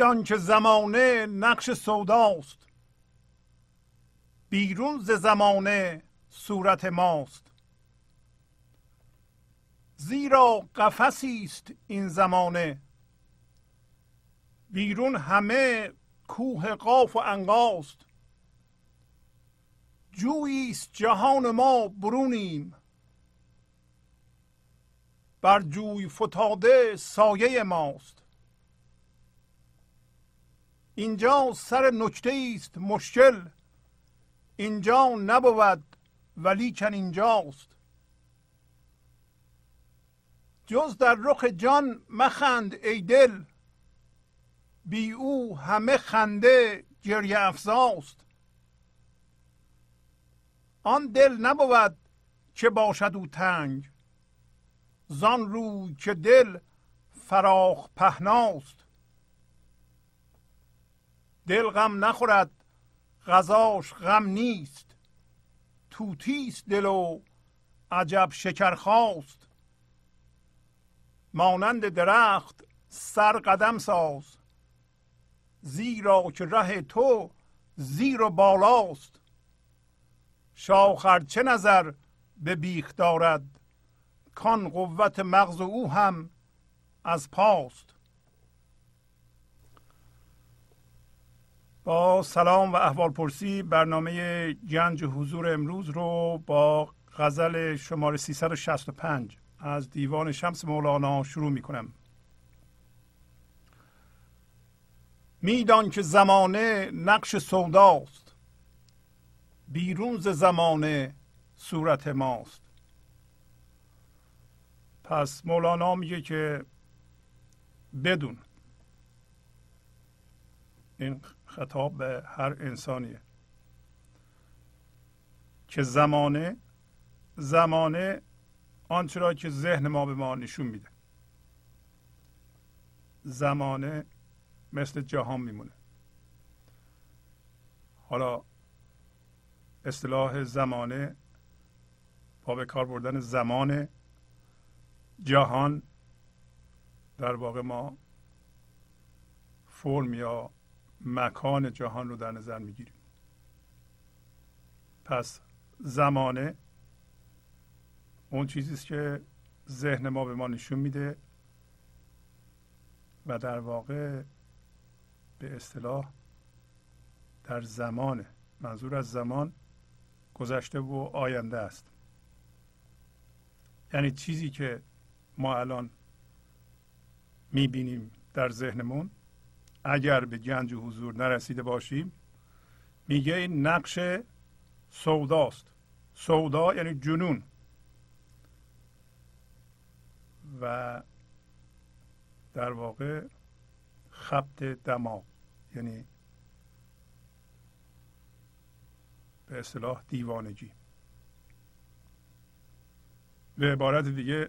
میدان که زمانه نقش سوداست. بیرون ز زمانه صورت ماست. زیرا قفسی است این زمانه. بیرون همه کوه قاف و انقاست جویی است جهان ما برونیم. بر جوی فتاده سایه ماست. اینجا سر نکته است مشکل. اینجا نبود ولیکن اینجاست جز در رخ جان مخند ای دل. بی او همه خنده گریه افزاست. آن دل نبود که باشد او تنگ. زان روی که دل فراخ پهناست. دل غم نخورد غذاش غم نیست. توتیست دل و عجب شکر خواست مانند درخت سر قدم ساز. زیرا که ره تو زیر و بالاست. شاخر چه نظر به بیخ دارد؟ کان قوت مغز او هم از پاست. با سلام و احوال پرسی برنامه گنج حضور امروز رو با غزل شماره 365 از دیوان شمس مولانا شروع می کنم میدان که زمانه نقش سوداست. بیرون ز زمانه صورت ماست. پس مولانا میگه که بدون. این خطاب به هر انسانیه. که زمانه زمانه آنچه را که ذهن ما به ما نشون میده. زمانه مثل جهان میمونه. حالا اصطلاح زمانه با به کار بردن زمان جهان در واقع ما فرم یا مکان جهان رو در نظر می‌گیریم. پس زمانه اون چیزی است که ذهن ما به ما نشون میده و در واقع به اصطلاح در زمان منظور از زمان گذشته و آینده است. یعنی چیزی که ما الان می‌بینیم در ذهنمون اگر به گنج حضور نرسیده باشیم میگه این نقش سوداست. سودا یعنی جنون. و در واقع خبت دماغ یعنی به اصطلاح دیوانگی. به عبارت دیگه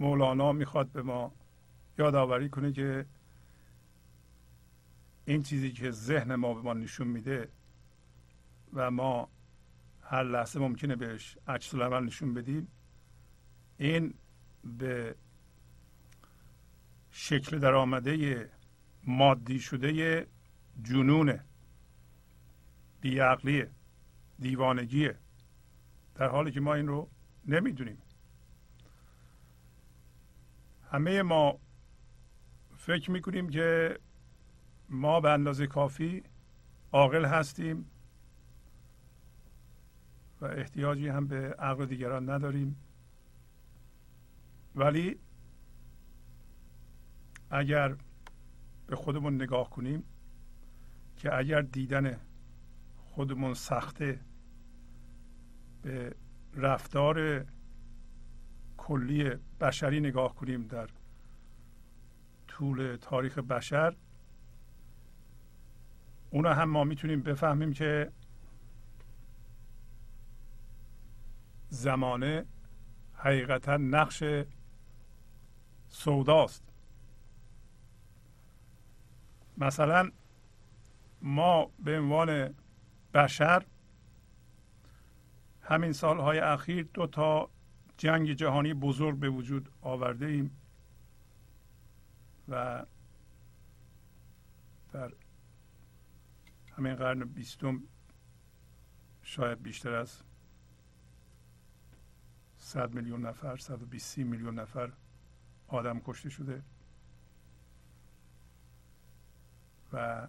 مولانا می‌خواد به ما یادآوری کنه که این چیزی که ذهن ما به ما نشون میده و ما هر لحظه ممکنه بهش عکس العمل نشون بدیم این به شکل در آمده مادی شده جنون بیعقلیه دیوانگیه در حالی که ما این رو نمی‌دونیم. همه ما فکر می‌کنیم که ما به اندازه کافی عاقل هستیم و احتیاجی هم به عقل دیگران نداریم. ولی اگر به خودمون نگاه کنیم که اگر دیدن خودمون سخته به رفتار کلی بشری نگاه کنیم در طول تاریخ بشر اونو هم ما می‌تونیم بفهمیم که زمانه حقیقتا نقش سوداست. مثلا ما به عنوان بشر همین سالهای اخیر دو تا جنگ جهانی بزرگ به وجود آورده ایم و در همین قرن بیستم شاید بیشتر از صد میلیون نفر صد و میلیون نفر آدم کشته شده. و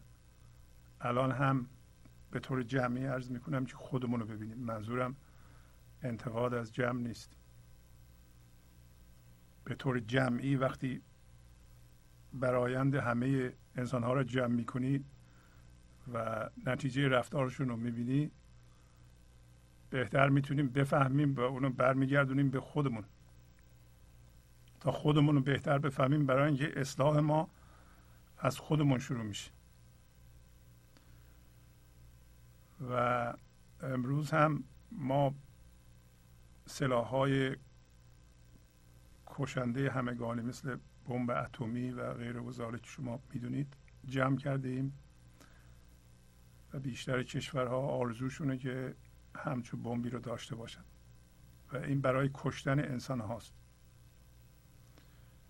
الان هم به طور جمعی عرض می‌کنم که خودمون رو ببینیم. منظورم انتقاد از جمع نیست. به طور جمعی وقتی برایند همه انسان ها را جمع می‌کنی و نتیجه رفتارشون رو می‌بینی بهتر می‌تونیم بفهمیم و اونو برمیگردونیم به خودمون. تا خودمون رو بهتر بفهمیم برای اینکه اصلاح ما از خودمون شروع میشه. و امروز هم ما سلاح های کشنده همگانی مثل بمب اتمی و غیر که شما می‌دونید جمع کرده ایم بیشتر کشورها آرزوشونه که همچون بمبی رو داشته باشن. و این برای کشتن انسان هاست.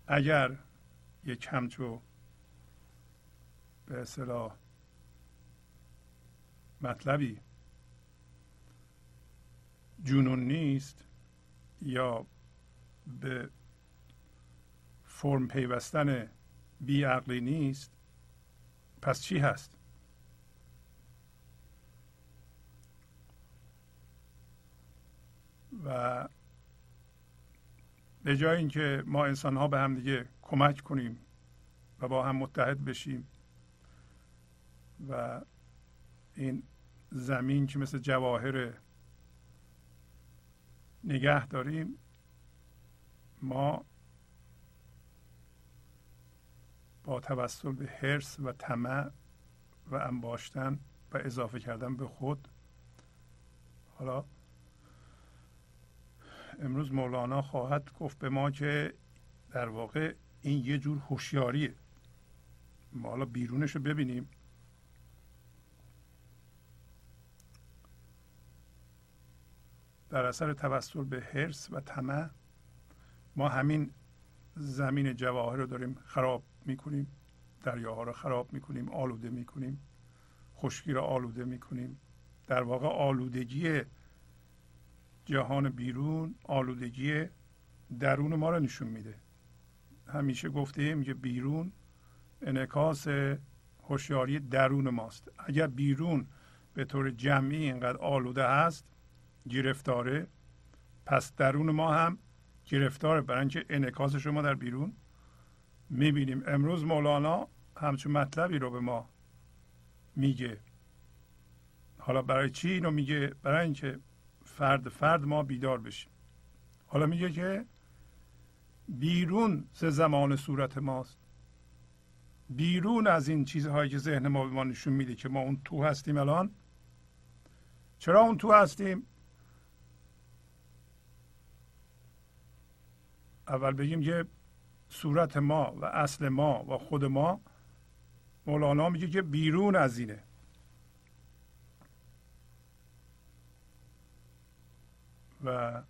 اگر یک همچو به اصطلاح مطلبی جنون نیست یا به فرم پیوستن بیعقلی نیست پس چی هست؟ و به جای اینکه ما انسان ها به هم دیگه کمک کنیم و با هم متحد بشیم و این زمین که مثل جواهر نگه داریم ما با توسل به حرس و طمع و انباشتن و اضافه کردن به خود حالا امروز مولانا خواهد گفت به ما که در واقع این یه جور هوشیاریه. ما حالا بیرونش رو ببینیم. در اثر توسل به حرس و طمع ما همین زمین جواهر رو داریم خراب می‌کنیم دریاها رو خراب می‌کنیم آلوده می‌کنیم خشکی رو آلوده می‌کنیم. در واقع آلودگی جهان بیرون آلودگی درون ما رو نشون میده. همیشه گفته ایم که بیرون انعکاس هوشیاری درون ماست. اگر بیرون به طور جمعی اینقدر آلوده هست گرفتاره. پس درون ما هم گرفتاره. برای اینکه انعکاس شما در بیرون می‌بینیم. امروز مولانا همچون مطلبی رو به ما میگه. حالا برای چی اینو میگه؟ برای اینکه فرد فرد ما بیدار بشیم. حالا میگه که بیرون ز زمان صورت ماست. بیرون از این چیزهایی که ذهن ما به ما نشون میده که ما اون تو هستیم الان. چرا اون تو هستیم؟ اول بگیم که صورت ما و اصل ما و خود ما مولانا میگه که بیرون از اینه. و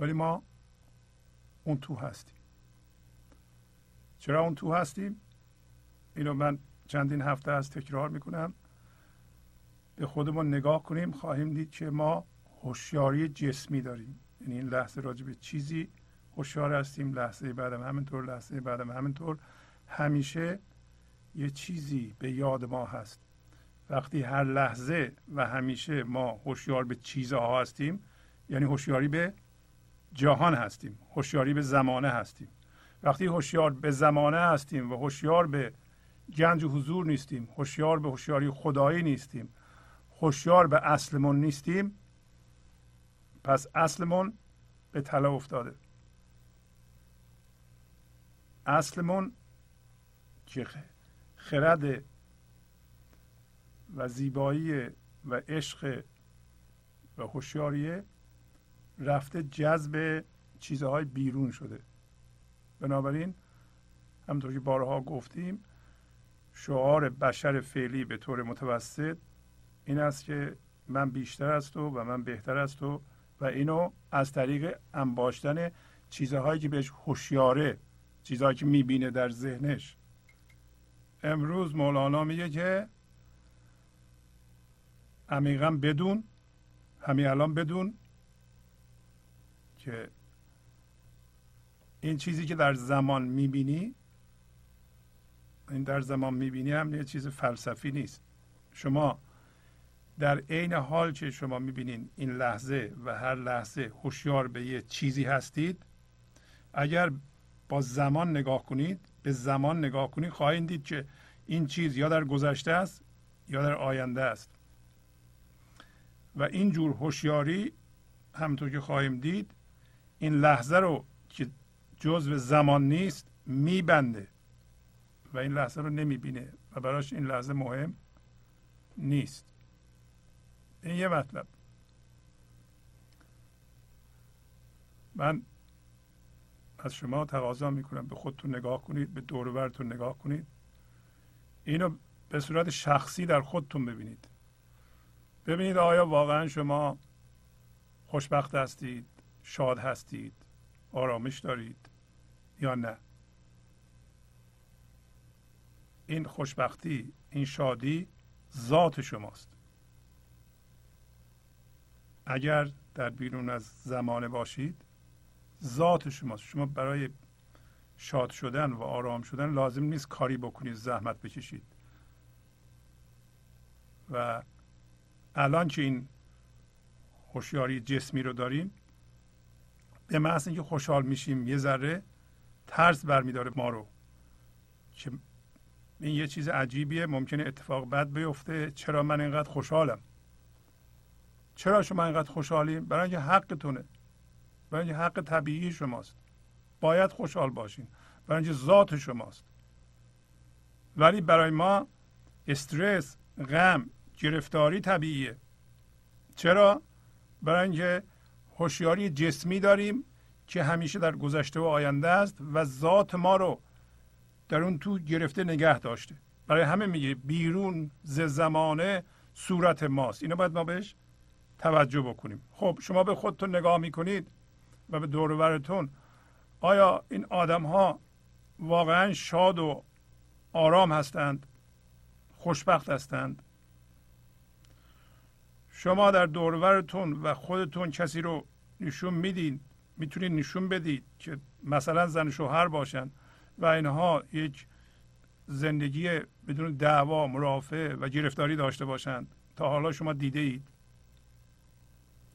ولی ما اون تو هستیم. چرا اون تو هستیم؟ اینو من چندین هفته از تکرار می‌کنم. به خودمون نگاه کنیم خواهیم دید که ما هوشیاری جسمی داریم. یعنی این لحظه راجع به چیزی هوشیار هستیم لحظه بعدم همینطور لحظه بعدم همینطور. همیشه یه چیزی به یاد ما هست. وقتی هر لحظه و همیشه ما هوشیار به چیزها هستیم یعنی هوشیاری به جهان هستیم هوشیاری به زمانه هستیم. وقتی هوشیار به زمانه هستیم و هوشیار به گنج و حضور نیستیم هوشیار به هوشیاری خدایی نیستیم هوشیار به اصلمون نیستیم پس اصلمون به طلا افتاده. اصلمون که خرد و زیبایی و عشق و هوشیاریه رفته جذب چیزهای بیرون شده. بنابراین همطور که بارها گفتیم شعار بشر فعلی به طور متوسط این است که من بیشتر از تو و من بهتر از تو و اینو از طریق انباشتن چیزهایی که بهش هوشیاره چیزهایی که می‌بینه در ذهنش. امروز مولانا میگه که عمیقا بدون همین الان بدون که این چیزی که در زمان می‌بینی این در زمان می‌بینی هم یه چیز فلسفی نیست. شما در عین حال که شما می‌بینین این لحظه و هر لحظه هوشیار به یه چیزی هستید اگر با زمان نگاه کنید به زمان نگاه کنید خواهید دید که این چیز یا در گذشته است یا در آینده است. و این جور هوشیاری همطور که خواهیم دید این لحظه رو که جزء زمان نیست میبنده و این لحظه رو نمی‌بینه و براش این لحظه مهم نیست. این یه مطلب. من از شما تقاضا می‌کنم به خودتون نگاه کنید به دور نگاه کنید. اینو به صورت شخصی در خودتون ببینید. ببینید آیا واقعا شما خوشبخت هستید شاد هستید آرامش دارید یا نه؟ این خوشبختی این شادی ذات شماست. اگر در بیرون از زمانه باشید ذات شماست. شما برای شاد شدن و آرام شدن لازم نیست کاری بکنید زحمت بکشید. و الان که این هوشیاری جسمی رو داریم به محض اینکه خوشحال میشیم یه ذره ترس برمیداره ما رو. که این یه چیز عجیبیه ممکنه اتفاق بد بیفته. چرا من اینقدر خوشحالم؟ چرا شما اینقدر خوشحالیم برای اینکه حقتونه. برای اینکه حق طبیعی شماست. باید خوشحال باشین. برای اینکه ذات شماست. ولی برای ما استرس غم گرفتاری طبیعیه. چرا؟ برای اینکه هوشیاری جسمی داریم که همیشه در گذشته و آینده است و ذات ما رو در اون تو گرفته نگه داشته. برای همه میگه بیرون ز زمانه صورت ماست. اینو باید ما بهش توجه بکنیم. خب شما به خودتون نگاه می‌کنید و به دورورتون آیا این آدم ها واقعا شاد و آرام هستند؟ خوشبخت هستند؟ شما در دورورتون و خودتون کسی رو نشون میدین می‌تونید نشون بدید که مثلا زن شوهر باشن و اینها یک زندگی بدون دعوا مرافع و گرفتاری داشته باشند. تا حالا شما دیده اید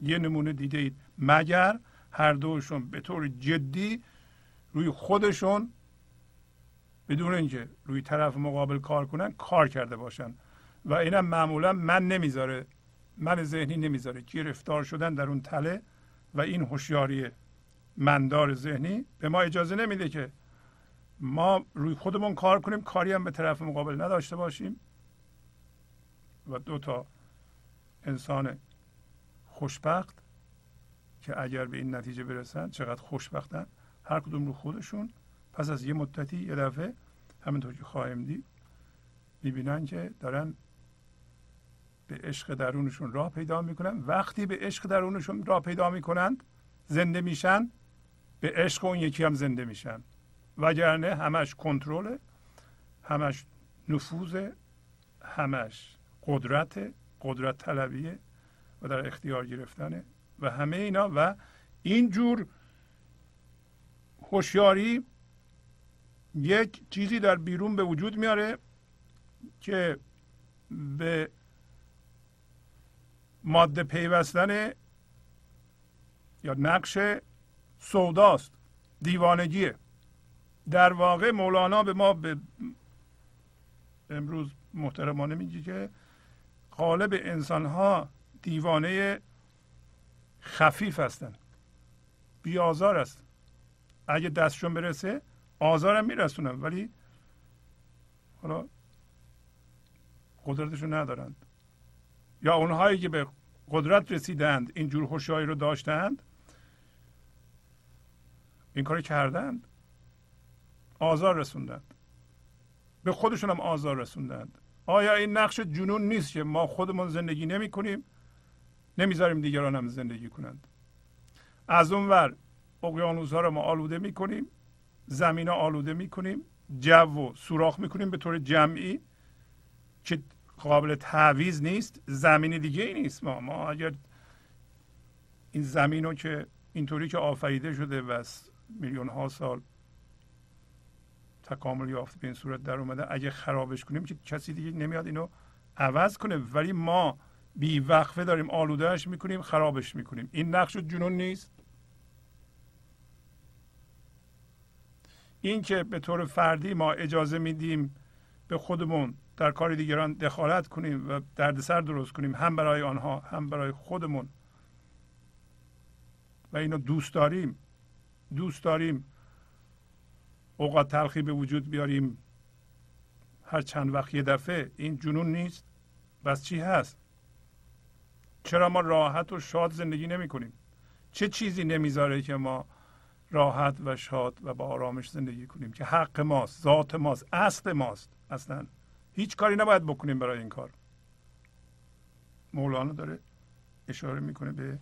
یه نمونه دیده اید مگر هر دوشون به طور جدی روی خودشون بدون اینکه روی طرف مقابل کار کنن کار کرده باشن. و اینم معمولا من نمی‌ذاره. من ذهنی نمی‌ذاره. گرفتار شدن در اون تله و این هوشیاری مندار ذهنی به ما اجازه نمیده که ما روی خودمون کار کنیم. کاری هم به طرف مقابل نداشته باشیم و دو تا انسان خوشبخت که اگر به این نتیجه برسن چقدر خوشبختن هر کدوم رو خودشون پس از یه مدتی یه دفعه همینطور که خواهیم دید می‌بینن که دارن به عشق درونشون راه پیدا می‌کنن. وقتی به عشق درونشون راه پیدا می‌کنند زنده میشن به عشق اون یکی هم زنده میشن. وگرنه همش کنترل همش نفوذ همش قدرت قدرت طلبیه و در اختیار گرفتنه و همه اینا. و اینجور هوشیاری یک چیزی در بیرون به وجود میاره که به ماده پیوستن یا نقش سوداست دیوانگیه. در واقع مولانا به ما به امروز محترمانه میگه که قالب انسان ها دیوانه خفیف هستن بی آزار است اگه دستشون برسه آزارم میرسونن ولی حالا قدرتشون ندارند یا اونهایی که به قدرت رسیدند این جور خوشایی رو داشتند؟ این کار کردند؟ آزار رسوندند. به خودشون هم آزار رسوندند. آیا این نقش جنون نیست که ما خودمون زندگی نمی کنیم؟ نمی‌ذاریم دیگران هم زندگی کنند. از اون ور اقیانوس ها رو ما آلوده می کنیم زمین آلوده می کنیم جو و سوراخ می‌کنیم به طور جمعی که قابل تعویز نیست زمین دیگه ای نیست. ما ما اگر این زمین رو که اینطوری که آفریده شده و میلیون ها سال تکامل یافته به این صورت در اومده اگه خرابش کنیم که کسی دیگه نمیاد اینو عوض کنه. ولی ما بی وقفه داریم آلودهش می‌کنیم خرابش می‌کنیم. این نقش جنون نیست. این که به طور فردی ما اجازه میدیم به خودمون در کار دیگران دخالت کنیم و دردسر درست کنیم هم برای آنها هم برای خودمون. و اینو دوست داریم. دوست داریم اوقات تلخی به وجود بیاریم. هر چند وقت یه دفعه. این جنون نیست. بس چی هست؟ چرا ما راحت و شاد زندگی نمی کنیم؟ چه چیزی نمی‌ذاره که ما راحت و شاد و با آرامش زندگی کنیم؟ که حق ماست ذات ماست اصل ماست اصلا. هیچ کاری نباید بکنیم برای این کار. مولانا داره اشاره می‌کنه به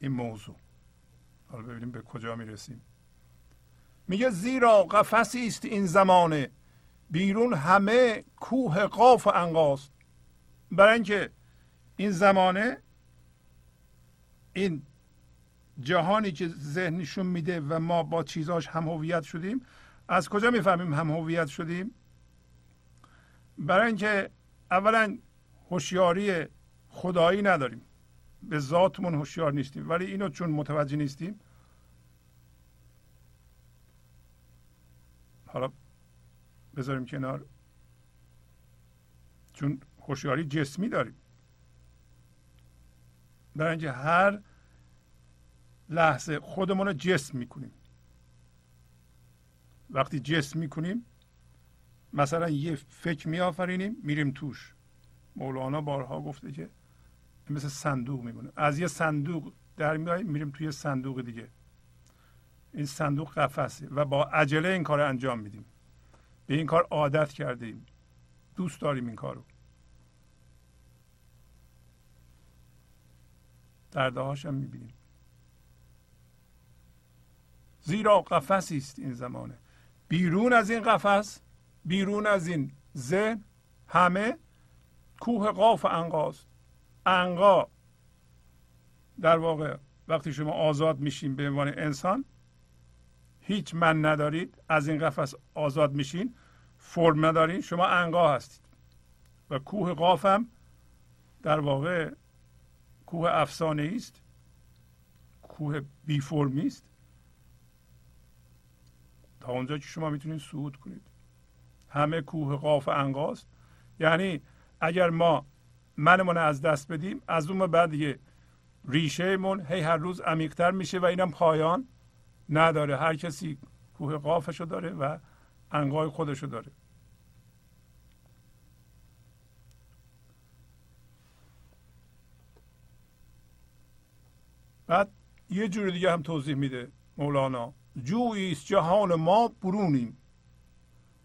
این موضوع. حالا ببینیم به کجا می‌رسیم. میگه زیرا قفسی است این زمانه. بیرون همه کوه قاف و انقاست. برای اینکه این زمانه این جهانی که ذهنشون میده و ما با چیزاش هم هویت شدیم از کجا می‌فهمیم هم هویت شدیم؟ برای اینکه اولا هوشیاری خدایی نداریم. به ذاتمون هوشیار نیستیم. ولی اینو چون متوجه نیستیم حالا بذاریم کنار. چون هوشیاری جسمی داریم. برای اینکه هر لحظه خودمون رو جسم می‌کنیم. وقتی جسم می‌کنیم مثلا یه فکر میآفرینیم میریم توش. مولانا بارها گفته که مثل صندوق میمونه. از یه صندوق در میاییم میریم توی صندوق دیگه. این صندوق قفسه و با عجله این کار انجام میدیم. به این کار عادت کردیم. دوست داریم این کارو. درده هم می‌بینیم. زیرا قفسی است این زمانه. بیرون از این قفس بیرون از این ذهن همه کوه قاف انقاست. انقا در واقع وقتی شما آزاد میشین به عنوان انسان هیچ من ندارید از این قفس آزاد میشین فرم ندارین شما انقا هستید. و کوه قاف هم در واقع کوه افسانه است کوه بی فرمی است. تا اونجا که شما می‌تونید صعود کنید. همه کوه قاف انقاست یعنی اگر ما منمون از دست بدیم از اون بعد دیگه ریشه من هی هر روز عمیقتر میشه و اینم پایان نداره. هر کسی کوه قافشو داره و انقای خودشو داره. بعد یه جور دیگه هم توضیح میده مولانا. جویی است جهان ما برونیم.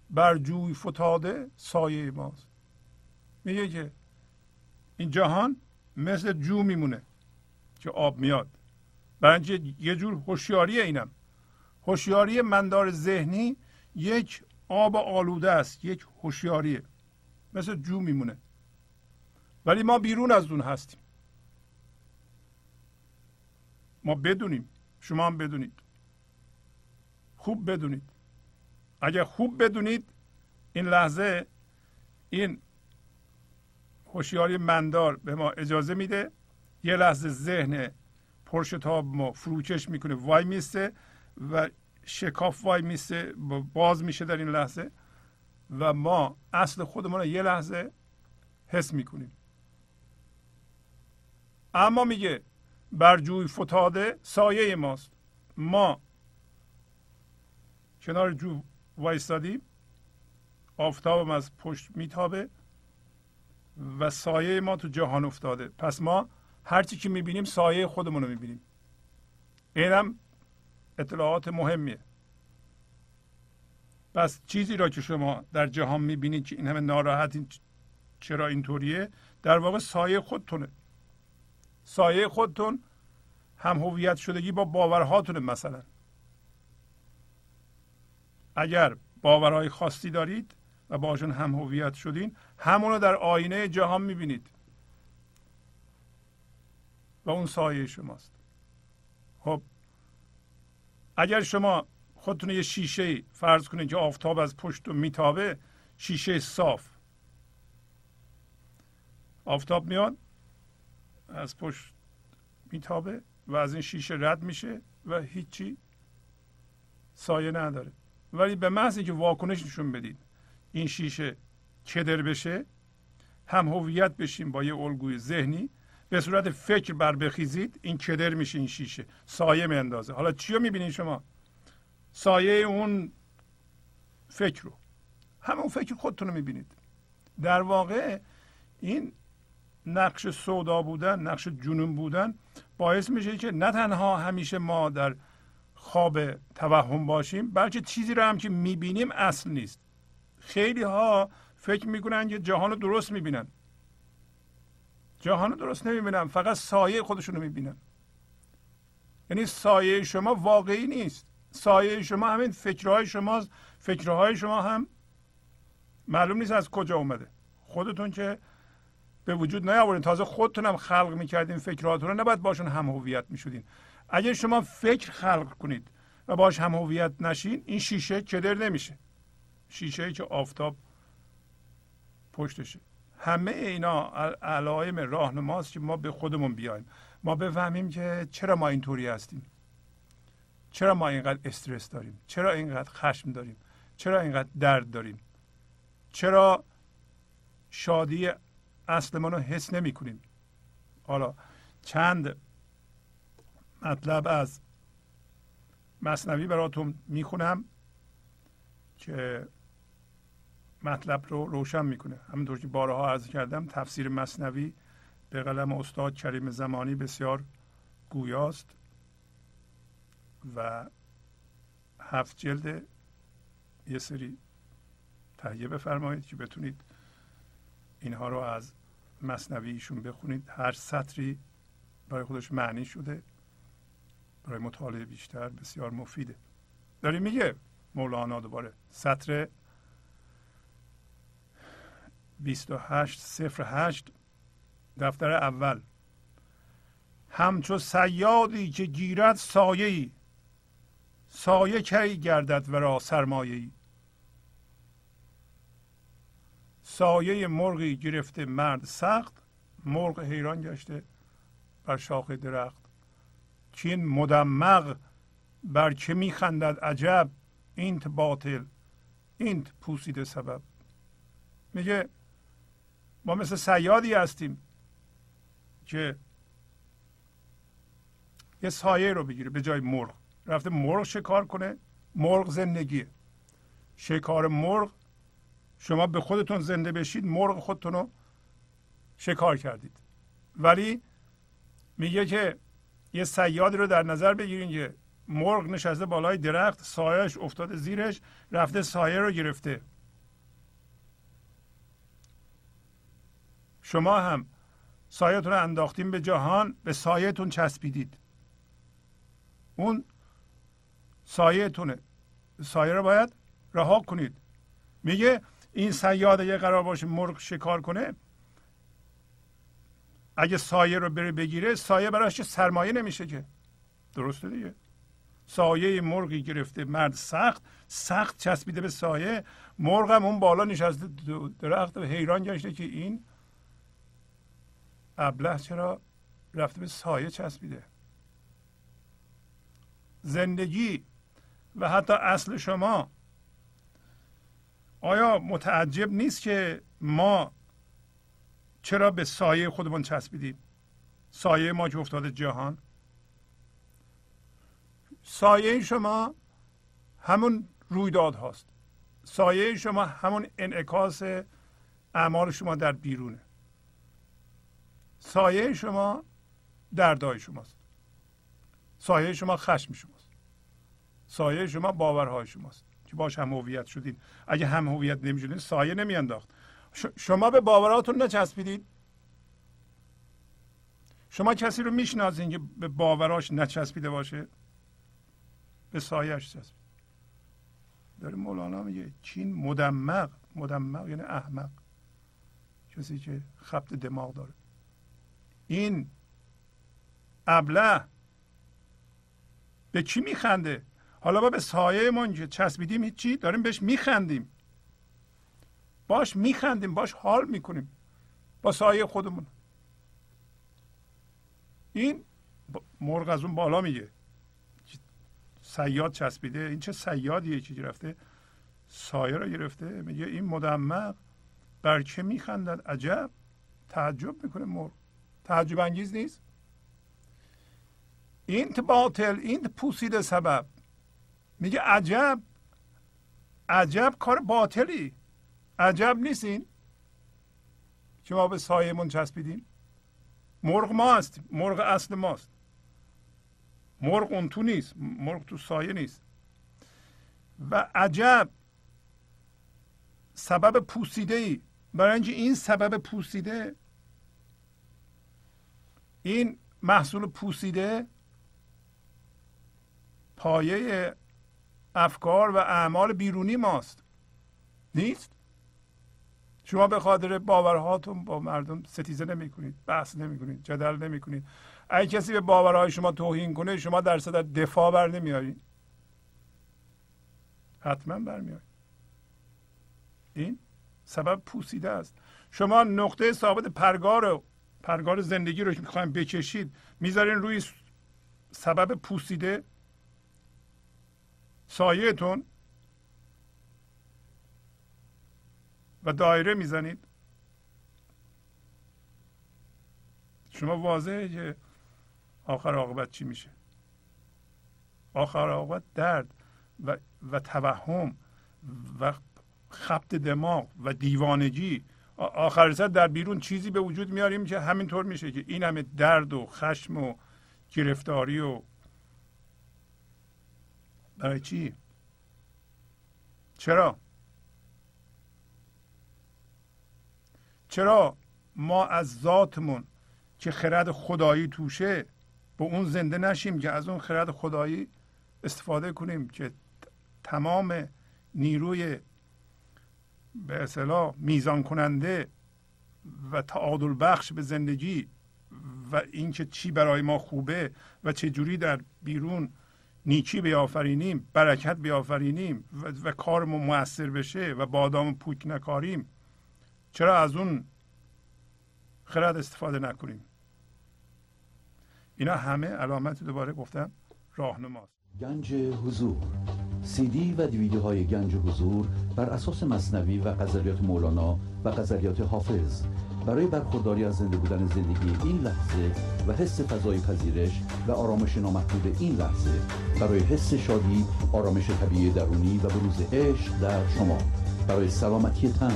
بر جوی فتاده سایه ماست. میگه که این جهان مثل جو میمونه که آب میاد. برای یه جور هوشیاری اینم. هوشیاری مندار ذهنی یک آب آلوده است یک هوشیاریه. مثل جو میمونه. ولی ما بیرون از اون هستیم. ما بدونیم. شما هم بدونید. خوب بدونید. اگر خوب بدونید این لحظه این هوشیاری مندار به ما اجازه میده. یه لحظه ذهن پرشتاب ما فروکش می‌کنه وای میسته و شکاف وای میسته باز میشه در این لحظه و ما اصل خودمون رو یه لحظه حس می‌کنیم. اما میگه بر جوی فتاده سایه ماست. ما کنار جو وایستادیم آفتابم از پشت میتابه و سایه ما تو جهان افتاده. پس ما هرچی که می‌بینیم سایه خودمون رو می‌بینیم. اینم اطلاعات مهمیه. پس چیزی را که شما در جهان می‌بینید که این همه ناراحت چرا اینطوریه در واقع سایه خودتونه. سایه خودتون هم هویت شدگی با باورهاتونه مثلا. اگر باورهای خاصی دارید و باشون هم هویت شدین همونو در آینه جهان می‌بینید. و اون سایه شماست. خب اگر شما خودتون یه شیشه فرض کنید که آفتاب از پشت و میتابه شیشه صاف. آفتاب میاد از پشت میتابه و از این شیشه رد میشه و هیچی سایه نداره. ولی به محض اینکه واکنش نشون بدید این شیشه کدر بشه هم هویت بشیم با یه الگوی ذهنی به صورت فکر بر بخیزید این کدر میشه این شیشه. سایه میاندازه. حالا چی رو می‌بینید شما؟ سایه اون فکر رو. همون فکر خودتون رو می‌بینید. در واقع این نقش سودا بودن نقش جنون بودن باعث میشه که نه تنها همیشه ما در خواب توهم باشیم بلکه چیزی رو هم که می‌بینیم اصل نیست. خیلی ها فکر می‌کنن که جهان رو درست می‌بینن. جهان رو درست نمی‌بینن فقط سایه خودشون رو می‌بینن. یعنی سایه شما واقعی نیست. سایه شما همین فکرهای شما فکرهای شما هم معلوم نیست از کجا اومده. خودتون که به وجود نیاورین تازه خودتون هم خلق می‌کردین فکرهاتون رو نباید باشون هم هویت می‌شدین. اگر شما فکر خلق کنید و باش هم هویت نشین این شیشه کدر نمیشه. شیشه ای که آفتاب پشتشه. همه اینا علائم راهنماست که ما به خودمون بیایم. ما بفهمیم که چرا ما اینطوری هستیم. چرا ما اینقدر استرس داریم؟ چرا اینقدر خشم داریم؟ چرا اینقدر درد داریم؟ چرا شادی اصل رو حس نمی کنیم حالا چند مطلب از مصنوی براتون می‌خونم که مطلب رو روشن می‌کنه. همونطور که بارها عرض کردم تفسیر مصنوی به قلم استاد کریم زمانی بسیار گویاست و هفت جلد یه سری تهیه بفرمایید که بتونید اینها رو از مصنوی ایشون بخونید. هر سطری برای خودش معنی شده. برای مطالعه بیشتر بسیار مفیده. داری میگه مولانا دوباره سطر 28 صفر 8 دفتر اول. همچو سیادی که گیرد سایه ای سایه کی گردد ورا سرمایه ای سایه مرغی گرفته مرد سخت مرغ حیران گشته بر شاخ درخت. این مدمغ بر که میخندد عجب؟ اینت باطل اینت پوسیده سبب. میگه ما مثل سیادی هستیم که یه سایه رو بگیره به جای مرغ. رفته مرغ شکار کنه. مرغ زندگیه شکار مرغ شما به خودتون زنده بشید مرغ خودتون رو شکار کردید. ولی میگه که یه سیادی رو در نظر بگیرین که مرغ نشسته بالای درخت سایهش افتاده زیرش رفته سایه رو گرفته. شما هم سایهتون رو انداختیم به جهان به سایهتون چسبیدید. اون سایهتونه سایه رو باید رها کنید. میگه این سیاد یه قرار باشه مرغ شکار کنه اگه سایه رو بره بگیره سایه براش سرمایه نمیشه که. درسته دیگه. سایه مرغی گرفته مرد سخت سخت چسبیده به سایه. مرغ هم اون بالا نشسته درخت و حیران گشته که این ابله چرا رفته به سایه چسبیده؟ زندگی و حتی اصل شما. آیا متعجب نیست که ما چرا به سایه خودمون چسبیدیم؟ سایه ما که افتاده جهان. سایه شما همون رویداد هاست. سایه شما همون انعکاس اعمال شما در بیرونه. سایه شما دردای شماست. سایه شما خشم شماست. سایه شما باورهای شماست. که باش هم هویت شدین. اگه هم هویت نمی‌شدین سایه نمیانداخت. شما به باوراتون نچسبیدید؟ شما کسی رو می‌شناسین که به باوراش نچسبیده باشه؟ به سایهش چسبید داره مولانا میگه چین مدمق مدمق یعنی احمق. کسی که خبت دماغ داره. این ابله به چی میخنده؟ حالا ما به سایه من که چسبیدیم هیچی؟ داریم بهش میخندیم. باش میخندیم باش حال می‌کنیم با سایه خودمون. این مرغ از اون بالا میگه. سیاد چسبیده. این چه سیادیه چیزی رفته؟ سایه رو گرفته. میگه این مدمق بر چه میخندد؟ عجب. تعجب می‌کنه مرغ. تعجب انگیز نیست؟ این باطل این پوسیده سبب. میگه عجب. عجب کار باطلی. عجب نیستین؟ که ما به سایمون چسبیدیم مرغ ما هستیم مرغ اصل ماست. مرغ اون تو نیست مرغ تو سایه نیست. و عجب سبب پوسیده ای برای اینکه این سبب پوسیده این محصول پوسیده پایه افکار و اعمال بیرونی ماست. نیست؟ شما به خاطر باورهاتون با مردم ستیزه نمی کنید بحث نمی کنید جدل نمی کنید اگه کسی به باورهای شما توهین کنه شما در صدر دفاع بر نمیارید حتما برمیارید این سبب پوسیده است. شما نقطه ثابت پرگار پرگار زندگی رو که می‌خوایم بکشید می‌ذارین روی سبب پوسیده سایهتون و دایره می‌زنید. شما واضحه که آخر عاقبت چی میشه؟ آخر عاقبت درد و, و توهم و خبت دماغ و دیوانگی. آخر سر در بیرون چیزی به وجود میاریم که همینطور میشه که این همه درد و خشم و گرفتاری و برای چی؟ چرا؟ چرا ما از ذاتمون که خرد خدایی توشه به اون زنده نشیم که از اون خرد خدایی استفاده کنیم که تمام نیروی به اصطلاح میزان کننده و تعادل بخش به زندگی و اینکه چی برای ما خوبه و چه جوری در بیرون نیکی بیافرینیم برکت بیافرینیم و, و کارمون موثر بشه و بادام پوک نکاریم. چرا از اون خرد استفاده نکنیم؟ اینا همه علامت دوباره گفتم راهنماست. گنج حضور. سی دی و دیویدیو های گنج حضور بر اساس مصنوی و غزلیات مولانا و غزلیات حافظ. برای برخورداری از زنده بودن زندگی این لحظه و حس فضای پذیرش و آرامش نامحدود این لحظه برای حس شادی آرامش طبیعی درونی و بروز عشق در شما. برای سلامتی تن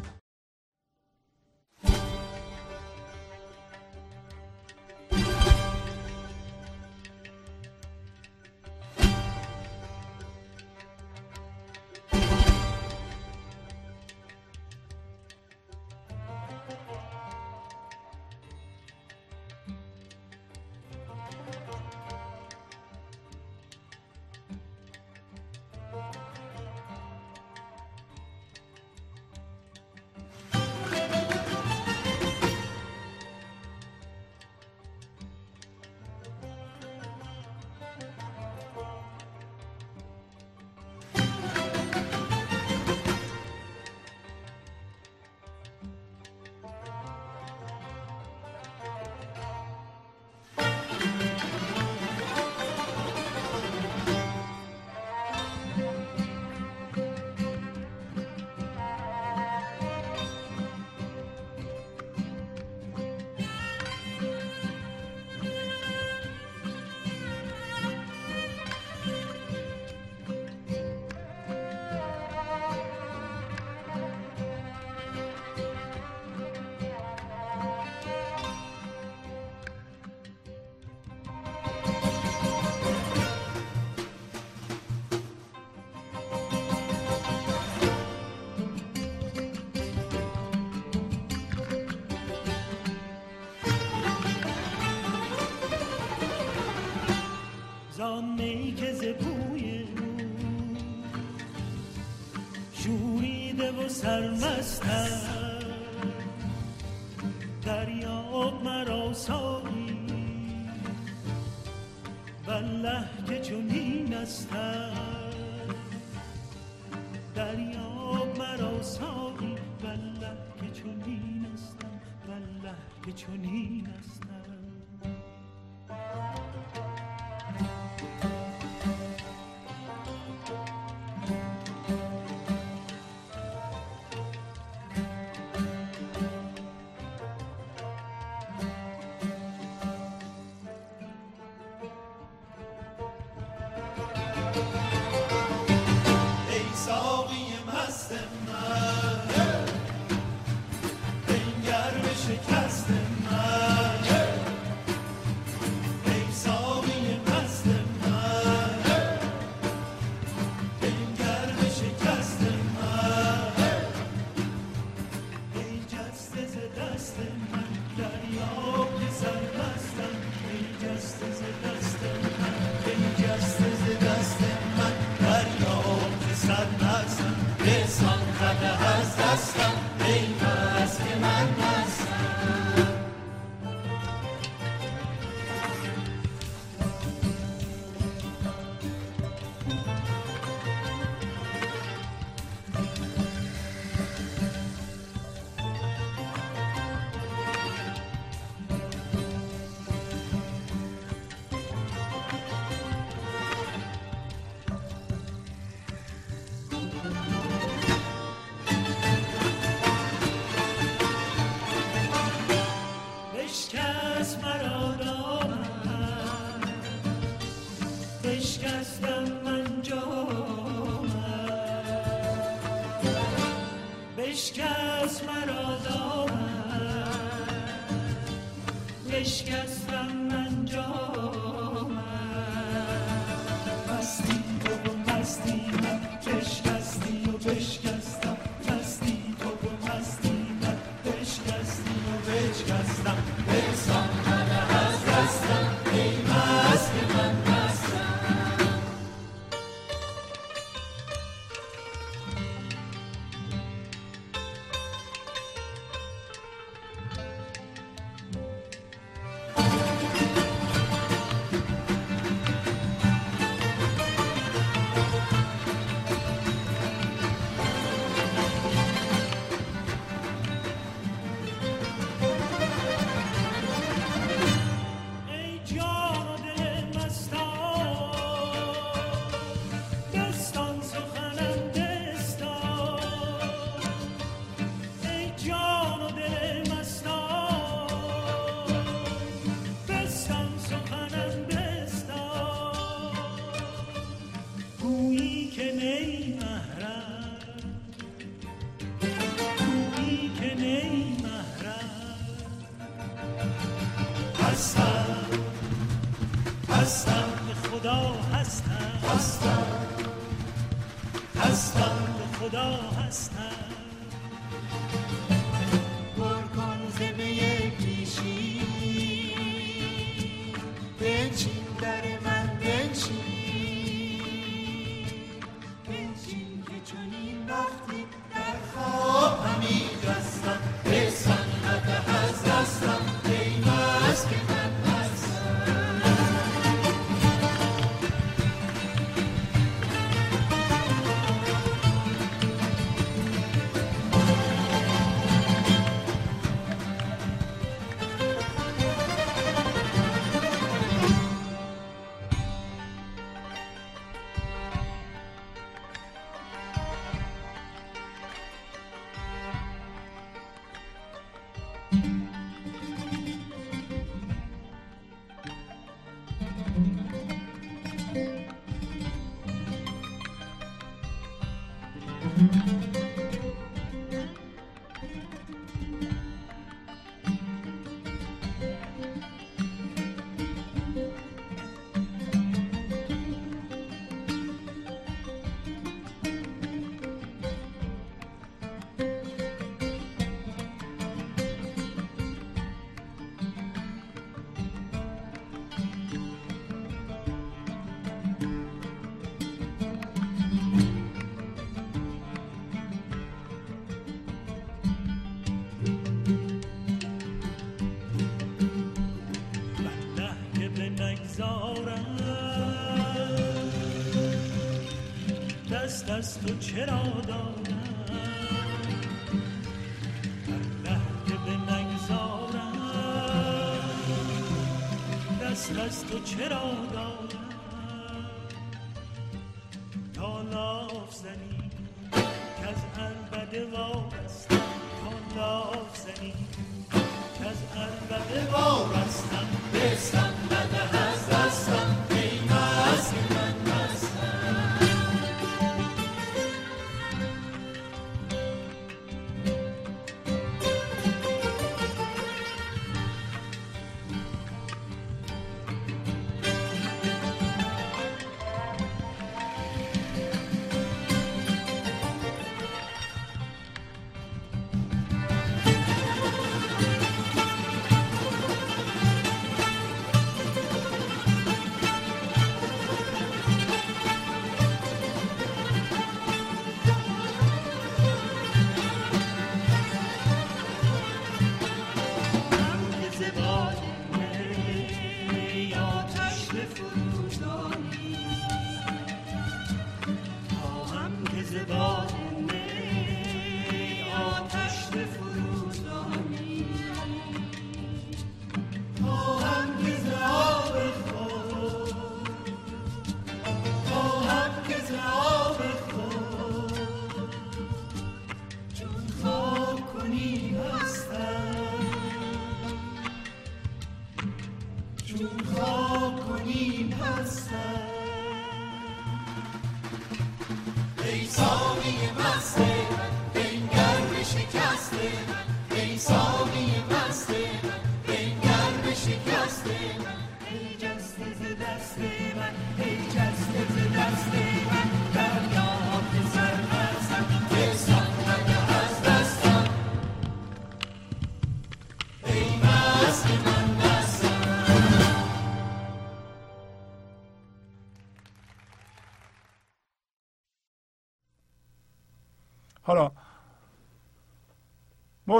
last. از تو چرا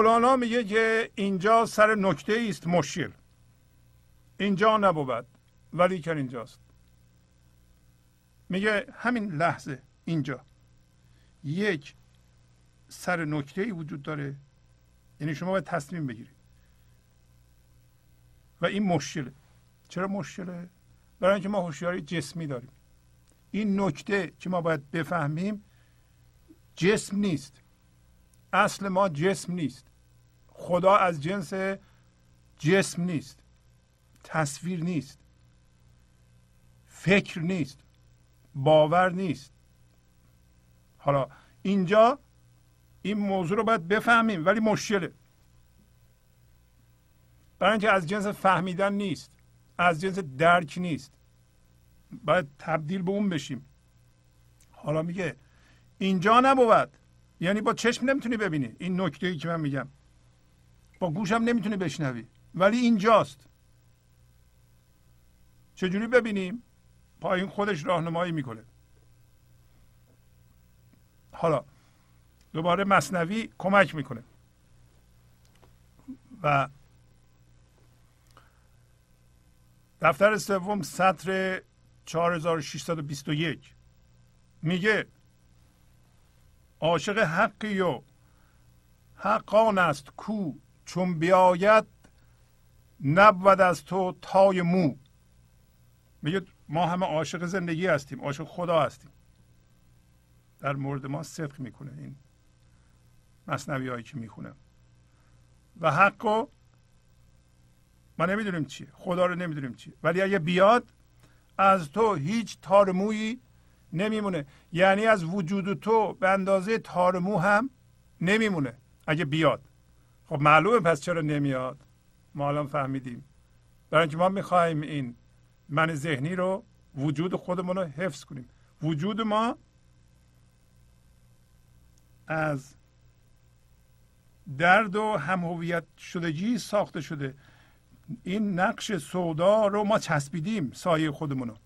مولانا میگه که اینجا سر نکته است مشکل. اینجا نبود ولی که اینجاست. میگه همین لحظه اینجا. یک سر نکته ای وجود داره. یعنی شما باید تصمیم بگیرید. و این مشکله. چرا مشکله؟ برای اینکه ما هوشیاری جسمی داریم. این نکته که ما باید بفهمیم جسم نیست. اصل ما جسم نیست. خدا از جنس جسم نیست تصویر نیست فکر نیست باور نیست. حالا اینجا این موضوع رو باید بفهمیم ولی مشکله. برای اینکه از جنس فهمیدن نیست از جنس درک نیست باید تبدیل به اون بشیم. حالا میگه اینجا نبود یعنی با چشم نمی‌تونی ببینی. این نکته ای که من میگم. با گوشم نمی‌تونی بشنوی. ولی اینجاست. چجوری ببینیم؟ پایین خودش راهنمایی می‌کنه. حالا دوباره مصنوی کمک می‌کنه. و دفتر سوم سطر 4621 میگه عاشق حقی و حق آن است کو. چون بیاید نبود از تو تای مو. میگه ما همه عاشق زندگی هستیم عاشق خدا هستیم. در مورد ما صدق می‌کنه این مصنوی هایی که می‌خونم و حق رو ما نمی‌دونیم چیه خدا رو نمی‌دونیم چیه. ولی اگه بیاد از تو هیچ تارمویی نمیمونه. یعنی از وجود تو به اندازه تارمو هم نمیمونه. اگه بیاد. خب معلومه پس چرا نمیاد؟ ما الان فهمیدیم. برای اینکه ما می‌خواهیم این من ذهنی رو وجود خودمون رو حفظ کنیم. وجود ما از درد و همهویت شدگی ساخته شده. این نقش سودا رو ما چسبیدیم سایه خودمون رو.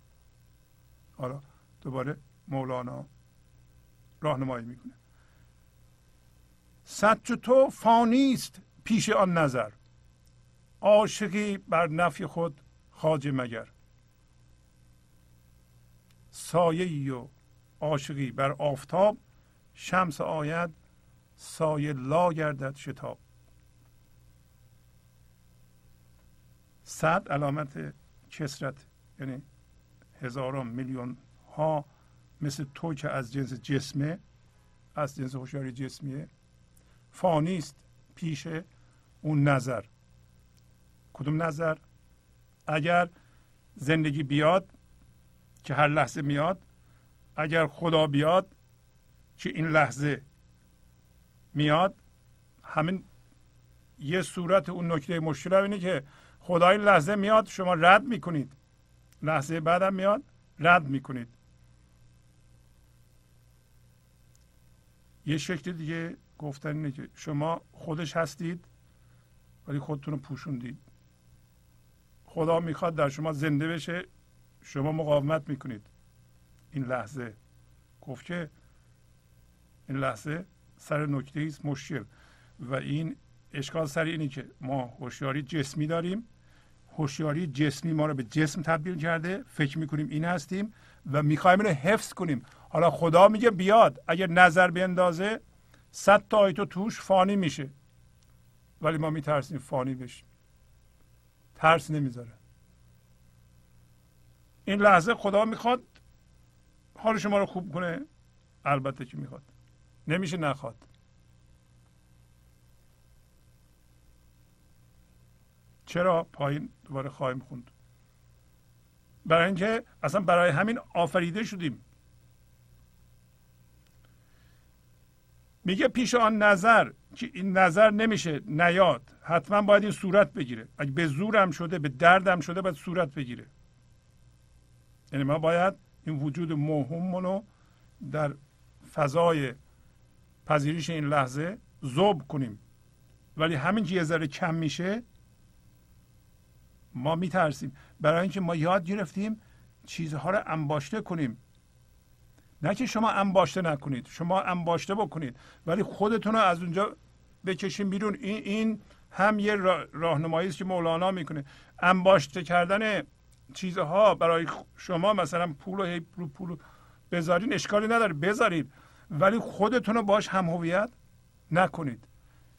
حالا دوباره مولانا راهنمایی می‌کنه. سچ تو فانیست پیش آن نظر. عاشقی بر نفی خود خاجه مگر. سایه ای و عاشقی بر آفتاب شمس آید سایه لا گردد شتاب. صد علامت کسرت یعنی هزاران میلیون ها مثل تو که از جنس جسمه از جنس هوشیاری جسمیه. فانی است پیش اون نظر. کدوم نظر؟ اگر زندگی بیاد که هر لحظه میاد اگر خدا بیاد که این لحظه میاد همین یه صورت اون نکته مشکل اینه که خدا این لحظه میاد شما رد می‌کنید. لحظه بعدم میاد رد می‌کنید. یه شکل دیگه گفتن اینه که شما خودش هستید ولی خودتون رو پوشوندید. خدا می‌خواد در شما زنده بشه شما مقاومت می‌کنید. این لحظه. گفت که این لحظه سر نکته است مشکل. و این اشکال سر اینه که ما هوشیاری جسمی داریم. هوشیاری جسمی ما رو به جسم تبدیل کرده. فکر می‌کنیم این هستیم و می‌خوایم اینو حفظ کنیم. حالا خدا میگه بیاد. اگر نظر بیندازه صد تا آیتو توش فانی میشه. ولی ما میترسیم فانی بشیم. ترس نمی‌ذاره. این لحظه خدا می‌خواد حال شما رو خوب کنه. البته که می‌خواد. نمیشه نخواد. چرا پایین دوباره خواهیم خوند؟ برای اینکه اصلا برای همین آفریده شدیم. میگه پیش آن نظر که این نظر نمیشه نیاد. حتما باید این صورت بگیره. اگه به زورم شده به دردم شده باید صورت بگیره. یعنی ما باید این وجود موهومونو در فضای پذیرش این لحظه زوب کنیم. ولی همین که یه ذره کم میشه ما میترسیم. برای اینکه ما یاد گرفتیم چیزها رو انباشته کنیم. نه که شما انباشته نکنید شما انباشته بکنید ولی خودتون رو از اونجا بکشیم بیرون. این این هم یه راهنمایی است که مولانا می‌کنه. انباشته کردن چیزها برای شما مثلا پول و پول بذارین اشکالی نداره بذارید ولی خودتون رو باش هم هویت نکنید.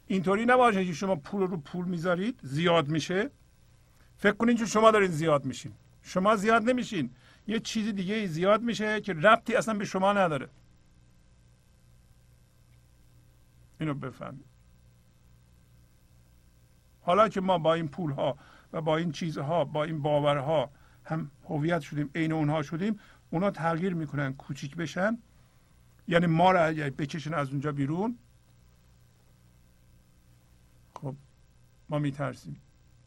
اینطوری نباشه که شما پول رو پول می‌ذارید زیاد میشه. فکر کنید که شما دارین زیاد میشین. شما زیاد نمیشین. یه چیز دیگه زیاد میشه که ربطی اصلا به شما نداره. اینو بفهمید. حالا که ما با این پول ها و با این چیزها با این باورها هم هویت شدیم عین اونها شدیم اونا تغییر می‌کنن کوچیک بشن. یعنی ما را بکشن از اونجا بیرون خب ما میترسیم.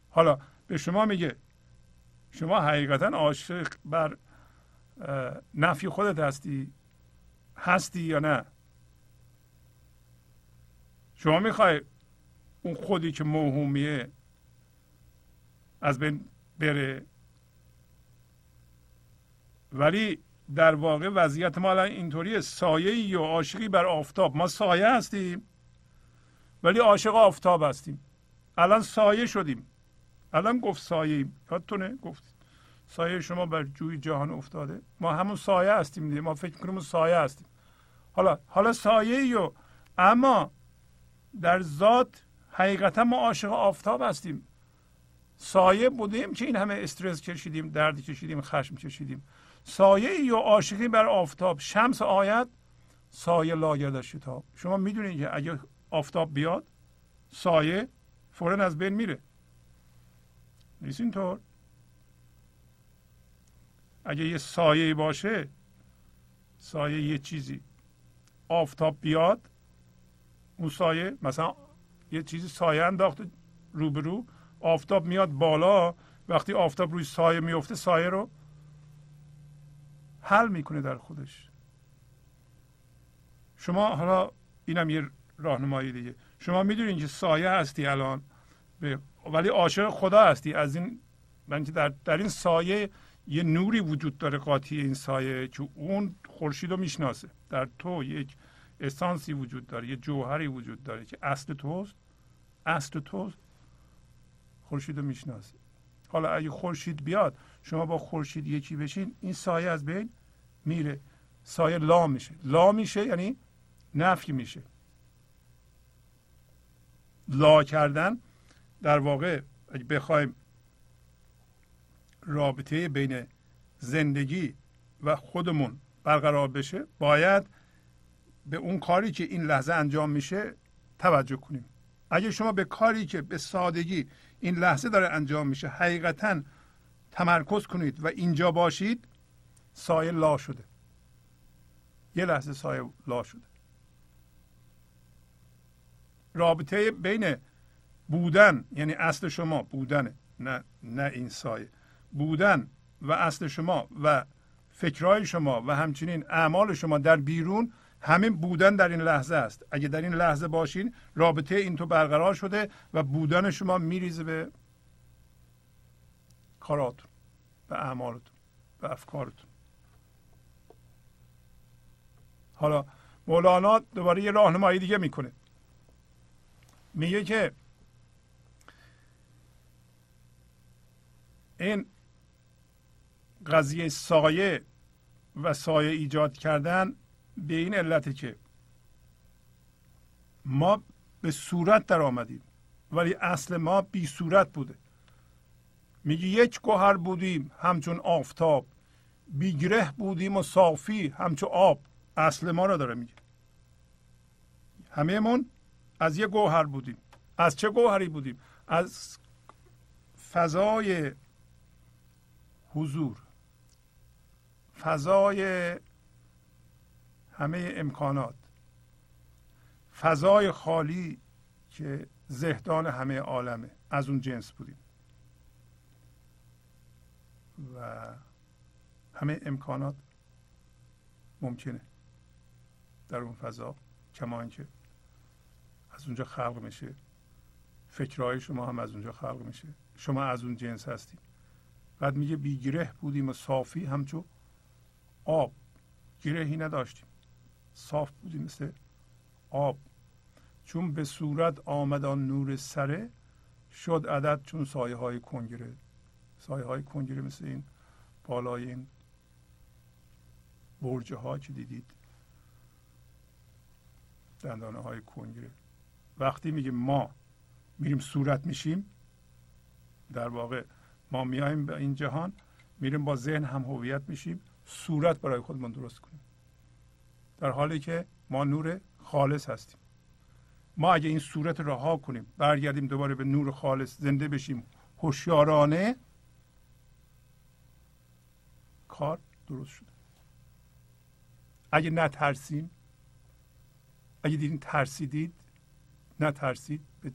حالا به شما میگه شما حقیقتا عاشق بر نفی خودت هستی؟ هستی یا نه؟ شما می‌خوای اون خودی که موهومیه از بین بره؟ ولی در واقع وضعیت ما الان اینطوریه. سایه ای و عاشقی بر آفتاب. ما سایه هستیم ولی عاشق آفتاب هستیم. الان سایه شدیم. الان گفت سایه یادتونه؟ گفت. سایه شما بر جوی جهان افتاده. ما همون سایه هستیم دیگه. ما فکر کنیم سایه هستیم. حالا حالا سایه ای اما در ذات حقیقتا ما عاشق آفتاب هستیم. سایه بودیم که این همه استرس کشیدیم درد کشیدیم خشم کشیدیم. سایه یا عاشقی بر آفتاب. شمس آید سایه لاگرد شتاب شما می‌دونید که اگه آفتاب بیاد سایه فورا از بین میره. نیست اینطور؟ اگه یه سایه باشه سایه یه چیزی. آفتاب بیاد اون سایه مثلا یه چیزی سایه انداخته روبرو آفتاب میاد بالا وقتی آفتاب روی سایه میفته سایه رو حل می‌کنه در خودش. شما حالا اینم یه راهنمایی دیگه. شما می‌دونید که سایه هستی الان؟ ولی عاشق خدا هستی. از این من در, در این سایه یه نوری وجود داره قاطی این سایه که اون خورشید رو می‌شناسه. در تو یک اسانسی وجود داره یه جوهری وجود داره که اصل توست اصل توست خورشید رو می‌شناسه. حالا اگه خورشید بیاد شما با خورشید یکی بشین این سایه از بین میره. سایه لا میشه. لا میشه یعنی نفی میشه. لا کردن در واقع اگه بخوایم رابطه بین زندگی و خودمون برقرار بشه باید به اون کاری که این لحظه انجام میشه توجه کنیم. اگه شما به کاری که به سادگی این لحظه داره انجام میشه حقیقتا تمرکز کنید و اینجا باشید سایه لا شده. یه لحظه سایه لا شده. رابطه بین بودن یعنی اصل شما بودن نه نه این سایه. بودن و اصل شما و فکرهای شما و همچنین اعمال شما در بیرون همین بودن در این لحظه است. اگه در این لحظه باشین رابطه این تو برقرار شده و بودن شما میریزه به کاراتون به اعمالتون به افکارتون. حالا مولانا دوباره یه راهنمایی دیگه می‌کنه. میگه که این قضیه سایه و سایه ایجاد کردن به این علته که ما به صورت در آمدیم ولی اصل ما بی صورت بوده. میگه یک گوهر بودیم همچون آفتاب. بیگره بودیم و صافی همچون آب. اصل ما را داره میگه. همهمون از یه گوهر بودیم. از چه گوهری بودیم؟ از فضای حضور. فضای همه امکانات فضای خالی که زهدان همه عالمه از اون جنس بودیم. و همه امکانات ممکنه در اون فضا کما اینکه از اونجا خلق میشه. فکرهای شما هم از اونجا خلق میشه. شما از اون جنس هستید. بعد میگه بیگره بودیم و صافی همچون آب. گرهی نداشتیم. صاف بودیم مثل آب. چون به صورت آمد آن نور سره شد عدد چون سایه های کنگره. سایه های کنگره مثل این بالای این برجه ها که دیدید. دندانه های کنگره. وقتی میگه ما میریم صورت میشیم در واقع ما میایم به این جهان میریم با ذهن هم هویت میشیم. صورت برای خودمون درست کنیم. در حالی که ما نور خالص هستیم. ما اگه این صورت رها کنیم برگردیم دوباره به نور خالص زنده بشیم هوشیارانه کار درست شده. اگه نترسیم اگه دیدین ترسیدید نترسید به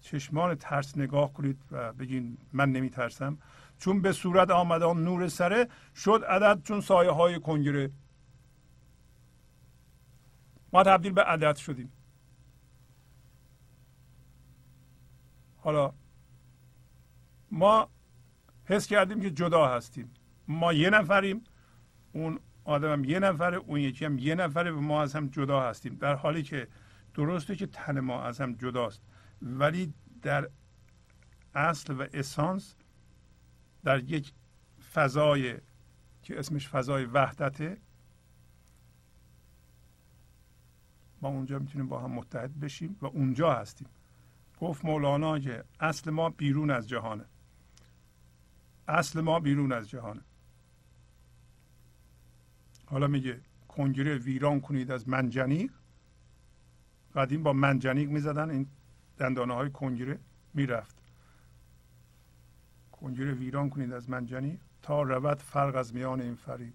چشمان ترس نگاه کنید و بگین من نمی ترسم چون به صورت آمدان نور سره شد عدد چون سایه های کنگره. ما تبدیل به عدد شدیم. حالا ما حس کردیم که جدا هستیم. ما یه نفریم اون آدم هم یه نفره اون یکی هم یه نفره و ما از هم جدا هستیم. در حالی که درسته که تن ما از هم جداست. ولی در اصل و اسانس در یک فضای که اسمش فضای وحدته ما اونجا می‌تونیم با هم متحد بشیم و اونجا هستیم. گفت مولانا که اصل ما بیرون از جهانه. اصل ما بیرون از جهانه. حالا میگه کنگره ویران کنید از منجنیق. قدیم با منجنیق می‌زدن این دندانه های کنگره می‌رفت. کنگره ویران کنید از منجنیق تا رود فرق از میان این فریق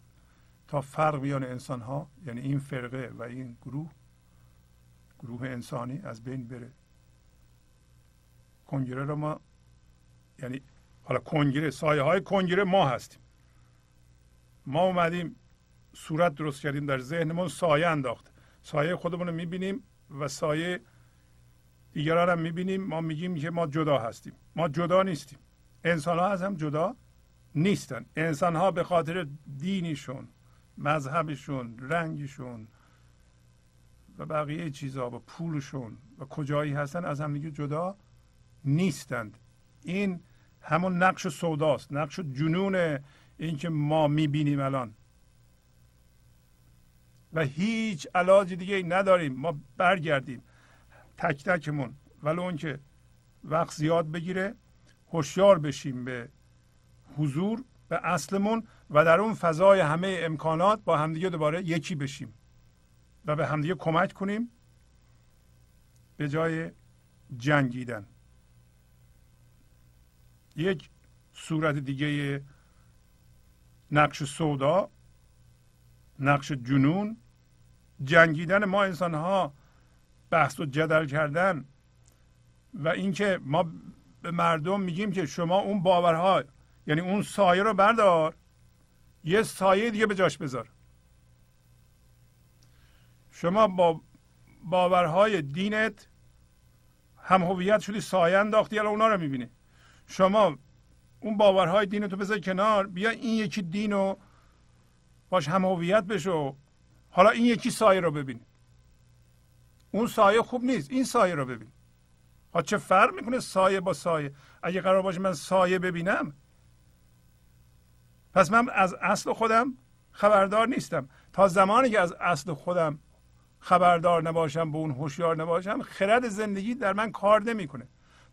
تا فرق میان انسان ها یعنی این فرقه و این گروه گروه انسانی از بین بره. کنگره رو ما یعنی حالا کنگره سایه های کنگره ما هستیم. ما اومدیم صورت درست کردیم در ذهنمون سایه انداخت. سایه خودمون رو می‌بینیم و سایه دیگران هم می‌بینیم. ما میگیم که ما جدا هستیم. ما جدا نیستیم. انسان ها از هم جدا نیستن. انسان ها به خاطر دینیشون مذهبشون رنگشون و بقیه چیزها و پولشون و کجایی هستن از هم دیگه جدا نیستند. این همون نقش سوداست نقش جنون اینکه ما می‌بینیم الان. و هیچ علاج دیگه ای نداریم. ما برگردیم تک تکمون. ولی اون که وقت زیاد بگیره هوشیار بشیم به حضور به اصلمون و در اون فضای همه امکانات با همدیگه دوباره یکی بشیم و به همدیگه کمک کنیم به جای جنگیدن. یک صورت دیگه نقش سودا نقش جنون. جنگیدن ما انسان ها بحث و جدل کردن و اینکه ما به مردم میگیم که شما اون باورها یعنی اون سایه رو بردار. یه سایه دیگه به جاش بذار. شما با باورهای دینت هم هویت شدی سایه انداختی الان اونا رو می‌بینی. شما اون باورهای دینتو بذار کنار بیا این یکی دین رو باش هم هویت بشو. حالا این یکی سایه رو ببین. اون سایه خوب نیست این سایه رو ببین. ها چه فرق می‌کنه سایه با سایه؟ اگه قرار باشه من سایه ببینم پس من از اصل خودم خبردار نیستم. تا زمانی که از اصل خودم خبردار نباشم به اون هوشیار نباشم خرد زندگی در من کار نمی‌کنه.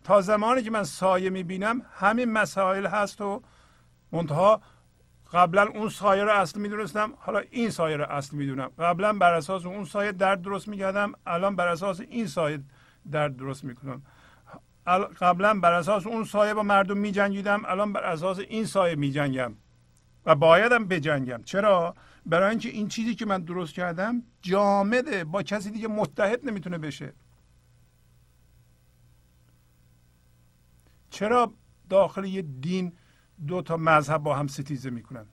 تا زمانی که من سایه می‌بینم همین مسائل هست و منتها قبلا اون سایه رو اصل می‌دونستم حالا این سایه رو اصل می‌دونم. قبلا بر اساس اون سایه درد درست می‌کردم الان بر اساس این سایه درد درست می‌کنم. قبلا بر اساس اون سایه با مردم میجنگیدم الان بر اساس این سایه میجنگم و بایدم بجنگم. چرا؟ برای اینکه این چیزی که من درست کردم جامده با کسی دیگه متحد نمی‌تونه بشه. چرا داخل یه دین دو تا مذهب با هم ستیزه می‌کنن؟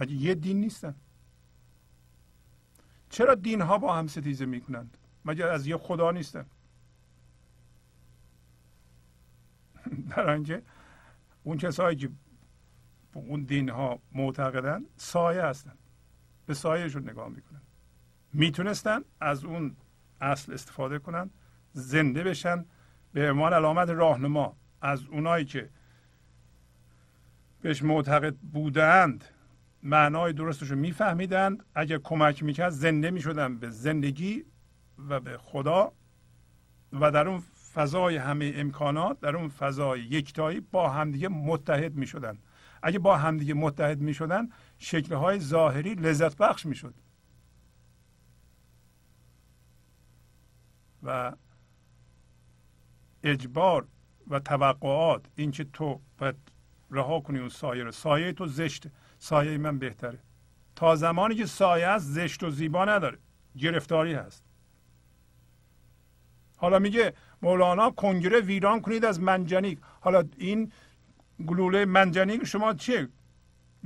مگه یه دین نیستن؟ چرا دین ها با هم ستیزه می‌کنند؟ مگه از یه خدا نیستن؟ در اینکه اون کسایی که اون دین ها معتقدن سایه هستن به سایهشون نگاه می‌کنن می‌تونستن از اون اصل استفاده کنن زنده بشن به عنوان علامت راهنما از اونایی که بهش معتقد بودند معنای درستش رو میفهمیدند اگر کمک می‌کرد زنده می‌شدن به زندگی و به خدا و در اون فضای همه امکانات در اون فضای یکتایی با همدیگه متحد می‌شدن. اگه با همدیگه متحد می‌شدن شکلهای ظاهری لذت بخش می‌شد. و اجبار و توقعات اینکه تو باید رها کنی اون سایه رو. سایه تو زشته سایه من بهتره. تا زمانی که سایه است زشت و زیبا نداره. گرفتاری هست. حالا میگه مولانا کنگره ویران کنید از منجنیک. حالا این گلوله منجنیک شما چیه؟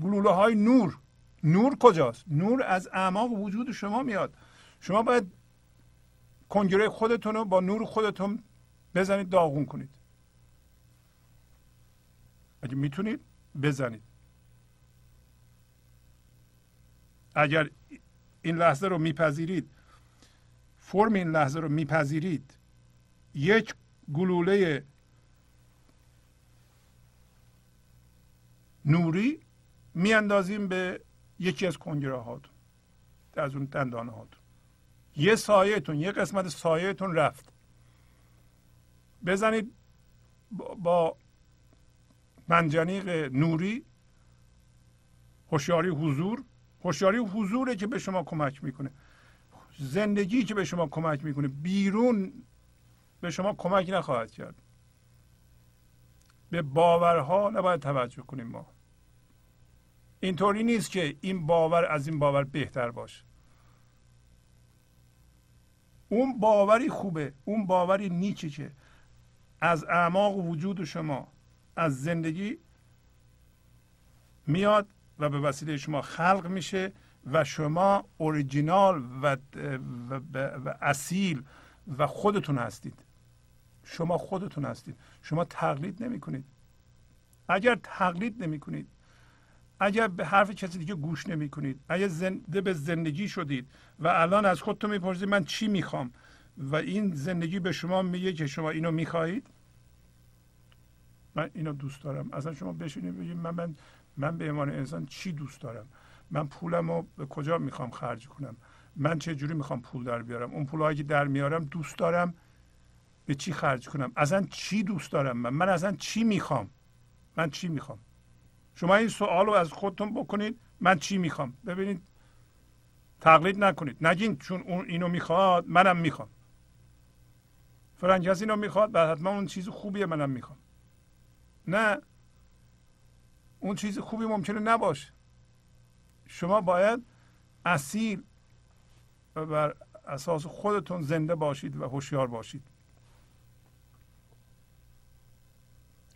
گلوله های نور. نور کجاست؟ نور از اعماق وجود شما میاد. شما باید کنگره خودتون رو با نور خودتون بزنید داغون کنید. اگه می‌تونید بزنید. اگر این لحظه رو میپذیرید فرم این لحظه رو میپذیرید. یک گلوله نوری میاندازیم به یکی از کنگره هاتون از اون دندانه هاتون یه سایهتون یه قسمت سایهتون رفت. بزنید با منجنیق نوری هوشیاری حضور. هوشیاری حضوره که به شما کمک می‌کنه. زندگی که به شما کمک می‌کنه. بیرون به شما کمک نخواهد کرد. به باورها نباید توجه کنیم ما. اینطوری نیست که این باور از این باور بهتر باشه. اون باوری خوبه اون باوری نیچه که از اعماق وجود شما از زندگی میاد و به وسیله شما خلق میشه و شما اوریجینال و, و, و اصیل و خودتون هستید. شما خودتون هستید. شما تقلید نمی کنید اگر تقلید نمی کنید اگر به حرف کسی دیگه گوش نمی کنید اگر زنده به زندگی شدید و الان از خودتون می‌پرسید من چی می‌خوام و این زندگی به شما میگه که شما اینو می‌خواهید من اینو دوست دارم. اصلا شما بشینید بگید من, من من به عنوان انسان چی دوست دارم؟ من پولم رو به کجا می‌خوام خرج کنم؟ من چه جوری می‌خوام پول در بیارم؟ اون پولهایی که در میارم دوست دارم. به چی خرج کنم؟ اصلا چی دوست دارم من؟ من اصلا چی می‌خوام؟ من چی می‌خوام؟ شما این سوال رو از خودتون بکنید من چی می‌خوام؟ ببینید تقلید نکنید. نگین چون اون اینو می‌خواد منم می‌خوام. فلان اینو می‌خواد بعد حتما اون چیز خوبیه منم می‌خوام. نه. اون چیز خوبی ممکنه نباشه. شما باید اصیل و بر اساس خودتون زنده باشید و هوشیار باشید.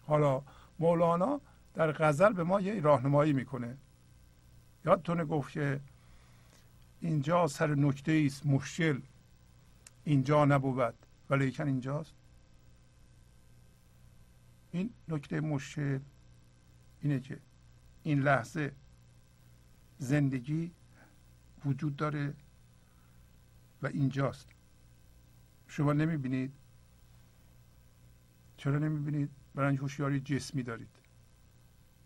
حالا مولانا در غزل به ما یه راهنمایی می‌کنه. یادتونه گفت که اینجا سر نکته است مشکل. اینجا نبود ولیکن اینجاست. این نکته مشکل اینه که این لحظه زندگی وجود داره و اینجاست. شما نمی‌بینید؟ چرا نمی‌بینید؟ برای هوشیاری جسمی دارید.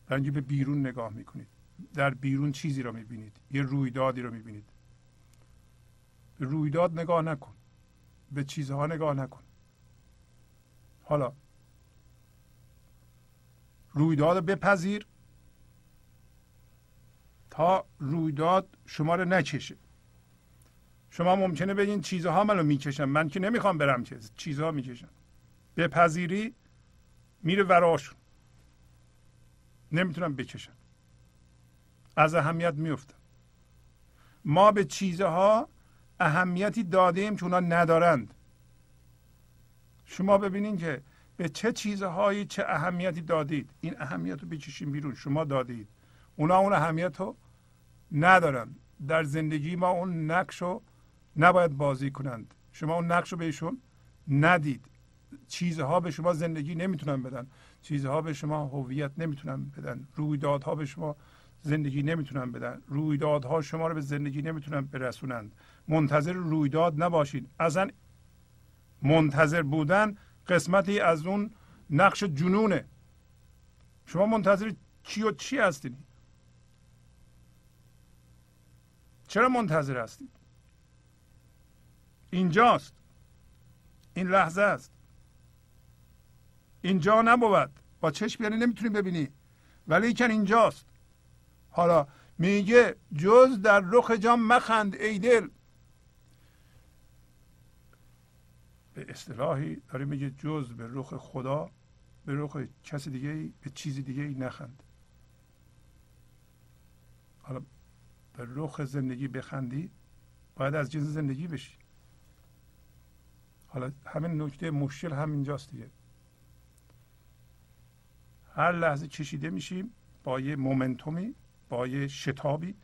برای به بیرون نگاه می‌کنید. در بیرون چیزی را می‌بینید. یه رویدادی را می‌بینید. به رویداد نگاه نکن. به چیزها نگاه نکن. حالا رویداد بپذیر تا رویداد شما رو نکشه. شما ممکنه بگین چیزها منو می‌کشن. من که نمی‌خوام برم که چیزها می‌کشن. بپذیری میره وراشون. نمی‌تونم بکشن از اهمیت میفتن ما به چیزها اهمیتی دادیم که اونا ندارند. شما ببینین که به چه چیزهایی چه اهمیتی دادید. این اهمیت رو بکشین بیرون. شما دادید. اونا اون اهمیت رو ندارن در زندگی ما اون نقش رو نباید بازی کنند. شما اون نقش رو بهشون ندید. چیزها به شما زندگی نمی‌تونن بدن. چیزها به شما هویت نمی‌تونن بدن. رویدادها به شما زندگی نمی‌تونن بدن. رویدادها شما رو به زندگی نمی‌تونن برسونند منتظر رویداد نباشید. اصلا منتظر بودن قسمتی از اون نقش جنونه. شما منتظر چی و چی هستید؟ چرا منتظر هستید؟ اینجاست. این لحظه است. اینجا نبود. با چشم یعنی نمی‌تونی ببینی. ولی کن اینجاست. حالا میگه جز در رخ جام مخند ای دل. به اصطلاحی داره میگه جز به رخ خدا به رخ کسی دیگه به چیز دیگه ای نخند. حالا به رخ زندگی بخندی باید از جنس زندگی بشی. حالا همین نکته مشکل همینجاست دیگه. هر لحظه کشیده میشیم با یه مومنتومی با یه شتابی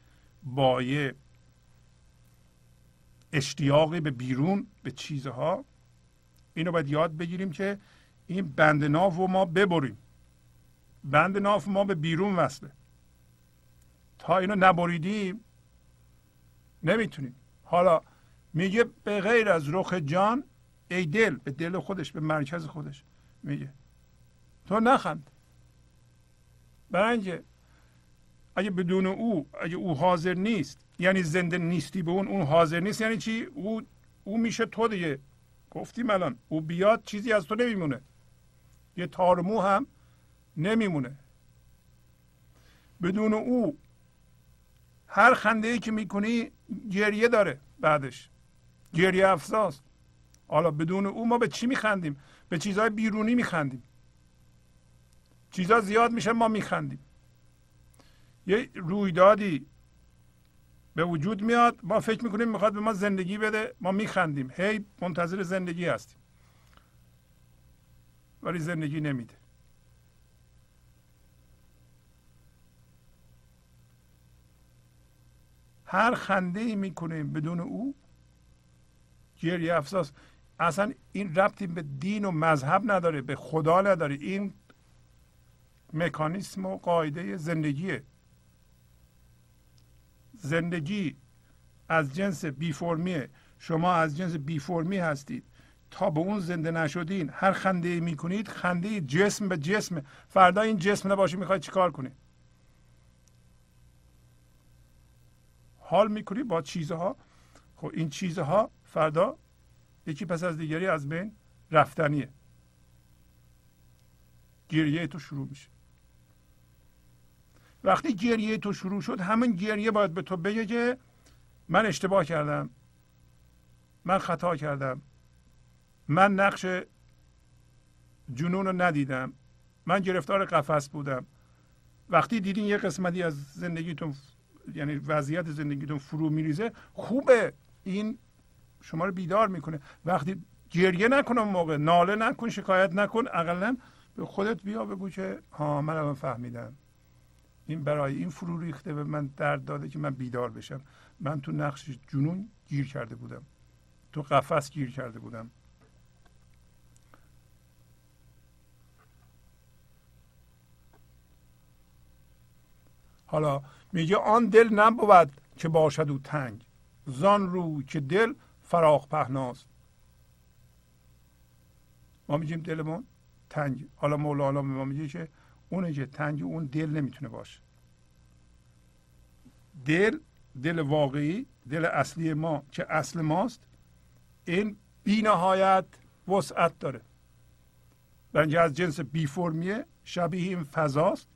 با یه اشتیاقی به بیرون به چیزها. اینو باید یاد بگیریم که این بند ناف رو ما ببریم. بند ناف ما به بیرون وصله. تا اینو نبریدیم نمی‌تونیم. حالا میگه به غیر از رخ جان ای دل به دل خودش به مرکز خودش میگه. تو نخند. برای اینکه اگه بدون او اگه او حاضر نیست یعنی زنده نیستی به اون اون حاضر نیست یعنی چی؟ او او میشه تو دیگه. گفتیم الان او بیاد چیزی از تو نمیمونه. یه تارمو هم نمیمونه. بدون او هر خنده ای که می‌کنی گریه داره بعدش. گریه افزاست. حالا بدون او ما به چی میخندیم؟ به چیزهای بیرونی میخندیم. چیزها زیاد میشه ما میخندیم. یه رویدادی به وجود میاد ما فکر می‌کنیم می‌خواد به ما زندگی بده ما میخندیم. هی منتظر زندگی هستیم. ولی زندگی نمیده. هر خنده ای می‌کنیم بدون او گریه افساس اصلا این ربطی به دین و مذهب نداره به خدا نداره. این مکانیسم و قاعده زندگیه زندگی از جنس بی فرمیه شما از جنس بی فرمی هستید. تا به اون زنده نشدین هر خنده می‌کنید خنده جسم به جسم. فردا این جسم نباشه می‌خواید چیکار کنید حال می‌کنی با چیزها. خب این چیزها فردا یکی پس از دیگری از بین رفتنیه. گریه تو شروع میشه. وقتی گریه تو شروع شد همین گریه باید به تو بگه که من اشتباه کردم. من خطا کردم. من نقش جنون رو ندیدم. من گرفتار قفس بودم. وقتی دیدین یه قسمتی از زندگیتون یعنی وضعیت زندگیتون فرو میریزه خوبه. این شما رو بیدار می‌کنه. وقتی گریه نکن موقع ناله نکن شکایت نکن اقلا به خودت بیا بگو که ها من الان فهمیدم. این برای این فرو ریخته به من درد داده که من بیدار بشم. من تو نقش جنون گیر کرده بودم. تو قفس گیر کرده بودم. حالا میگه آن دل نبود که باشد او تنگ. زان رو که دل فراخ پهناست. ما میگیم دلمون تنگ. حالا مولانا به ما میگه که اونه که تنگ اون دل نمی‌تونه باشه. دل دل واقعی دل اصلی ما که اصل ماست این بی نهایت وسعت داره. و از جنس بی فرمیه شبیه این فضاست.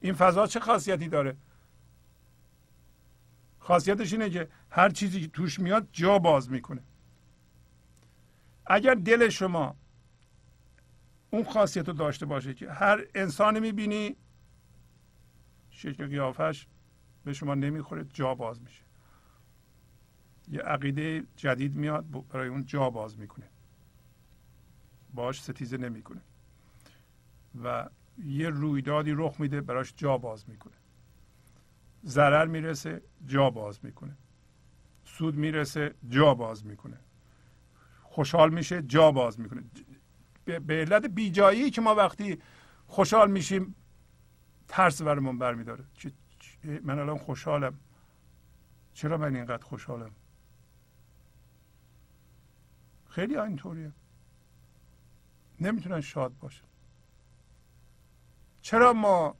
این فضا چه خاصیتی داره؟ خاصیتش اینه که هر چیزی که توش میاد جا باز می‌کنه. اگر دل شما اون خاصیت رو داشته باشه که هر انسانی می‌بینی شکل قیافش به شما نمی‌خوره جا باز میشه. یه عقیده جدید میاد برای اون جا باز می‌کنه. باش ستیزه نمی‌کنه. و یه رویدادی رخ میده براش جا باز می‌کنه. ضرر می‌رسه جا باز می‌کنه. سود می‌رسه جا باز می‌کنه. خوشحال میشه جا باز می‌کنه. به علت بیجایی که ما وقتی خوشحال میشیم ترس برمون برمیداره. من الان خوشحالم. چرا من اینقدر خوشحالم؟ خیلی اینطوریه. نمی‌تونن شاد باشن. چرا ما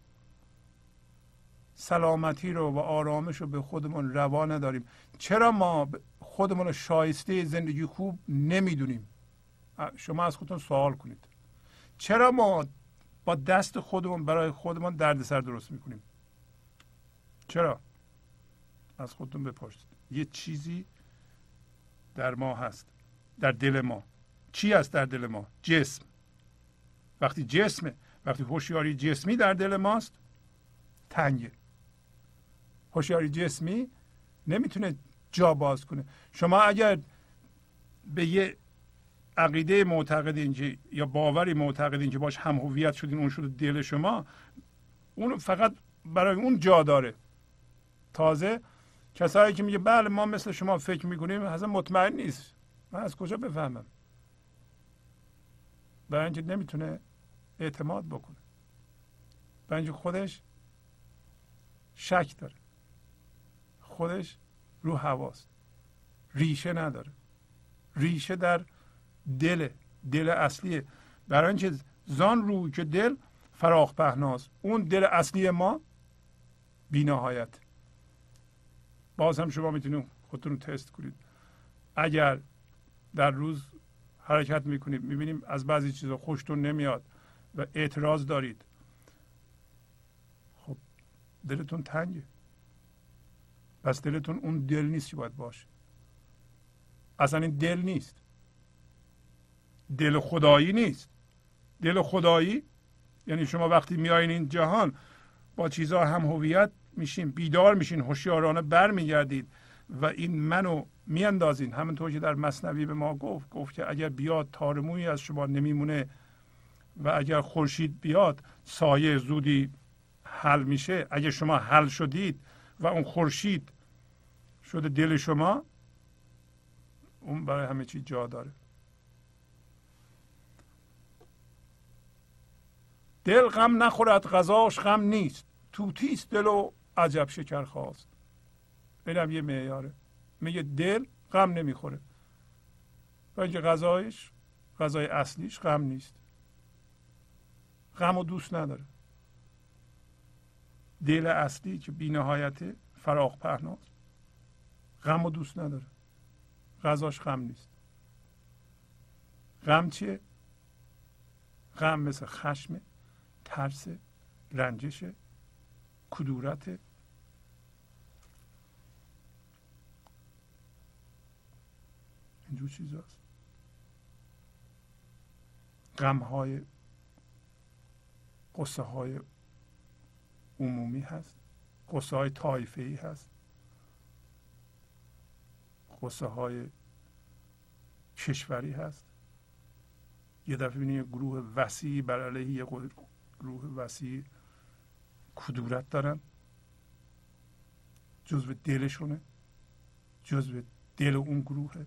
سلامتی رو و آرامش رو به خودمون روا نداریم؟ چرا ما خودمون رو شایسته زندگی خوب نمی‌دونیم؟ شما از خودتون سوال کنید. چرا ما با دست خودمون برای خودمون دردسر درست می‌کنیم؟ چرا؟ از خودتون بپرسید. یه چیزی در ما هست در دل ما. چی هست در دل ما؟ جسم. وقتی جسمه وقتی هوشیاری جسمی در دل ماست تنگه. هوشیاری جسمی نمی‌تونه جا باز کنه. شما اگر به یه عقیده معتقدین که یا باوری معتقدین که باش هم هویت شدین اون شده دل شما اون فقط برای اون جا داره. تازه کسایی که میگه بله ما مثل شما فکر می‌کنیم اصلا مطمئن نیست. من از کجا بفهمم؟ برای اینکه نمی‌تونه اعتماد بکنه. برای اینکه خودش شک داره. خودش رو هواست. ریشه نداره. ریشه در دل دل اصلیه برای اینکه زان رو که دل فراخ پهناست. اون دل اصلی ما بینهایت باز هم شما می‌تونید خودتون رو تست کنید. اگر در روز حرکت می‌کنید می‌بینیم از بعضی چیزا خوشتون نمیاد و اعتراض دارید. خب دلتون تنگه. پس دلتون اون دل نیست که باید باشه. اصلا این دل نیست. دل خدایی نیست. دل خدایی؟ یعنی شما وقتی میایین این جهان با چیزها هم هویت میشین بیدار میشین هوشیارانه برمیگردید و این منو میاندازین. همونطور که در مصنوی به ما گفت گفت که اگر بیاد تارموی از شما نمیمونه و اگر خورشید بیاد سایه زودی حل میشه. اگر شما حل شدید و اون خورشید شده دل شما اون برای همه چیز جا داره. دل غم نخورد غذاش غم نیست. توتیست دل و عجب شکر خواست اینم یه معیاره. میگه دل غم نمی‌خوره. و اینکه غذایش غذای اصلیش غم نیست. غم و دوست نداره. دل اصلی که بی نهایت فراغ پهناست. غم و دوست نداره. غذاش غم نیست. غم چیه؟ غم مثل خشم. ترس رنجش کدورت. اینجور چیزاست. غم های قصه های عمومی هست. قصه های طایفه ای هست. قصه های کشوری هست. یه دفعه یه گروه وسیعی بر علیه یه گروه وسیع کدورت دارن. جزو دلشونه. جزو دل اون گروهه.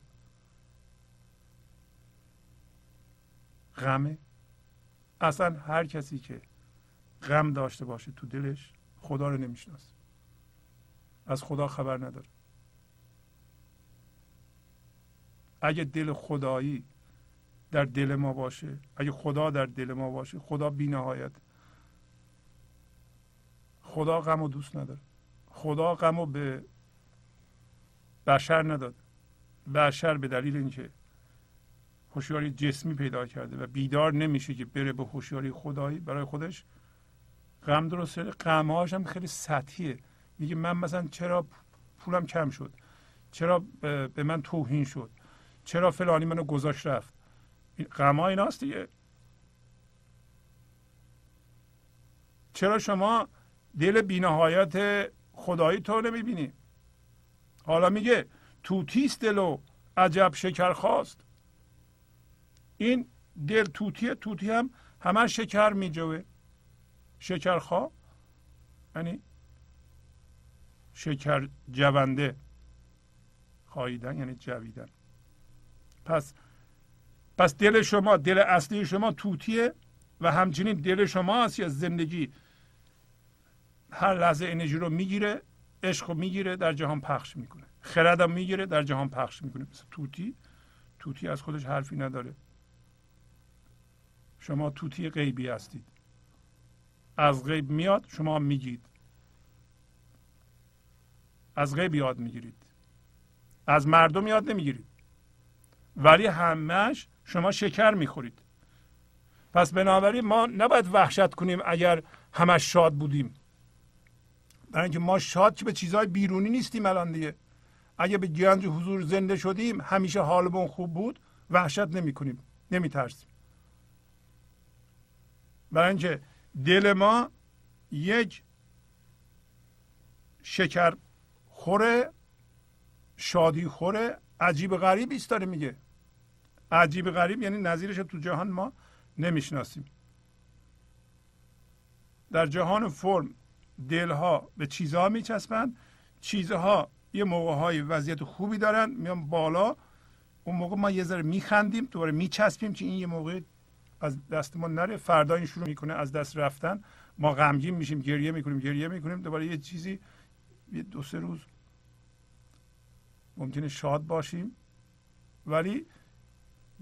غمه. اصلا هر کسی که غم داشته باشه تو دلش خدا رو نمی‌شناسه. از خدا خبر نداره. اگه دل خدایی در دل ما باشه. اگه خدا در دل ما باشه خدا بی نهایت. خدا غم و دوست نداره. خدا غم و به بشر نداد. بشر به دلیل اینکه هوشیاری جسمی پیدا کرده و بیدار نمیشه که بره به هوشیاری خدایی برای خودش غم درست غمهاش هم خیلی سطحیه. میگه من مثلا چرا پولم کم شد؟ چرا به من توهین شد؟ چرا فلانی منو گذاشت رفت؟ غم ایناست دیگه. چرا شما دل بینهایت خدایی تو نمی‌بینی؟ حالا میگه توتیست دلو عجب شکر خواست این دل توتیه توتی هم همه شکر میجوه. شکرخواه یعنی شکر جونده. خواهیدن یعنی جویدن. پس پس دل شما دل اصلی شما توتیه و همچنین دل شما هست از زندگی. هر لحظه انرژی رو می‌گیره عشق رو می‌گیره در جهان پخش می‌کنه. خردم می‌گیره در جهان پخش می‌کنه. مثل توتی. توتی از خودش حرفی نداره. شما توتی غیبی هستید. از غیب میاد شما میگید. از غیب یاد می‌گیرید. از مردم یاد نمی‌گیرید. ولی همش شما شکر می‌خورید. پس بنابراین ما نباید وحشت کنیم اگر همش شاد بودیم. برای اینکه ما شاد که به چیزهای بیرونی نیستیم الان دیگه. اگه به گنج حضور زنده شدیم همیشه حالمون خوب بود وحشت نمی کنیم نمی ترسیم برای اینکه دل ما یک شکر خوره شادی خوره عجیب غریب است داره میگه. عجیب غریب یعنی نظیرش تو جهان ما نمی‌شناسیم. در جهان فرم دلها به چیزها میچسبند چیزها یه موقع های وضعیت خوبی دارن میان بالا اون موقع ما یه ذره میخندیم دوباره میچسبیم که این یه موقع از دست ما نره. فردا این شروع می‌کنه از دست رفتن. ما غمگین میشیم گریه می‌کنیم گریه می‌کنیم. دوباره یه چیزی یه دو سه روز ممکنه شاد باشیم. ولی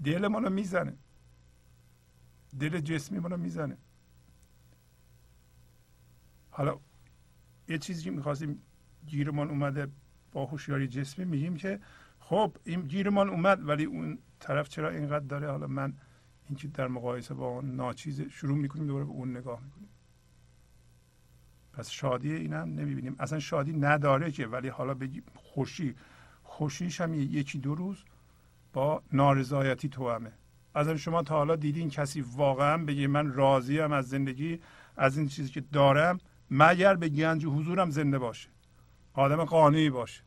دل ما رو می‌زنه. دل جسمی ما رو می‌زنه. حالا یه چیزی که می‌خواستیم گیرمان اومده با هوشیاری جسمی میگیم که خب این گیرمان اومد ولی اون طرف چرا اینقدر داره؟ حالا من اینکه در مقایسه با اون ناچیز شروع می‌کنیم دوباره به اون نگاه می‌کنیم. پس شادی این هم نمی‌بینیم. اصلا شادی نداره که ولی حالا بگی خوشی. خوشیش هم یکی دو روز با نارضایتی توامه از شما تا حالا دیدین کسی واقعا بگه من راضیم از زندگی از این چیزی که دارم مگر به گنج حضورم زنده باشه؟ آدم قانعی باشه.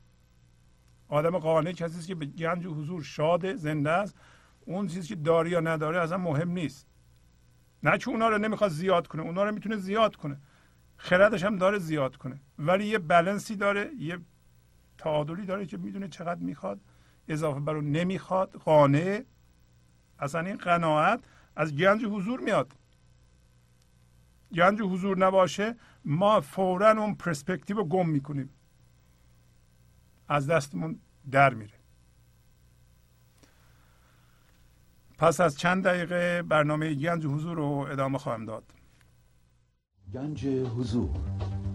آدم قانع کسی که به گنج حضور شاده زنده است. اون چیزی که داره یا نداره اصلا مهم نیست. نه که اونا رو نمی‌خواد زیاد کنه اونا رو می‌تونه زیاد کنه. خردش هم داره زیاد کنه. ولی یه بلنسی داره یه تعادلی داره که می‌دونه چقدر می‌خواد. اضافه بر اون نمی‌خواد قانع. اصلا این قناعت از گنج حضور میاد. گنج حضور نباشه ما فورا اون پرسپکتیو رو گم می‌کنیم. از دستمون در میره. پس از چند دقیقه برنامه گنج حضور رو ادامه خواهم داد. گنج حضور.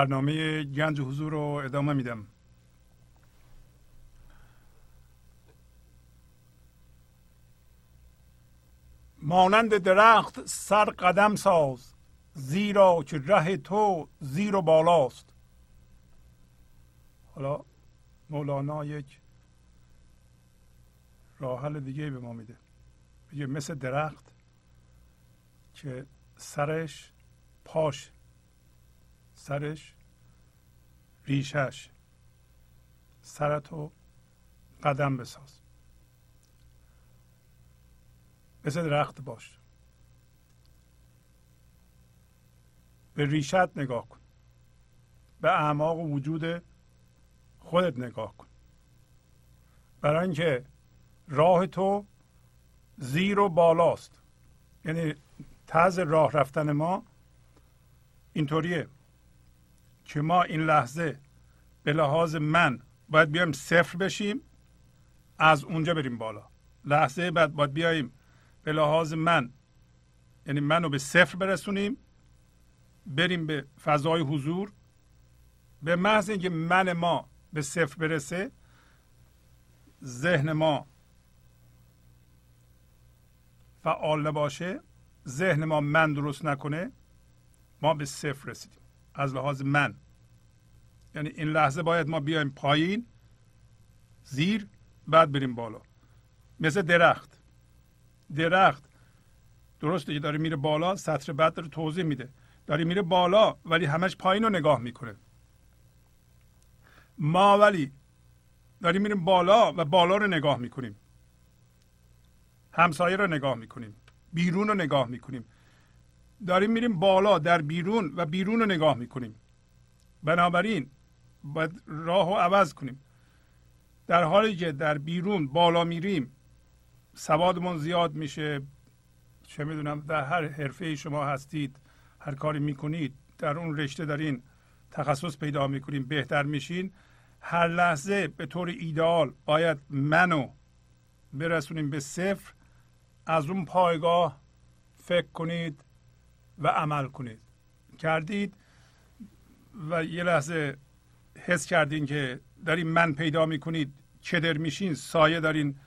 برنامه گنج حضور رو ادامه میدم. مانند درخت سر قدم ساز زیرا که ره تو زیر و بالاست. حالا مولانا یک راه حل دیگه به ما میده. میگه مثل درخت که سرش پاش سرش ریشش. سرتو قدم بساز. مثل درخت باش. به ریشت نگاه کن. به اعماق وجود خودت نگاه کن. برای اینکه راه تو زیر و بالاست. یعنی طرز راه رفتن ما اینطوریه. که ما این لحظه به لحاظ من باید بیایم صفر بشیم از اونجا بریم بالا. لحظه بعد باید بیایم به لحاظ من یعنی منو به صفر برسونیم بریم به فضای حضور. به محض اینکه من ما به صفر برسه ذهن ما فعال نباشه ذهن ما من درست نکنه ما به صفر رسیدیم. از لحاظ من. یعنی این لحظه باید ما بیایم پایین زیر بعد بریم بالا. مثل درخت. درخت درسته که داره میره بالا سطر بعد داره توضیح میده. داره میره بالا ولی همش پایین رو نگاه می‌کنه. ما ولی داریم میریم بالا و بالا رو نگاه می‌کنیم. همسایه رو نگاه می‌کنیم. بیرون رو نگاه می‌کنیم. داریم میریم بالا در بیرون و بیرون رو نگاه می‌کنیم. بنابراین باید راه رو عوض کنیم. در حالی که در بیرون بالا میریم سوادمون زیاد میشه. چه می‌دونم در هر حرفه شما هستید هر کاری می‌کنید در اون رشته دارین تخصص پیدا می‌کنیم بهتر میشین. هر لحظه به طور ایدئال باید منو برسونیم به صفر. از اون پایگاه فکر کنید. و عمل کنید. کردید و یه لحظه حس کردین که دارین من پیدا می‌کنید چدر میشین سایه دارین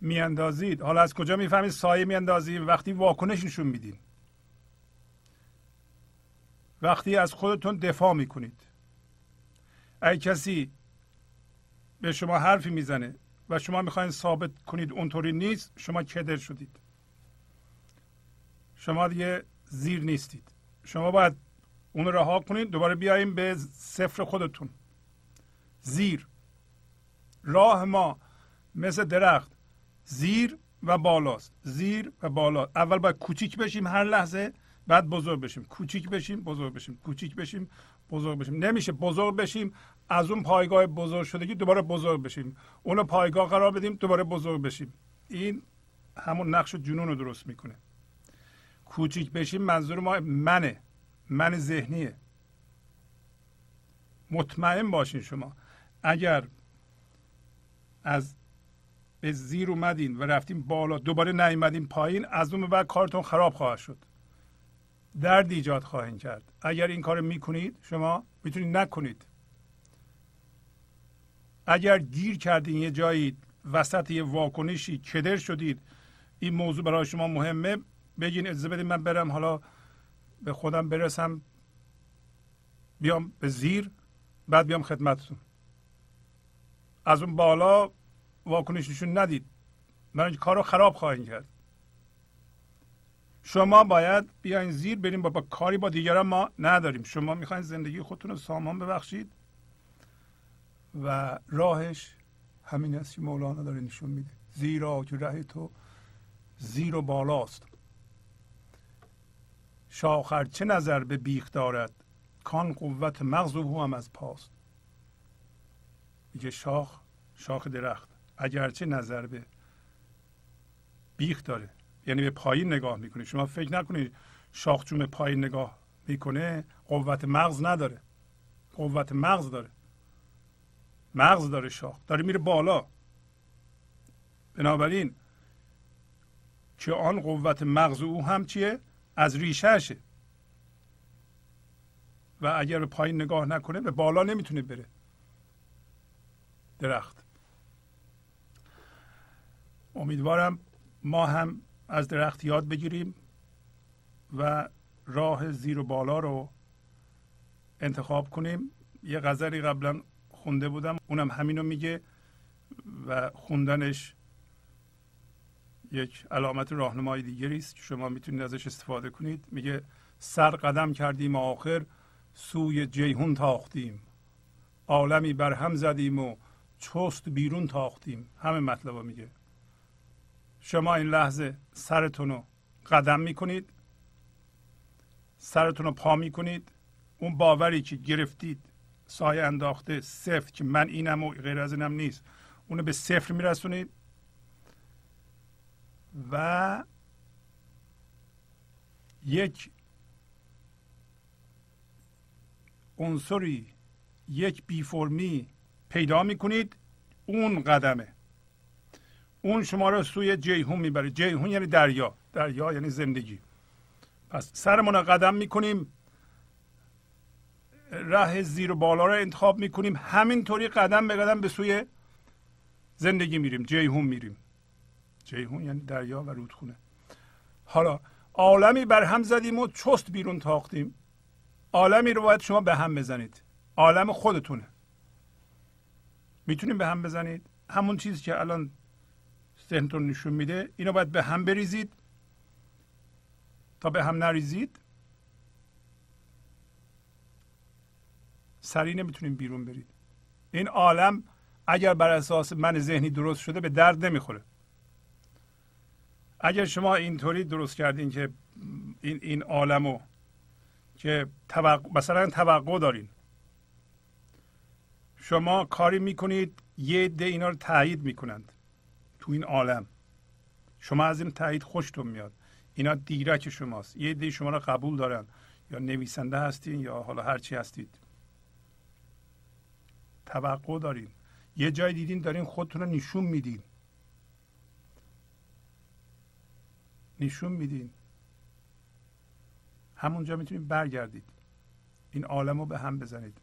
میاندازید. حالا از کجا می‌فهمید سایه میاندازید وقتی واکنش نشون میدین. وقتی از خودتون دفاع می‌کنید. اگه کسی به شما حرفی می‌زنه و شما می‌خواین ثابت کنید اونطوری نیست شما کدر شدید. شما دیگه زیر نیستید. شما باید اون رها کنید دوباره بیاییم به صفر خودتون. زیر. راه ما مثل درخت زیر و بالاست. زیر و بالا. اول باید کوچیک بشیم هر لحظه بعد بزرگ بشیم. کوچیک بشیم بزرگ بشیم. کوچیک بشیم بزرگ بشیم. نمیشه بزرگ بشیم از اون پایگاه بزرگ شدگی دوباره بزرگ بشیم. اون پایگاه قرار بدیم دوباره بزرگ بشیم. این همون نقش جنون رو درست می‌کنه. کوچیک بشیم منظور ما منه. من ذهنیه. مطمئن باشین شما. اگر از به زیر اومدین و رفتیم بالا دوباره نیومدین پایین از اون بعد کارتون خراب خواهد شد. درد ایجاد خواهید کرد. اگر این کار می‌کنید شما می‌تونید نکنید. اگر گیر کردین یه جایی وسط یه واکنشی کدر شدید این موضوع برای شما مهمه. بگین اجازه بدین من برم حالا به خودم برسم بیام به زیر بعد بیام خدمتتون. از اون بالا واکنششون ندید. من کار رو خراب خواهید کرد. شما باید بیاین زیر بریم با, با کاری با دیگران ما نداریم. شما می‌خواین زندگی خودتون رو سامان ببخشید و راهش همین است که مولانا داره نشون میده. زیرا که ره تو زیر و بالاست. شاخر چه نظر به بیخ دارد؟ کان قوت مغز او هم از پاست. میگه شاخ شاخ درخت. اگرچه نظر به بیخ داره. یعنی به پایین نگاه می‌کنه شما فکر نکنید شاخ چون به پایین نگاه می‌کنه قوت مغز نداره. قوت مغز داره. مغز داره شاخ. داره میره بالا. بنابراین که آن قوت مغز او هم چیه؟ از ریشهشه. و اگر به پایین نگاه نکنه به بالا نمی‌تونه بره. درخت. امیدوارم ما هم از درخت یاد بگیریم و راه زیر و بالا رو انتخاب کنیم. یه غزلی قبلا خونده بودم. اونم همینو میگه و خوندنش یک علامت راهنمای دیگری است که شما می‌تونید ازش استفاده کنید. میگه سر قدم کردیم آخر سوی جیهون تاختیم. عالمی بر هم زدیم و چست بیرون تاختیم. همه مطلب میگه. شما این لحظه سرتون رو قدم می‌کنید سرتون رو پا می‌کنید. اون باوری که گرفتید سایه انداخته صفر که من اینم و غیر از اینم نیست اونو به صفر میرسونید. و یک عنصری یک بی فرمی پیدا می‌کنید. اون قدمه. اون شما رو سوی جیهون می‌بره. جیهون یعنی دریا. دریا یعنی زندگی. پس سرمون رو قدم می‌کنیم. راه زیر و بالا رو انتخاب می‌کنیم. همینطوری قدم به قدم به سوی زندگی میریم. جیهون میریم. جیهون یعنی دریا و رودخونه. حالا عالمی بر هم زدیم و چست بیرون تاختیم. عالمی رو باید شما به هم بزنید. عالم خودتونه. می‌تونیم به هم بزنید؟ همون چیزی که الان ذهنتون نشون میده اینو باید به هم بریزید. تا به هم نریزید سریع نمی‌تونیم بیرون برید. این عالم اگر بر اساس من ذهنی درست شده به درد نمی‌خوره. اگر شما اینطوری درست کردین که این این عالمو که توقع مثلا توقع دارین. شما کاری می‌کنید یه ده اینا رو تایید می‌کنند تو این عالم. شما از این تایید خوشتون میاد. اینا دیرک شماست. یه دی شما رو قبول دارن. یا نویسنده هستین یا حالا هرچی هستید. توقع دارین. یه جای دیدین دارین خودتون رو نشون میدین. نشون میدین. همونجا می‌تونید برگردید. این عالم رو به هم بزنید.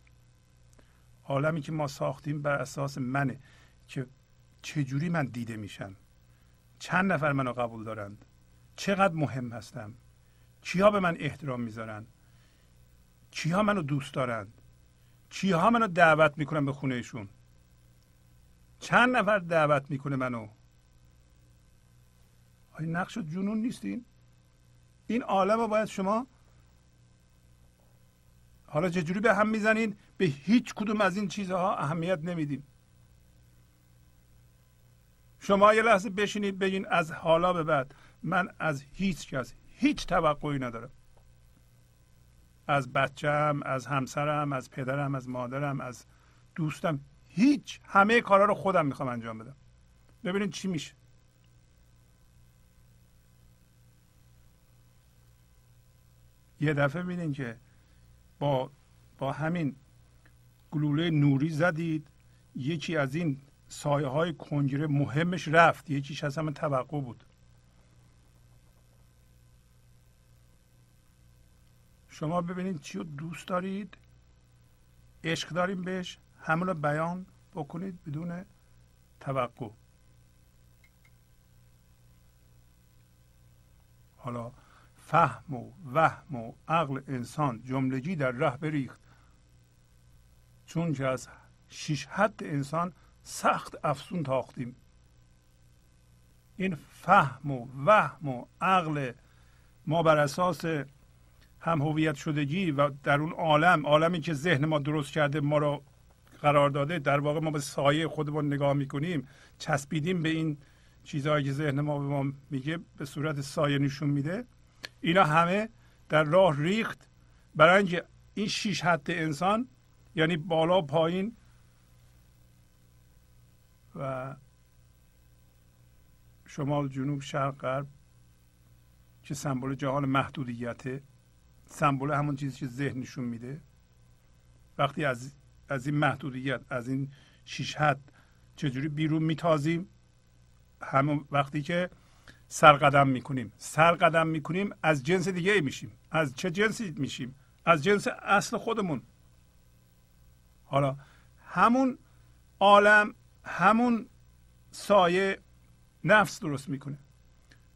عالمی که ما ساختیم بر اساس منه که چجوری من دیده میشم؟ چند نفر منو قبول دارند؟ چقدر مهم هستم؟ کیا به من احترام می‌ذارن؟ کیا منو دوست دارند؟ کیها منو دعوت می‌کنن به خونهشون؟ چند نفر دعوت می‌کنه منو؟ آیا نقش جنون نیستین؟ این عالم رو باید شما حالا چجوری به هم می‌زنین؟ به هیچ کدوم از این چیزها اهمیت نمیدین. شما یه لحظه بشینید بگین از حالا به بعد من از هیچ کس هیچ توقعی ندارم. از بچم از همسرم از پدرم از مادرم از دوستم هیچ. همه کارا رو خودم می‌خوام انجام بدم. ببینید چی میشه. یه دفعه میدین که با با همین گلوله نوری زدید یکی از این سایه های کنجره مهمش رفت یکیش از همه توقع بود. شما ببینید چی رو دوست دارید عشق داریم بهش همون رو بیان بکنید بدون توقع. حالا فهم و وهم و عقل انسان جملگی در ره بریخت. چون که از شیش حد انسان سخت افسون تاختیم. این فهم و وهم و عقل ما بر اساس هم هویت شدگی و در اون عالم عالمی که ذهن ما درست کرده ما رو قرار داده در واقع ما به سایه خودمون نگاه می‌کنیم چسبیدیم به این چیزهایی که ذهن ما به ما میگه به صورت سایه نشون میده. اینا همه در راه ریخت. برای اینکه این شیش حد انسان یعنی بالا پایین و شمال جنوب شرق غرب که سمبل جهان محدودیته سمبل همون چیزی که ذهن نشون میده. وقتی از از این محدودیت از این شیش حد چجوری بیرون میتازیم؟ همون وقتی که سرقدم می‌کنیم. سرقدم می‌کنیم از جنس دیگه میشیم. از چه جنسی میشیم؟ از جنس اصل خودمون. حالا همون عالم همون سایه نفس درست می‌کنه.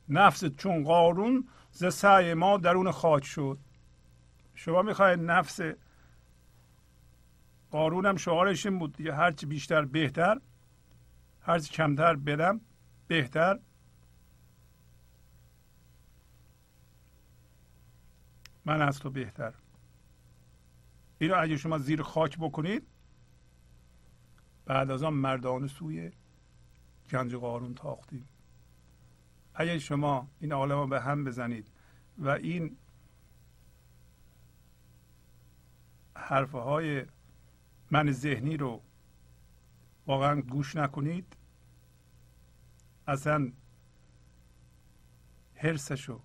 نفس چون قارون ز سعی ما درون خاک شد. شما می‌خواید نفس قارون هم شعارش این بود دیگه هرچی بیشتر بهتر هرچی کمتر بدم بهتر. من از تو بهتر اینو اگه شما زیر خاک بکنید بعد از آن مردان سوی گنج قارون تاختیم. اگه شما این عالم به هم بزنید و این حرفه های من ذهنی رو واقعا گوش نکنید اصلا حرسشو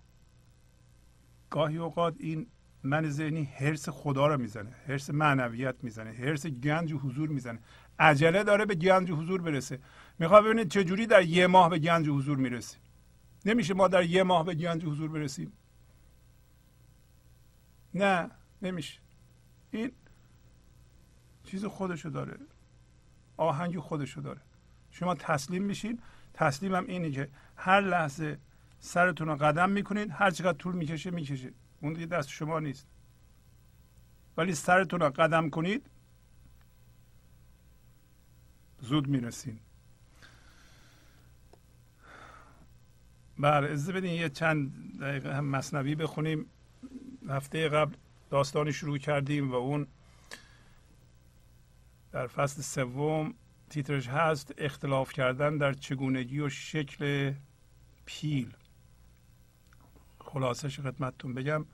گاهی اوقات این من ذهنی حرس خدا رو می‌زنه حرس معنویت می‌زنه حرس گنج و حضور می‌زنه. عجله داره به گنج و حضور برسه. می‌خواد ببینید چجوری در یه ماه به گنج و حضور می‌رسه. نمیشه ما در یه ماه به گنج و حضور برسیم. نه نمیشه. این چیز خودشو داره. آهنگ خودشو داره. شما تسلیم میشین. تسلیم هم اینه که هر لحظه سرتون رو قدم می‌کنید هر چقدر طول می‌کشه می‌کشه اون دیگه دست شما نیست. ولی سرتون رو قدم کنید زود می‌رسین. بله از بدین یه چند دقیقه هم مصنوی بخونیم. هفته قبل داستانی شروع کردیم و اون در فصل سوم تیترش هست اختلاف کردن در چگونگی و شکل پیل. خلاصش خدمتتون بگم.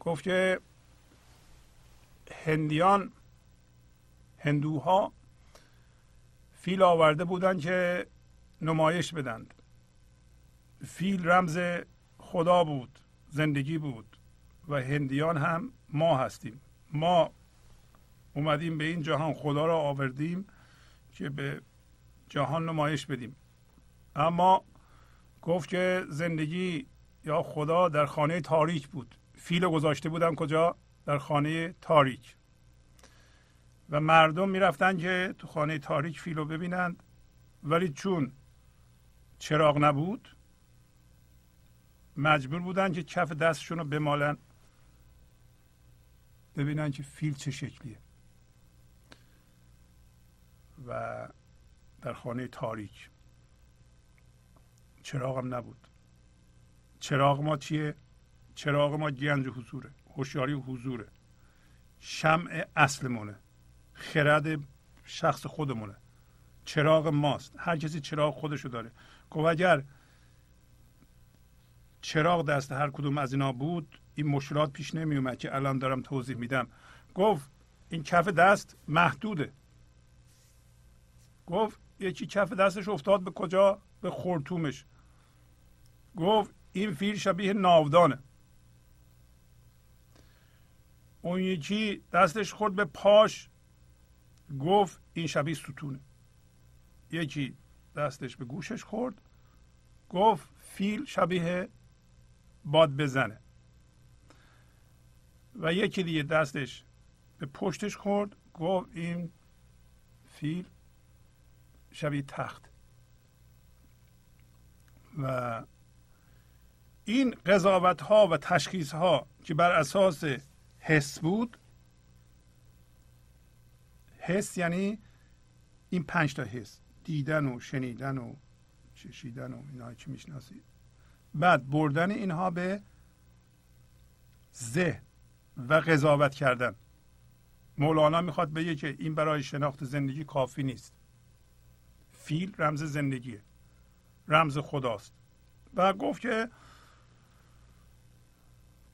گفت که هندیان هندوها فیل آورده بودن که نمایش بدند. فیل رمز خدا بود زندگی بود و هندیان هم ما هستیم. ما اومدیم به این جهان خدا را آوردیم که به جهان نمایش بدیم. اما گفت که زندگی یا خدا در خانه تاریک بود. فیل گذاشته بودم کجا؟ در خانه تاریک. و مردم می‌رفتن که تو خانه تاریک فیل رو ببینند. ولی چون چراغ نبود مجبور بودن که کف دستشون رو بمالن ببینن که فیل چه شکلیه. و در خانه تاریک چراغ هم نبود. چراغ ما چیه؟ چراغ ما گنج حضوره هوشیاری حضوره. شمع اصلمونه خرد شخص خودمونه. چراغ ماست هر کسی چراغ خودشو داره. گفت اگر چراغ دست هر کدوم از اینا بود این مشکلات پیش نمی اومد که الان دارم توضیح میدم. گفت این کف دست محدوده. گفت یکی کف دستش افتاد به کجا؟ به خورتومش گفت این فیل شبیه ناودانه. اون یکی دستش خورد به پاش گفت این شبیه ستونه. یکی دستش به گوشش خورد گفت فیل شبیه باد بزنه. و یکی دیگه دستش به پشتش خورد گفت این فیل شبیه تخت. و این قضاوت ها و تشخیص ها که بر اساس حس بود حس یعنی این پنج تا حس دیدن و شنیدن و چشیدن و اینا که می‌شناسید. بعد بردن اینها به ذهن و قضاوت کردن. مولانا می‌خواد بگه که این برای شناخت زندگی کافی نیست. فیل رمز زندگیه. رمز خداست. و گفت که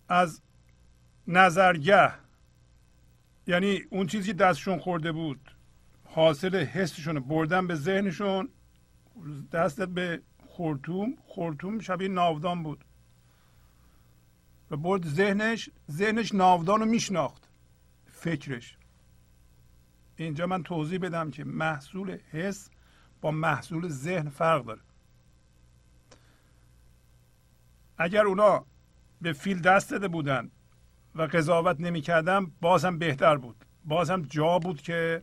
از نظرگه. یعنی اون چیزی دستشون خورده بود حاصل حسشون بردن به ذهنشون دستت به خورتوم. خورتوم شبیه ناودان بود. و برد ذهنش ذهنش ناودان رو میشناخت. فکرش. اینجا من توضیح بدم که محصول حس با محصول ذهن فرق داره. اگر اونا به فیل دست داده بودن و قضاوت نمی‌کردن بازم بهتر بود. بازم جا بود که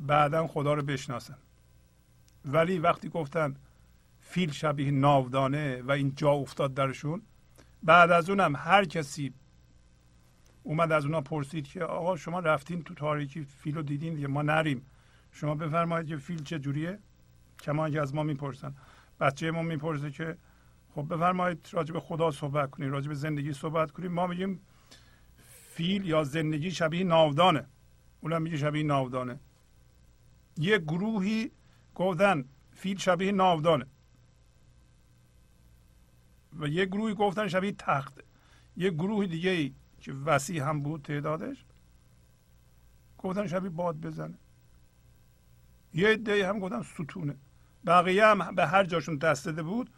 بعدا خدا رو بشناسن. ولی وقتی گفتن فیل شبیه ناودانه و این جا افتاد درشون بعد از اونم هر کسی اومد از اونا پرسید که آقا شما رفتین تو تاریکی فیل رو دیدین دیگه؟ ما نریم. شما بفرمایید که فیل چه جوریه؟ کما که از ما می‌پرسن. بچه ما می‌پرسه که خب بفرمایید راجع به خدا صحبت کنید راجع به زندگی صحبت کنید ما میگیم فیل یا زندگی شبیه ناودانه. اونم میگه شبیه ناودانه. یه گروهی گفتن فیل شبیه ناودانه. و یه گروهی گفتن شبیه تخته. یه گروه دیگه ای که وسیع هم بود تعدادش گفتن شبیه باد بزنه. یه عده هم گفتن ستونه. بقیه هم به هر جاشون دست داده بود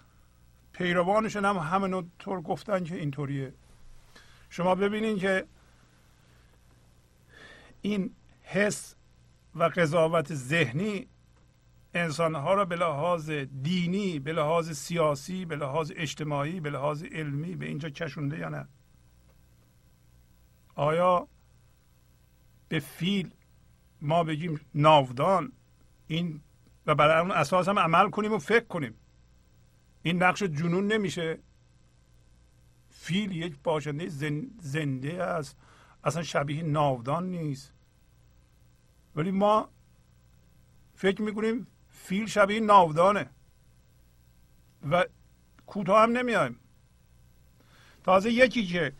پیروانشون هم همین طور گفتن که اینطوریه. شما ببینین که این حس و قضاوت ذهنی انسانها را به لحاظ دینی به لحاظ سیاسی به لحاظ اجتماعی به لحاظ علمی به اینجا کشونده یا نه؟ آیا به فیل ما بگیم ناودان این و برای اون اساس هم عمل کنیم و فکر کنیم؟ این نقش جنون نمیشه. فیل یک باشنده زنده است. اصلا شبیه ناودان نیست. ولی ما فکر می‌کنیم فیل شبیه ناودانه. و کوتاه هم نمیایم. تازه یکی که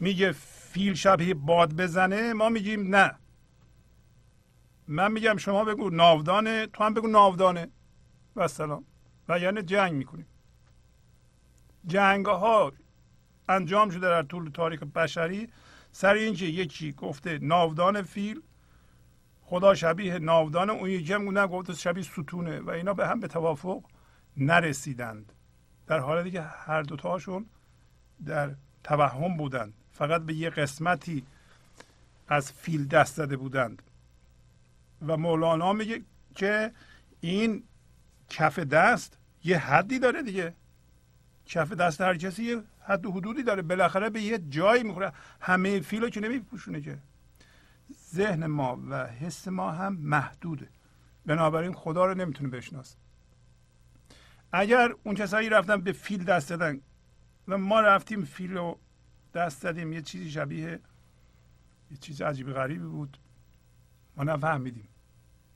میگه فیل شبیه باد بزنه ما میگیم نه. من میگم شما بگو ناودانه تو هم بگو ناودانه. و سلام. و یعنی جنگ می‌کنیم. جنگ ها انجام شده در طول تاریخ بشری. سر اینکه یکی گفته ناودان فیل خدا شبیه ناودان اون یکی هم گفته شبیه ستونه و اینا به هم به توافق نرسیدند. در حالی که هر دوتاشون در توهم بودند. فقط به یه قسمتی از فیل دست زده بودند. و مولانا میگه که این کف دست یه حدی داره دیگه. کف دست هر کسی یه حد و حدودی داره. بالاخره به یه جایی می‌خوره. همه فیلو که نمیپوشونه که. ذهن ما و حس ما هم محدوده. بنابراین خدا رو نمی‌تونه بشناسه. اگر اون کسایی رفتن به فیل دست دادن و ما رفتیم فیل رو دست دادیم یه چیزی شبیه یه چیز عجیب غریبی بود. ما نفهمیدیم.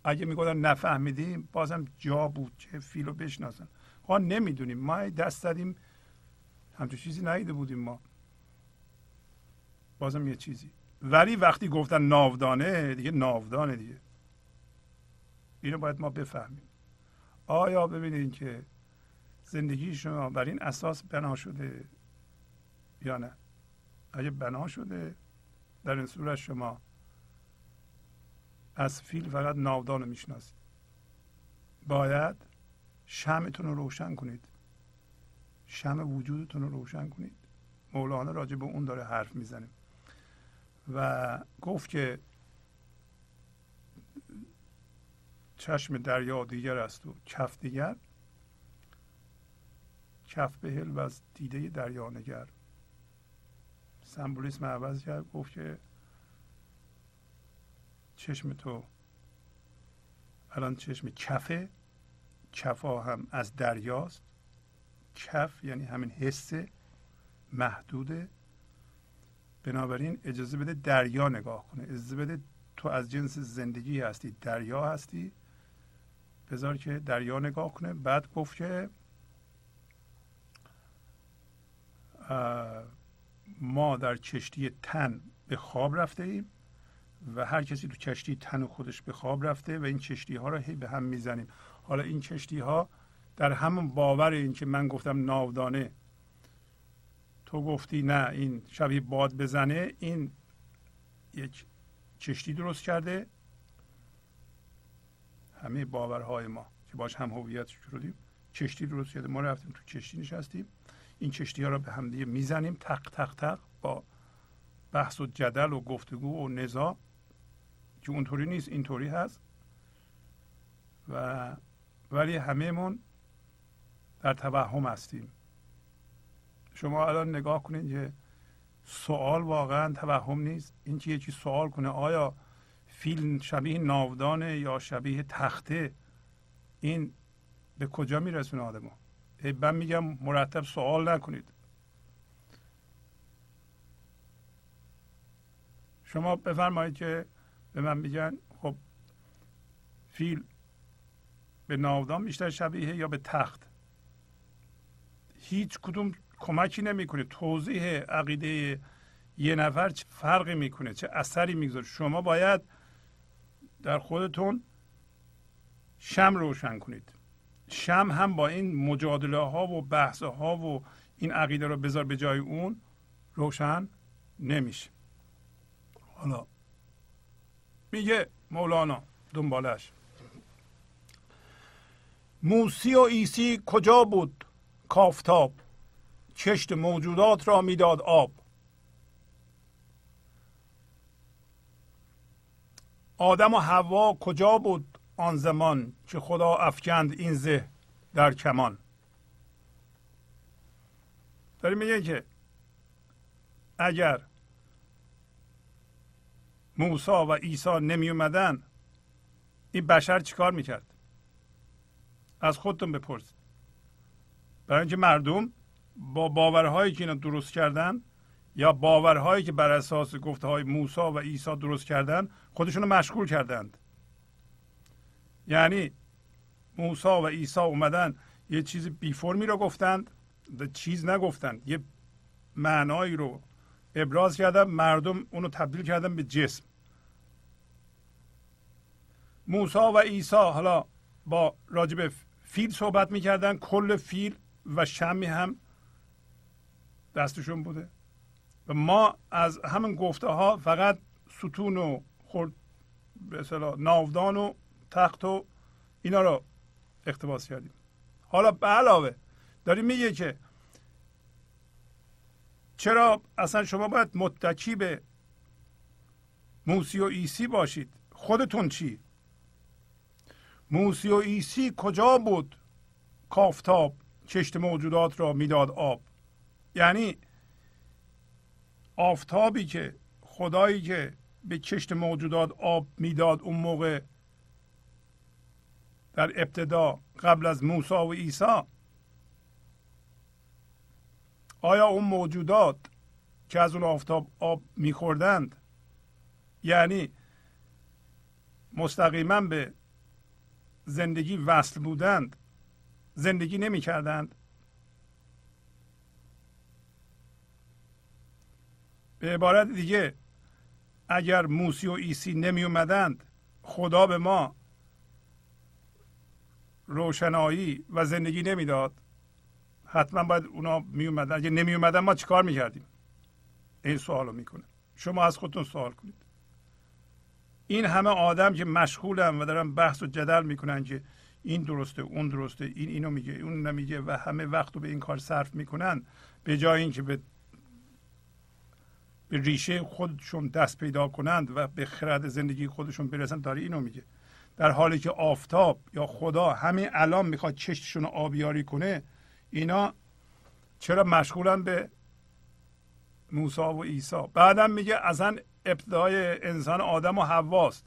اگه می‌گفتن نفهمیدیم بازم جا بود که فیل رو بشناسن. ما نمی‌دونیم. ما دست دادیم همچون چیزی ندیده بودیم ما. بازم یه چیزی. ولی وقتی گفتن ناودانه دیگه ناودانه دیگه. اینو باید ما بفهمیم. آیا ببینید که زندگی شما بر این اساس بنا شده یا نه؟ اگه بنا شده در این صورت شما از فیل فقط ناودان رو می‌شناسید. باید شمتون رو روشن کنید. شم وجودتون رو روشن کنید. مولانا راجع به اون داره حرف می‌زنه. و گفت که چشم دریا دیگر است و کف دیگر. کف بهل و از دیده دریا نگر. سمبولیسم عوض کرد گفت که چشم تو الان چشم کفه. کفا هم از دریاست. کف یعنی همین حس محدوده. بنابراین اجازه بده دریا نگاه کنه. اجازه بده تو از جنس زندگی هستی دریا هستی. بذار که دریا نگاه کنه. بعد گفت که ما در کشتی تن به خواب رفته ایم و هر کسی تو کشتی تن خودش به خواب رفته و این کشتی ها را هی به هم می‌زنیم. حالا این کشتی ها در همون باور این که من گفتم ناودانه. تو گفتی نه این شبیه باد بزنه این یک کشتی درست کرده. همه باورهای ما که باش هم هویت شدیم کشتی درست کرده. ما رفتیم تو کشتی نشستیم. این کشتی ها را به همدیگه می‌زنیم تق تق تق با بحث و جدل و گفتگو و نزاع که اونطوری نیست اینطوری هست. و ولی همهمون در توهم هستیم. شما الان نگاه کنید که سوال واقعا توهم نیست. این که یکی سوال کنه آیا فیلم شبیه ناودانه یا شبیه تخته این به کجا میرسونه آدمو؟ من میگم مرتب سوال نکنید. شما بفرمایید که به من میگن خب فیل به ناودان بیشتر شبیه یا به تخت. هیچ کدوم کمکی نمی‌کنه. توضیح عقیده یه نفر چه فرقی می‌کنه چه اثری می‌گذاره. شما باید در خودتون شم روشن کنید. شم هم با این مجادله ها و بحث ها و این عقیده رو بذار به جای اون روشن نمیشه. حالا میگه مولانا دنبالش. موسی و ایسی کجا بود؟ کافتاب. کشت موجودات را می‌داد آب. آدم و حوا کجا بود آن زمان که خدا افکند این زه در کمان؟ داری میگه که اگر موسا و عیسی نمی اومدن این بشر چیکار می‌کرد؟ از خودتون بپرسید. برای اینکه مردم با باورهایی که اینا درست کردن یا باورهایی که بر اساس گفته های موسا و عیسی درست کردن خودشون رو مشغول کردند. یعنی موسا و عیسی اومدن یه چیز بی فرمی رو گفتند چیز نگفتند یه معنایی رو ابراز کردن مردم اونو تبدیل کردن به جسم. موسا و عیسی حالا با راجب فیل صحبت می‌کردن کل فیل و شمی هم دستشون بوده. و ما از همین گفته ها فقط ستون و خورد به ناودان و تخت و اینا رو اقتباس کردیم. حالا به علاوه داریم میگه که چرا اصلا شما باید متکی به موسی و عیسی باشید؟ خودتون چی؟ موسی و عیسی کجا بود؟ کآفتاب کشت موجودات را می‌داد آب. یعنی آفتابی که خدایی که به کشت موجودات آب می‌داد اون موقع در ابتدا قبل از موسی و عیسی. آیا اون موجودات که از اون آفتاب آب میخوردند یعنی مستقیما به زندگی وصل بودند. زندگی نمی کردند. به عبارت دیگه اگر موسی و عیسی نمی اومدند خدا به ما روشنایی و زندگی نمی‌داد حتما باید اونا می اومدن. اگه نمی اومدن ما چیکار می‌کردیم این سوال رو می‌کنه شما از خودتون سوال کنید. این همه آدم که مشغولن و دارن بحث و جدل می‌کنن که این درسته اون درسته این اینو میگه اون نمیگه و همه وقت رو به این کار صرف می‌کنن به جای اینکه به به ریشه خودشون دست پیدا کنند و به خرد زندگی خودشون برسند داره اینو میگه. در حالی که آفتاب یا خدا همین الان می‌خواد چشتشون رو آبیاری کنه اینا چرا مشغولن به موسی و عیسی؟ بعدم میگه اصلا ابتدای انسان آدم و حواست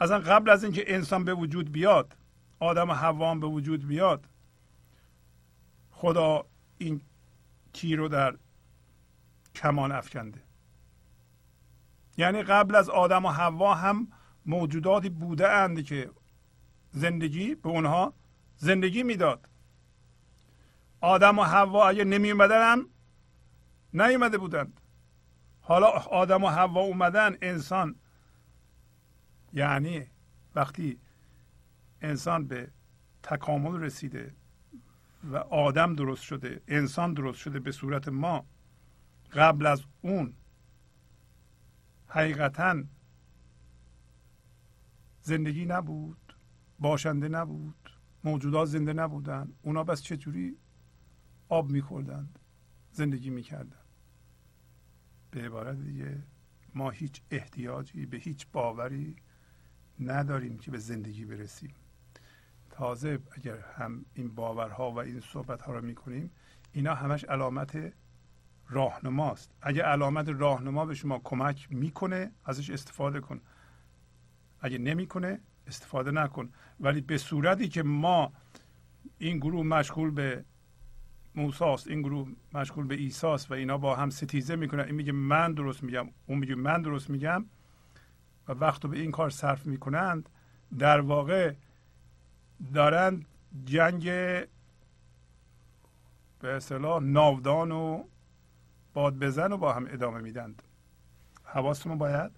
اصلا قبل از اینکه انسان به وجود بیاد آدم و حوا به وجود بیاد خدا این تیر رو در کمان افکنده. یعنی قبل از آدم و حوا هم موجوداتی بوده اند که زندگی به اونها زندگی می‌داد. آدم و حوا اگه نمی اومدن نیومده بودند. حالا آدم و حوا اومدن انسان یعنی وقتی انسان به تکامل رسیده و آدم درست شده انسان درست شده به صورت ما قبل از اون حقیقتا زندگی نبود باشنده نبود موجودات زنده نبودن اونا بس چجوری آب میخوردند زندگی می‌کردن. به عبارت دیگه ما هیچ احتیاجی به هیچ باوری نداریم که به زندگی برسیم. تازه اگر هم این باورها و این صحبت ها رو می‌کنیم اینا همش علامت راهنماست. اگر علامت راهنما به شما کمک می‌کنه ازش استفاده کن. اگه نمی‌کنه استفاده نکن. ولی به صورتی که ما این گروه مشغول به موساست این گروه مشغول به ایساست و اینا با هم ستیزه می‌کنن. این میگه من درست میگم. اون میگه من درست میگم. و وقت به این کار صرف می‌کنند. در واقع دارند جنگ به اصطلاح ناودان و باد بزن و با هم ادامه میدند. حواستمون باید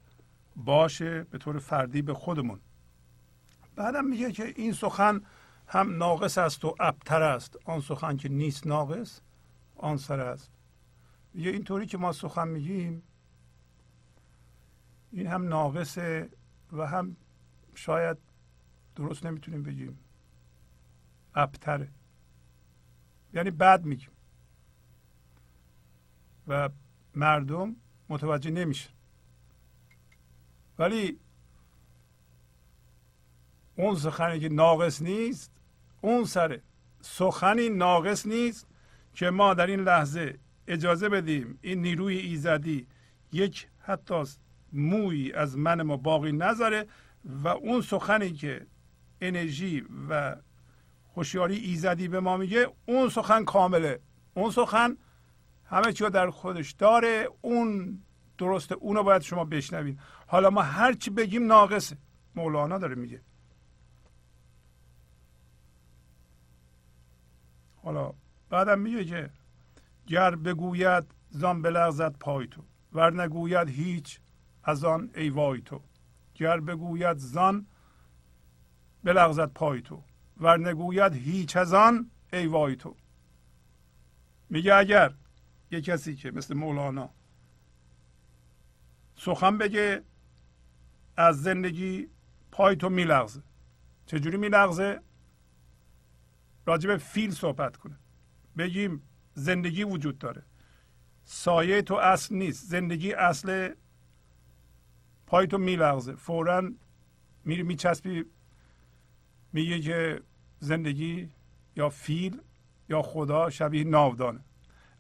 باشه به طور فردی به خودمون. بعدم میگه که این سخن هم ناقص است و ابتر است. آن سخن که نیست ناقص آن سر است. یه اینطوری که ما سخن میگیم این هم ناقصه و هم شاید درست نمی‌تونیم بگیم. ابتره یعنی بد میگیم. و مردم متوجه نمیشه ولی اون سخنی که ناقص نیست اون سره سخنی ناقص نیست که ما در این لحظه اجازه بدیم این نیروی ایزدی یک حتی موی از من ما باقی نذاره و اون سخنی که انرژی و هوشیاری ایزدی به ما میگه اون سخن کامله. اون سخن همه چی در خودش داره اون درسته اونو باید شما بشنوید حالا ما هر چی بگیم ناقصه. مولانا داره میگه. حالا بعدم میگه که گر بگوید زان بلغزد پای تو ور نگوید هیچ از آن ای وای تو. گر بگوید زان بلغزد پای تو ور نگوید هیچ از آن ای وای تو. میگه اگر یه کسی که مثل مولانا سخن بگه از زندگی پای تو میلغزه. چجوری میلغزه؟ راجب فیل صحبت کنه. بگیم زندگی وجود داره. سایه تو اصل نیست. زندگی اصل پای تو میلغزه. فورا میری میچسبی میگه که زندگی یا فیل یا خدا شبیه ناودانه.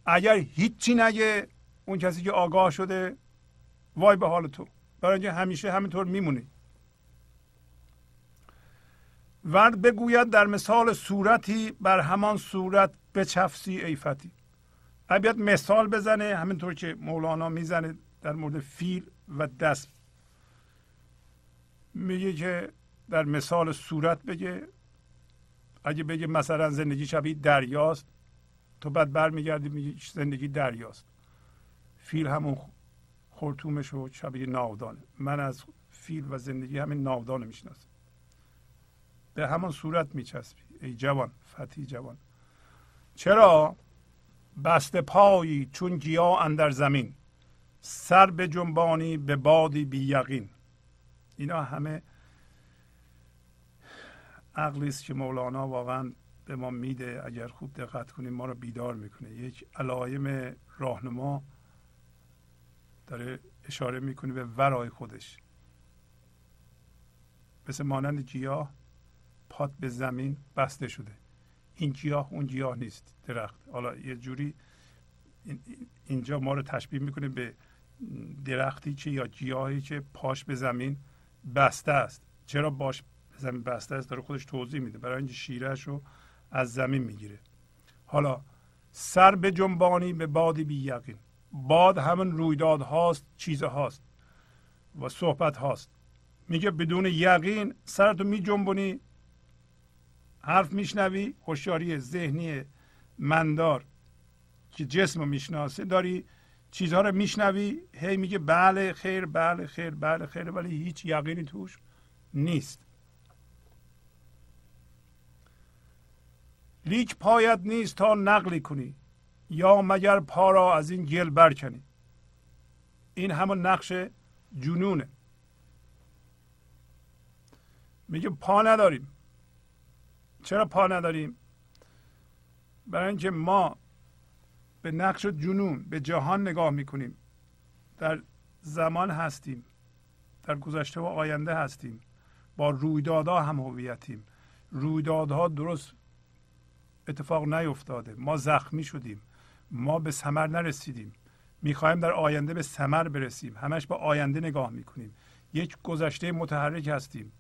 اگر هیچی نگه اون کسی که آگاه شده وای به حال تو. برای اینکه همیشه همینطور میمونی. ورد بگوید در مثال صورتی بر همان صورت بچفسی ایفتی بیاد مثال بزنه همینطور که مولانا می‌زنه در مورد فیل و دست میگه که در مثال صورت بگه اگه بگه مثلا زندگی شبیه دریاست تو بعد برمیگردی میگه زندگی دریاست. فیل همون خورتومش و شبیه ناودانه من از فیل و زندگی همین ناودانه می‌شناسم. به همان صورت میچسبی. ای جوان فتی جوان. چرا بسته پایی چون گیا اندر زمین سر به جنبانی به بادی بی یقین؟ اینا همه عقلی است که مولانا واقعا به ما میده. اگر خوب دقت کنیم ما رو بیدار می‌کنه. یک علایم راهنما داره اشاره می‌کنه به ورای خودش. مثل مانند گیاه پات به زمین بسته شده. این گیاه اون گیاه نیست درخت. حالا یه جوری اینجا ما رو تشبیه می‌کنه به درختی که یا گیاهی که پاش به زمین بسته است. چرا باش به زمین بسته است؟ داره خودش توضیح میده. برای اینکه شیرش رو از زمین می‌گیره. حالا سر به جنبانی به بادی بی یقین. باد همون رویداد هاست چیز هاست و صحبت هاست. میگه بدون یقین سرتو می جنبونی حرف میشنوی هوشیاری ذهنی مندار که جسم رو می‌شناسه داری چیزها رو میشنوی هی میگه بله خیر بله خیر بله خیر ولی هیچ یقینی توش نیست. لیک پایت نیست تا نقلی کنی یا مگر پا را از این گل برکنی. این همون نقش جنونه. میگه پا نداریم. چرا پا نداریم؟ برای اینکه ما به نقش جنون به جهان نگاه می‌کنیم. در زمان هستیم. در گذشته و آینده هستیم. با رویدادها هم هویتیم. رویدادها درست اتفاق نیفتاده. ما زخمی شدیم. ما به ثمر نرسیدیم. می‌خواهیم در آینده به ثمر برسیم. همش با آینده نگاه می‌کنیم. یک گذشته متحرک هستیم.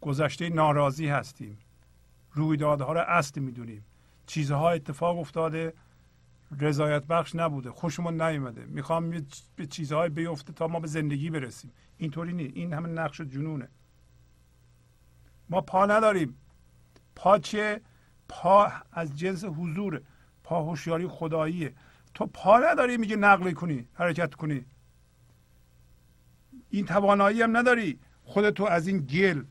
گذشته ناراضی هستیم. رویدادها را اصل می‌دونیم. چیزها اتفاق افتاده رضایت بخش نبوده خوشمون نیومده. می‌خوام به چیزهای بیفته تا ما به زندگی برسیم. اینطوری نیست. این همه نقش جنونه. ما پا نداریم. پا چه پا از جنس حضور. پا هوشیاری خداییه. تو پا نداری میگه نقل کنی حرکت کنی. این توانایی هم نداری. خودتو از این گل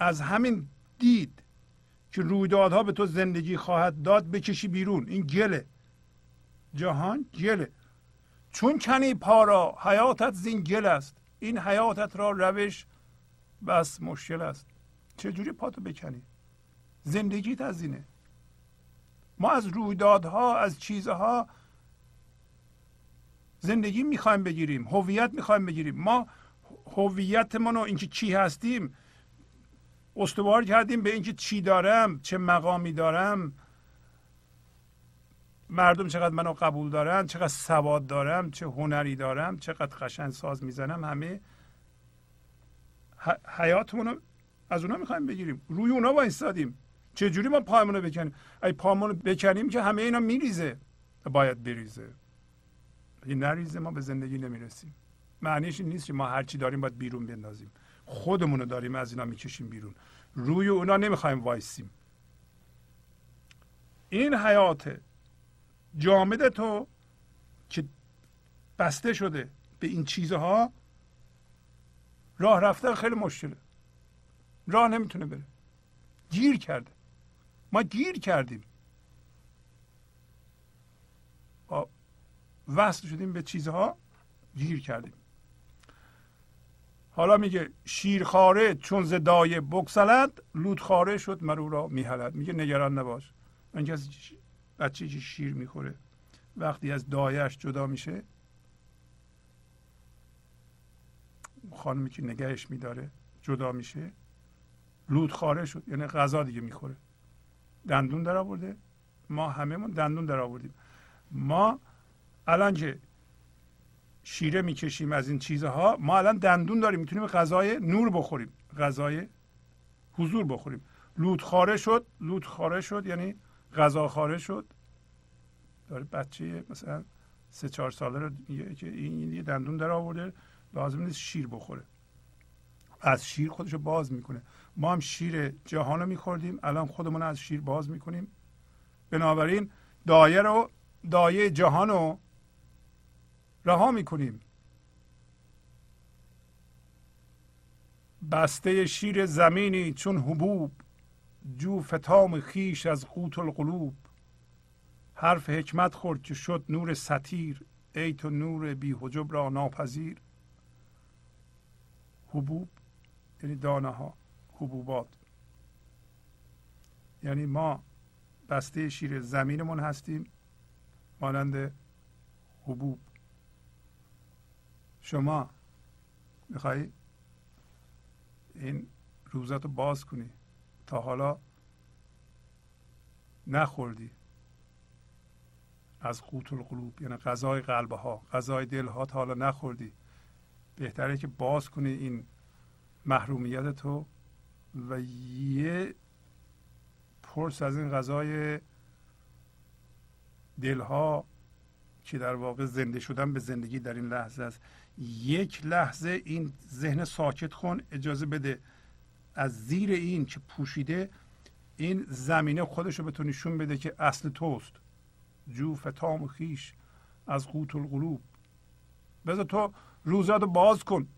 از همین دید که رویدادها به تو زندگی خواهد داد بکشی بیرون. این گله. جهان گله. چون کنی پا را حیاتت زین گل است. این حیاتت را روش بس مشکل است. چجوری پاتو بکنی؟ زندگیت از اینه. ما از رویدادها از چیزها زندگی می‌خوایم بگیریم هویت می‌خوایم بگیریم. ما هویتمون و اینکه چی هستیم استوار کردیم به اینکه چی دارم چه مقامی دارم. مردم چقدر منو قبول دارن چقدر سواد دارم چه هنری دارم چقدر قشنگ ساز می‌زنم همه حیاتمون رو از اونا می‌خوایم بگیریم. روی اونا ایستادیم چجوری ما پایمون بکنیم؟ ای پامون رو بکنیم که همه اینا میریزه. باید بریزه. این نریزه ما به زندگی نمی‌رسیم. معنیش این نیست که ما هرچی داریم باید بیرون بندازیم. خودمون رو داریم از اینا می‌کشیم بیرون. روی اونا نمی‌خوایم وایسیم. این حیات جامد تو که بسته شده به این چیزها راه رفتن خیلی مشکله. راه نمی‌تونه بره. گیر کرده. ما گیر کردیم. وصل شدیم به چیزها گیر کردیم. حالا میگه شیرخاره چون ز بگسلد لودخاره شد مرو را میهلد. میگه نگران نباش. من از بچه که شیر می‌خوره؟ وقتی از دایهش جدا میشه خانمی که نگهش میداره جدا میشه لودخاره شد. یعنی غذا دیگه می‌خوره. دندون در آورده ما هممون دندون در آوردیم ما الان که شیره می‌کشیم از این چیزها. ما الان دندون داریم می‌تونیم غذای نور بخوریم. غذای حضور بخوریم. لود خاره شد. لود خاره شد یعنی غذا خاره شد. داره بچه مثلا سه چهار ساله رو که این یه دندون در آورده لازم نیست شیر بخوره. از شیر خودشو باز می‌کنه. ما هم شیر جهان رو میخوردیم. الان خودمون از شیر باز می‌کنیم. بنابراین دایه رو دایه جهان رو رها می‌کنیم. بسته شیر زمینی چون حبوب جو فتام خیش از قوت القلوب. حرف حکمت خورد که شد نور ستیر ای تو نور بی حجب را ناپذیر. حبوب یعنی دانه ها حبوبات. یعنی ما بسته شیر زمینمون هستیم مانند حبوب. شما می‌خوای این روزت رو باز کنی تا حالا نخوردی از قوت القلوب یعنی غذای قلب ها غذای دل ها تا حالا نخوردی. بهتره که باز کنی این محرومیت تو و یه پرس از این غذای دلها که در واقع زنده شدن به زندگی در این لحظه است. یک لحظه این ذهن ساکت کن اجازه بده از زیر این که پوشیده این زمینه خودش رو به نشون بده که اصل توست. جو فتام و خیش از قوت القلوب. بذار تو روزات رو باز کن.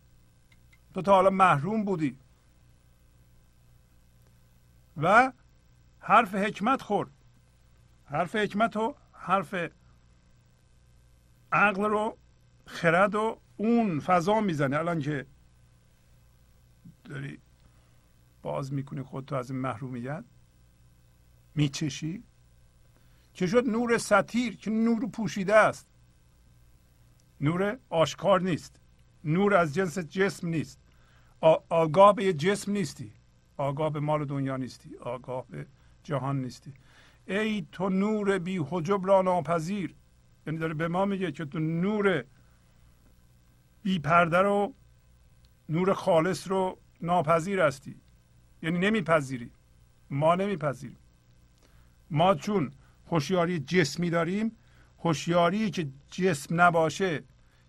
تو تا حالا محروم بودی. و حرف حکمت خورد حرف حکمت و حرف عقل رو خرد و اون فضا می‌زنه. الان که داری باز می‌کنی خودتو از این محرومیت میچشی. که شد؟ نور سطیر که نور پوشیده است. نور آشکار نیست. نور از جنس جسم نیست. آگاه به جسم نیستی. آگاه به مال دنیا نیستی. آگاه به جهان نیستی. ای تو نور بی حجب را ناپذیر. یعنی داره به ما میگه که تو نور بی پرده رو نور خالص رو ناپذیر هستی. یعنی نمیپذیری. ما نمیپذیریم. ما چون هوشیاری جسمی داریم هوشیاری که جسم نباشه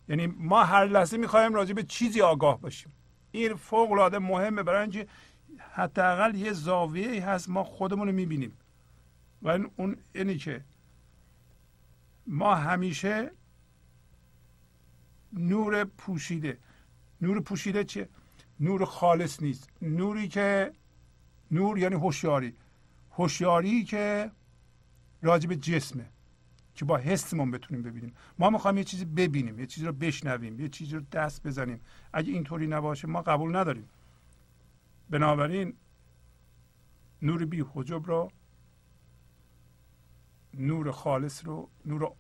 یعنی ما هر لحظه می‌خوایم راجع به چیزی آگاه باشیم. این فوق العاده مهمه برای اینکه حداقل یه زاویه هست ما خودمون رو می‌بینیم. و اون اینی که ما همیشه نور پوشیده. نور پوشیده چه نور خالص نیست. نوری که نور یعنی هوشیاری. هوشیاری که راجب جسمه که با حسمون بتونیم ببینیم. ما می‌خوایم یه چیزی ببینیم یه چیزی رو بشنویم یه چیزی رو دست بزنیم. اگه اینطوری نباشه ما قبول نداریم. بنابراین نور بی حجب رو نور خالص رو نور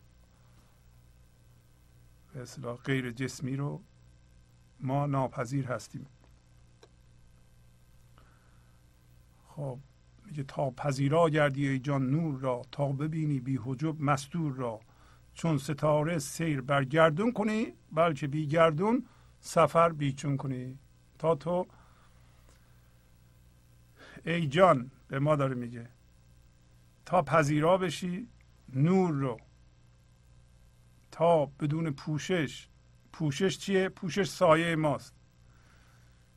به غیر جسمی رو ما ناپذیر هستیم. خب میگه تا پذیرا گردی ای جان نور را تا ببینی بی حجب مستور را. چون ستاره سیر بر گردون کنی بلکه بی گردون سفر بیچون کنی. تا تو ای جان به ما داره میگه. تا پذیرا بشی نور رو. تا بدون پوشش. پوشش چیه؟ پوشش سایه ماست.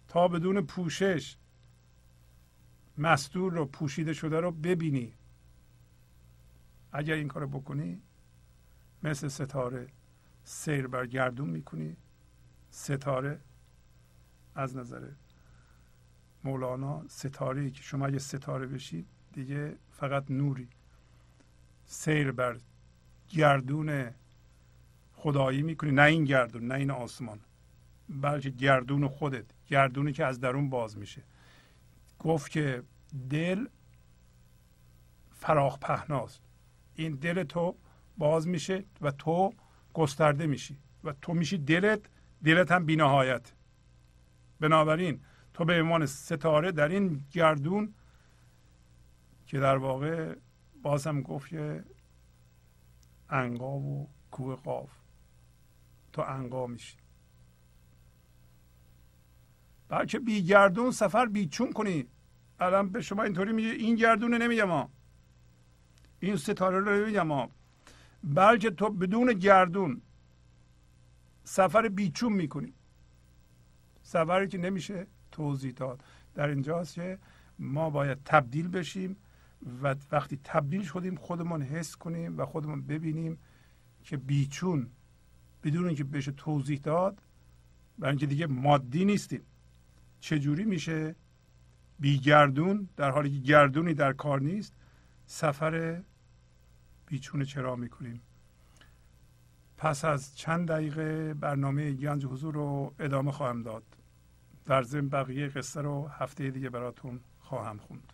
تا بدون پوشش مستور رو پوشیده شده رو ببینی. اگر این کارو بکنی مثل ستاره سیر بر گردون می‌کنی. ستاره از نظر مولانا ستاره که شما اگه ستاره بشید دیگه فقط نوری. سیر بر گردون خدایی می‌کنی نه این گردون نه این آسمان. بلکه گردون خودت گردونی که از درون باز میشه. گفت که دل فراخ پهناست. این دل تو باز میشه و تو گسترده میشی. و تو میشی دلت دلت هم بینهایت. بنابراین تو به عنوان ستاره در این گردون که در واقع باز هم گفت که انقا و کوه قاف. تو انقا میشی. بلکه بی گردون سفر بیچون کنی. الان به شما اینطوری میگه این گردونه نمیگم ما این ستاره رو نمیگم ما بلکه تو بدون گردون سفر بیچون می‌کنی. سفری که نمیشه توضیح داد. در اینجاست که ما باید تبدیل بشیم و وقتی تبدیل شدیم خودمون حس کنیم و خودمون ببینیم که بیچون بدون اینکه بشه توضیح داد برای اینکه دیگه مادی نیستیم. چجوری میشه بیگردون در حالی که گردونی در کار نیست سفر بیچونه چرا می‌کنیم؟ پس از چند دقیقه برنامه گنج حضور رو ادامه خواهم داد. در ضمن بقیه قصه رو هفته دیگه براتون خواهم خوند.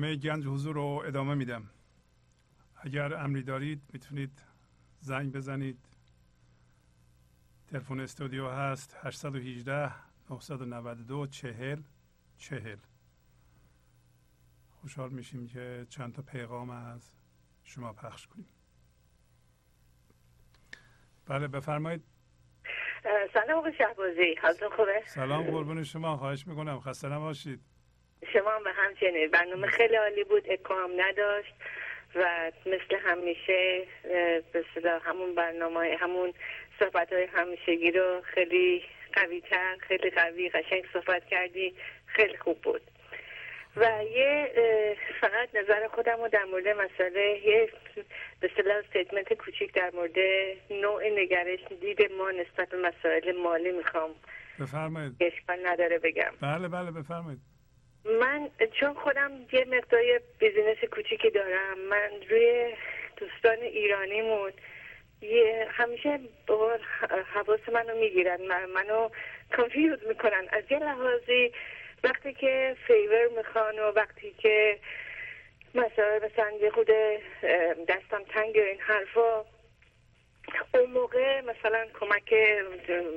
برنامه گنج حضور رو ادامه میدم. اگر امری دارید می‌تونید زنگ بزنید. تلفن استودیو هست 818 992 40 40 خوشحال میشیم که چند تا پیغام از شما پخش کنیم. بله بفرمایید. سلام آقای شهبازی. حالتون خوبه؟ سلام قربون شما. خواهش می‌کنم. خسته نباشید. شما هم به همچنین. برنامه خیلی عالی بود. اکام نداشت و مثل همیشه به همون برنامه همون صحبت های همیشگی رو خیلی قوی تر خیلی قوی قشنگ صحبت کردی. خیلی خوب بود. و یه فقط نظر خودم رو در مورد مسئله یه به صلاح استیتمنت کوچیک در مورد نوع نگرش دید ما نسبت به مسائل مالی می‌خوام. بفرمایید. اشکال نداره بگم. بله بله بفرمایید. من چون خودم یه مقدار business کوچیکی دارم من روی دوستان ایرانیمون یه همیشه بار حواس منو می‌گیرن من منو confuse می‌کنن. از یه لحاظی وقتی که favor می‌خوان و وقتی که مثلا مثلا یه خورده دستم تنگ این حرفا اون موقع مثلا کمک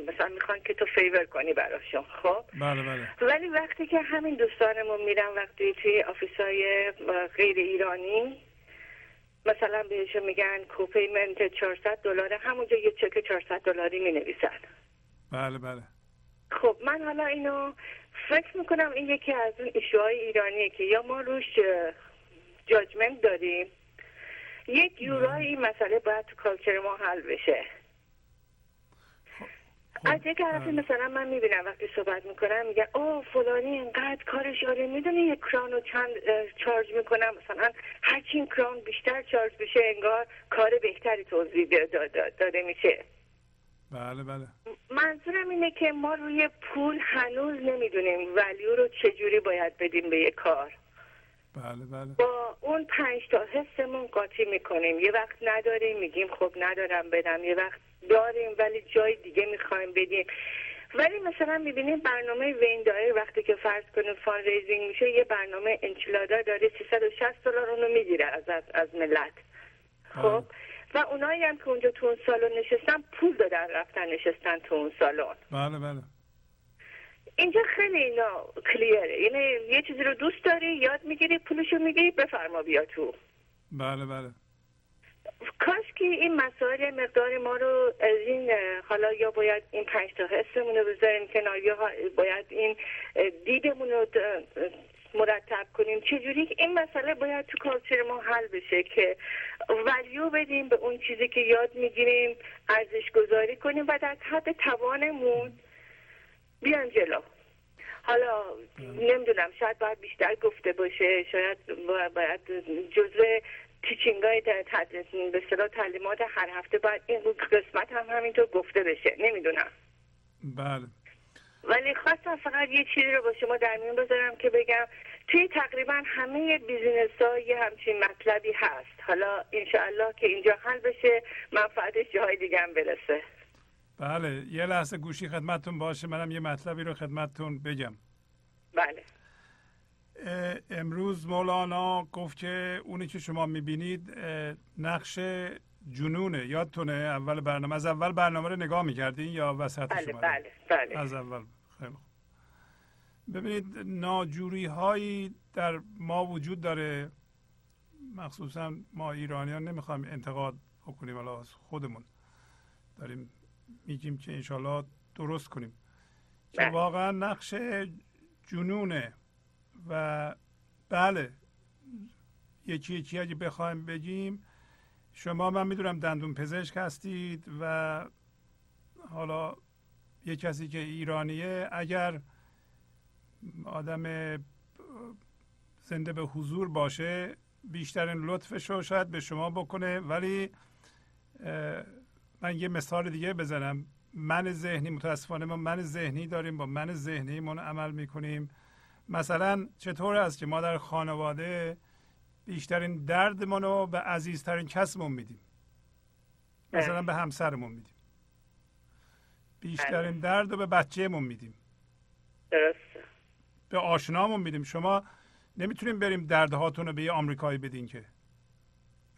مثلا می‌خوان که تو favor کنی براشون خب؟ بله بله. ولی وقتی که همین دوستانمون میرن وقتی توی office های غیر ایرانی مثلا بهشون میگن copayment 400 دلار همونجا یه چک 400 دلاری می نویسن بله بله. خب من حالا اینو فکر می‌کنم این یکی از اون ایشوهای ایرانیه که یا ما روش جاجمنت داریم یک یورای این مسئله باید تو کالچر ما حل بشه. خب، از یک طرفی مثلا من می‌بینم وقتی صحبت می‌کنم میگن او فلانی اینقدر کارش آره می‌دونی یک کران رو چند چارج می‌کنم؟ مثلا هرچی این کران بیشتر چارج بشه انگار کار بهتری توضیح داده میشه. بله بله. منظورم اینه که ما روی پول هنوز نمی‌دونیم ولیو رو چجوری باید بدیم به یک کار. بله بله. با اون پنج تا حسمون قاطی می‌کنیم. یه وقت نداریم میگیم خب ندارم بدم. یه وقت داریم ولی جای دیگه می‌خوایم بدیم. ولی مثلا می‌بینیم برنامه وین دایر وقتی که فرض کنیم فان ریزینگ میشه یه برنامه انچیلادا داره 360 دلار اونو می‌گیره از, از, از ملت. خب؟ و اونایی هم که اونجا تو اون سالن نشستن پول دادن رفتن نشستن تو اون سالن. بله بله. اینجا خیلی اینا کلیره. یعنی یه چیزی رو دوست داری یاد می‌گیری پولشو می‌گیری بفرما بیا تو. بله بله. کاش که این مسائل مقدار ما رو از این حالا یا باید این پنج تا حسمون رو بذاریم کنار یا باید این دیدمون رو مرتب کنیم. چجوری این مسئله باید تو کالچر ما حل بشه که ولیو بدیم به اون چیزی که یاد می‌گیریم ارزش گذاری کنیم و در حد توانمون بیان جلو. حالا نمی‌دونم شاید باید بیشتر گفته باشه شاید باید جزء تیچینگ های به صلاح تعلیمات هر هفته باید این قسمت هم همینطور گفته بشه. نمی‌دونم. بله. ولی خواستم فقط یه چیزی رو با شما در میون بذارم که بگم توی تقریبا همه بیزینس ها یه همچین مطلبی هست. حالا انشاءالله که اینجا حل بشه منفعتش جاهای دیگه هم برسه. بله یه لحظه گوشی خدمتتون باشه منم یه مطلبی رو خدمتتون بگم. بله. امروز مولانا گفت که اونی که شما می‌بینید نقش جنونه یادتونه؟ اول برنامه از اول برنامه رو نگاه می‌کردین یا وسط بله شما؟ بله بله. از اول. خیلی ببینید ناجوری هایی در ما وجود داره. مخصوصا ما ایرانیان نمی‌خوایم انتقاد بکنیم حالا از خودمون. داریم میگیم که انشالله درست کنیم که بله. واقعا نقش جنونه و بله یکی یکی اگه بخوایم بگیم شما من می‌دونم دندون پزشک هستید و حالا یه کسی که ایرانیه اگر آدم زنده به حضور باشه بیشترین لطفش رو شاید به شما بکنه ولی من یه مثال دیگه بزنم. من ذهنی متاسفانه ما من ذهنی داریم با من ذهنی من عمل می‌کنیم. مثلا چطور است که ما در خانواده بیشترین دردمون رو به عزیزترین کسمون میدیم؟ مثلا به همسرمون میدیم. بیشترین درد رو به بچهمون میدیم. درسته به آشنامون میدیم. شما نمی‌تونیم بریم دردهاتون رو به یه آمریکایی بدین که.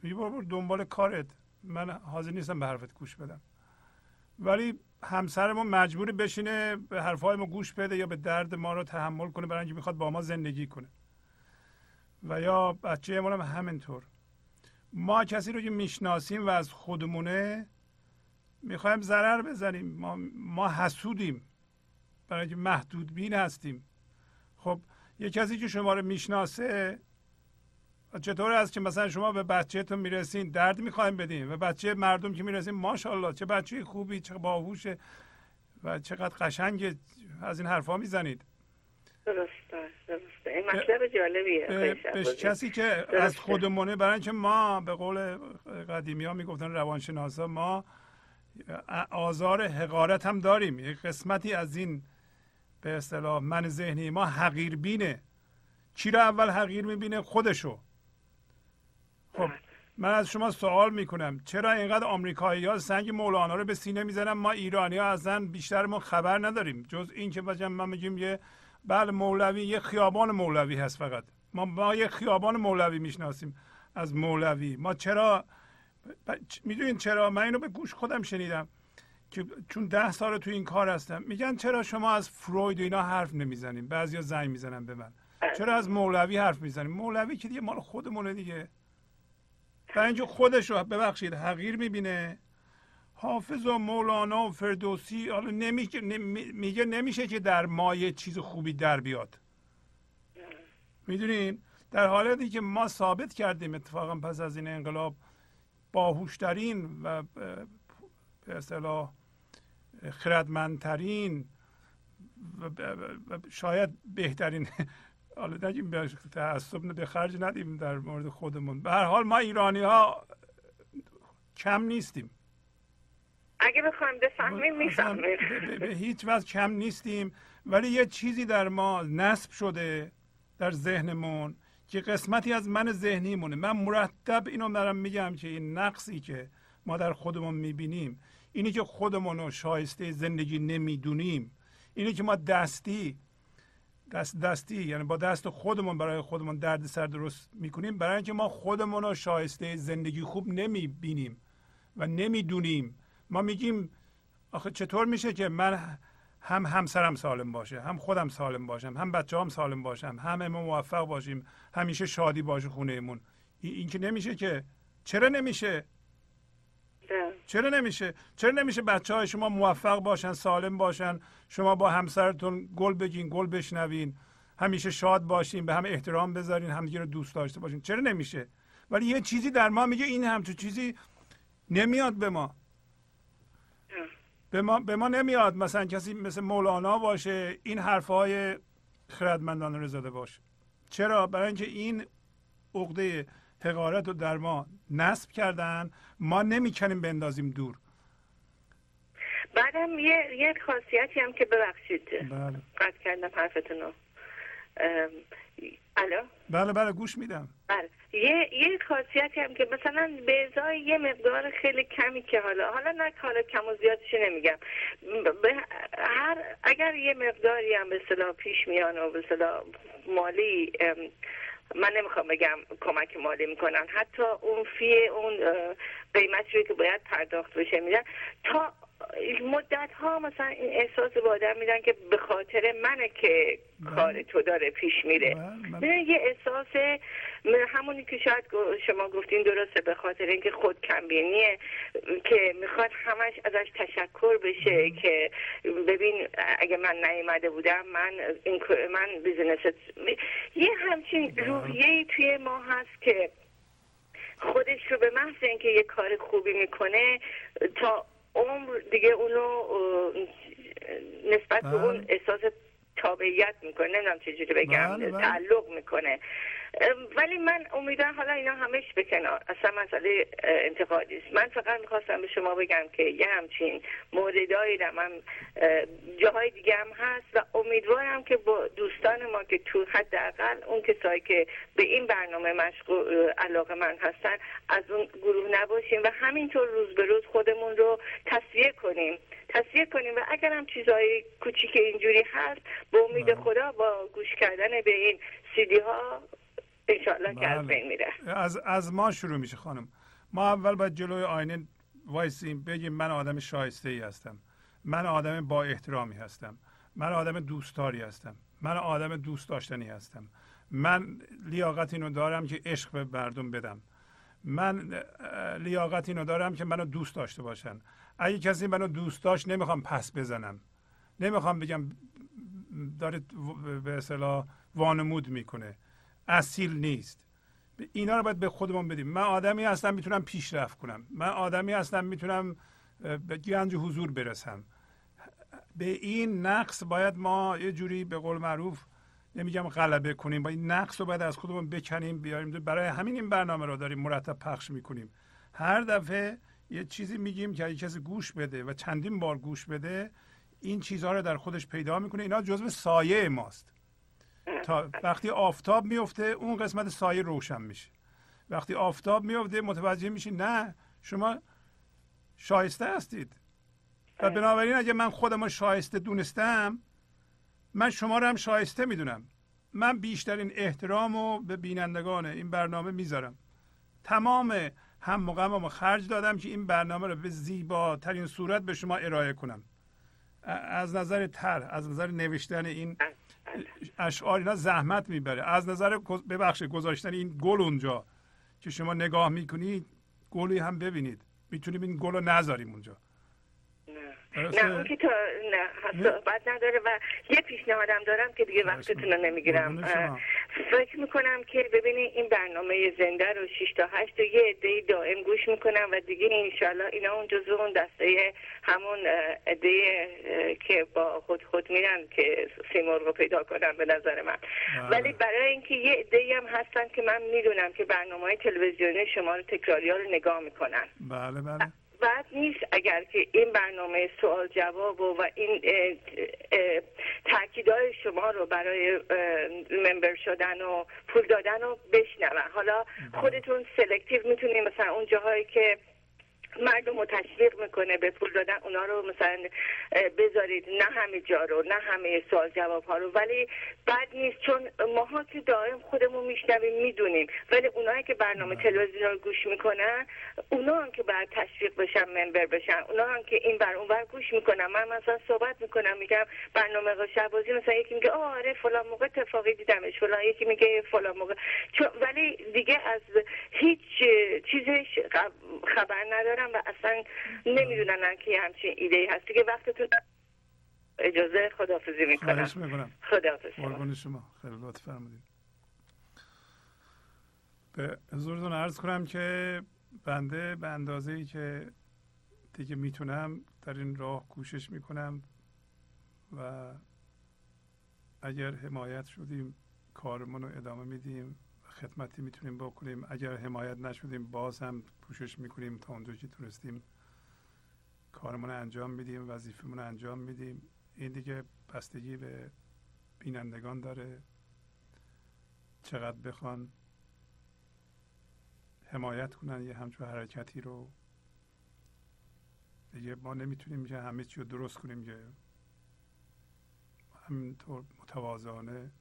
میگه برو دنبال کارت. من حاضر نیستم به حرفت گوش بدم. ولی همسرمون مجبوری بشینه به حرفهای ما گوش بده یا به درد ما رو تحمل کنه برای اینکه می‌خواد با ما زندگی کنه. و یا بچه هم همینطور. ما کسی رو که می‌شناسیم و از خودمونه می‌خوایم ضرر بزنیم. ما, ما حسودیم. برای اینکه محدود بین هستیم. خب یه کسی که شما رو می‌شناسه چطور است که مثلا شما به بچهتون می‌رسین درد می‌خوایم بدین و بچه مردم که می‌رسین ماشاءالله چه بچه خوبی چه باهوشه و چقدر قشنگ از این حرفا می‌زنید. درسته درسته. این مطلب جالبیه به کسی که از خودمونه برای اینکه ما به قول قدیمی ها می‌گفتن روانشناسا ما آزار حقارت هم داریم. یک قسمتی از این به اصطلاح من ذهنی ما حقیر بینه چی رو اول حقیر می‌بینه؟ خودشو. خب من از شما سوال می‌کنم. چرا اینقدر آمریکایی ها سنگ مولانا رو به سینه می‌زنن؟ ما ایرانی ها ازن بیشتر ما خبر نداریم. جز این که بجم ما میگیم یه بله مولوی یه خیابان مولوی هست فقط. ما ما یه خیابان مولوی می‌شناسیم از مولوی. ما چرا می‌دونین چرا؟ من اینو به گوش خودم شنیدم که چون ده سال تو این کار هستم. میگن چرا شما از فروید اینا حرف نمی‌زنیم بعضیا زنگ می‌زنن به من. چرا از مولوی حرف می‌زنیم؟ مولوی که دیگه مال خودمونه دیگه. برای اینکه خودش رو ببخشید حقیر می‌بینه. حافظ و مولانا و فردوسی حالا میگه نمیشه که در مایه چیز خوبی در بیاد. می‌دونین؟ در حالتی که ما ثابت کردیم اتفاقا پس از این انقلاب باهوشترین و به اصطلاح خردمندترین و شاید بهترین حالا نگیم به تعصب به خرج ندیم در مورد خودمون. به هر حال ما ایرانی ها کم نیستیم. اگه بخوایم بفهمیم می‌فهمیم. به هیچ وجه کم نیستیم ولی یه چیزی در ما نصب شده در ذهنمون که قسمتی از من ذهنیمونه. من مرتب اینو دارم میگم که این نقصی که ما در خودمون می‌بینیم اینی که خودمون رو شایسته زندگی نمی‌دونیم اینی که ما دستی دست دستی یعنی با دست خودمون برای خودمون درد سر درست می‌کنیم برای اینکه ما خودمون رو شایسته زندگی خوب نمی‌بینیم و نمی‌دونیم. ما میگیم آخه چطور میشه که من هم همسرم سالم باشه هم خودم سالم باشم هم بچه هم سالم باشم هم ما موفق باشیم همیشه شادی باشه خونهمون. این که نمیشه که چرا نمیشه؟ چرا نمیشه؟ چرا نمیشه بچه های شما موفق باشن سالم باشن؟ شما با همسرتون گل بگین گل بشنوین همیشه شاد باشین به هم احترام بذارین همدیگه رو دوست داشته باشین. چرا نمیشه؟ ولی یه چیزی در ما میگه این همچون چیزی نمیاد به ما. به ما, به ما نمیاد. مثلا کسی مثل مولانا باشه این حرفهای خردمندانه رو زده باشه. چرا؟ برای اینکه این عقده حقارت رو در ما نصب کردن. ما نمی‌کنیم بندازیم دور. بعدم یه یه خاصیتی هم که ببخشید. بله. قطع کردم حرفتون رو. الو؟ بله بله گوش میدم. بله. یه یه خاصیتی هم که مثلا به ازای یه مقدار خیلی کمی که حالا حالا نه حالا کم و زیادش نمیگم. به هر اگر یه مقداری هم به صلاح پیش میان و به صلاح مالی من نمی‌خوام بگم کمک مالی می‌کنن. حتی اون فی اون قیمتی که باید پرداخت بشه میدن. تا مدت ها مثلا این احساس به آدم میدن که به خاطر منه که بله. کار تو داره پیش میره بله، بله. یه احساس همونی که شاید شما گفتین درسته به خاطر اینکه خود کم‌بینیه که می‌خواد همش ازش تشکر بشه که ببین اگه من نیومده بودم من این من business یه همچین روحیه توی ما هست که خودش رو به محض اینکه یه کار خوبی می‌کنه تا عمر دیگه اونو نسبت به اون. احساس تابعیت می‌کنه نمی‌دونم چجوری بگم بله، بله. تعلق می‌کنه. ولی من امیدوارم حالا اینا همش به کنار اصلا مسئله انتقادی است. من فقط می‌خواستم به شما بگم که یه همچین موردهایی در من جاهای دیگه هم هست و امیدوارم که با دوستان ما که تو حداقل اون کسایی که به این برنامه مشغول علاقه من هستن از اون گروه نباشیم و همینطور روز به روز خودمون رو تصویه کنیم. تصفیه کنیم و اگر هم چیزهای کوچیک اینجوری هست به امید بله. خدا با گوش کردن به این سیدی ها انشالله که از بله. بین میره. از از ما شروع میشه خانم. ما اول باید جلوی آینه وایسیم بگیم من آدم شایسته ای هستم. من آدم با احترامی هستم. من آدم دوستداری هستم. من آدم دوست داشتنی هستم. من لیاقت اینو دارم که عشق به مردم بدم. من لیاقت اینو دارم که منو دوست داشته باشن. اگه کسی منو دوست داشت نمی‌خوام پس بزنم. نمی‌خوام بگم داره به اصطلاح وانمود می‌کنه. اصیل نیست. اینا رو باید به خودمون بدیم. من آدمی هستم می‌تونم پیشرفت کنم. من آدمی هستم می‌تونم به گنج حضور برسم. به این نقص باید ما یه جوری به قول معروف نمیگم غلبه کنیم با این نقص رو باید از خودمون بکنیم بیاریم. برای همین این برنامه رو داریم مرتب پخش می‌کنیم. هر دفعه یه چیزی میگیم که اگه کسی گوش بده و چندین بار گوش بده این چیزها رو در خودش پیدا می‌کنه. اینا جزو سایه ماست. تا وقتی آفتاب میفته اون قسمت سایه روشن میشه. وقتی آفتاب میفته متوجه میشی نه شما شایسته هستید. و بنابراین اگه من خودم رو شایسته دونستم من شما رو هم شایسته می‌دونم. من بیشترین احترام رو به بینندگان این برنامه می‌ذارم. تمام هم و خرج دادم که این برنامه رو به زیباترین صورت به شما ارائه کنم. از نظر تر از نظر نوشتن این اشعار اینا زحمت می‌بره. از نظر ببخشید گذاشتن این گل اونجا که شما نگاه می‌کنید گلی هم ببینید. می‌تونیم این گل رو نذاریم اونجا؟ نه اون که تا نه صحبت نداره و یه پیشنهادم دارم که دیگه وقتتون رو. نمی‌گیرم. فکر می‌کنم که ببینید این برنامه زنده رو 6 تا 8 و یه عده دائم گوش می‌کنم و دیگه انشالله اینا اون جزو اون دسته همون عده که با خود خود میرن که سیمرغ رو پیدا کنن به نظر من بله. ولی برای اینکه یه عده هم هستن که من می‌دونم که برنامه های تلویزیونی شما رو تکراری ها رو نگاه می‌کنن بله بله بعد نیست اگر که این برنامه سوال جواب و, و این تاکیدهای شما رو برای ممبر شدن و پول دادن رو بشنون حالا خودتون سلکتیو می‌تونید مثلا اون جاهایی که مردم رو تشویق می‌کنه به پول دادن. اونا رو مثلا بذارید. نه همه جا رو نه همه سوال جواب ها رو. ولی بد نیست چون ماها که دائم خودمون میشنویم می‌دونیم. ولی اونایی که برنامه تلویزیون رو گوش می‌کنن اونا هم که باید تشویق بشن ممبر بشن. اونا هم که این بر اون بر گوش می‌کنن. من مثلا صحبت می‌کنم میگم برنامه شبازی مثلا یکی میگه آره فلان موقع اتفاقی دیدمش. فلان یکی میگه فلان موقع. چون ولی دیگه از هیچ چیزش خب- خبر ندارم. و اصلا نمی‌دونن که همچین ایده ای هست. دیگه وقتتون اجازه خدافزی می‌کنم. خواهش می‌کنم. خدافز شما. خیلی لطف فرمودید. به حضورتون عرض کنم که بنده به اندازه ای که دیگه می‌تونم در این راه کوشش می‌کنم و اگر حمایت شدیم کارمون رو ادامه میدیم. خدمتی می‌تونیم بکنیم. اگر حمایت نشدیم باز هم کوشش می‌کنیم تا اونجا که تونستیم کارمون انجام میدیم وظیفمون انجام میدیم این دیگه بستگی به بینندگان داره. چقدر بخوان حمایت کنن یه همچون حرکتی رو. دیگه ما نمی‌تونیم که همه چی رو درست کنیم که همینطور متواضعانه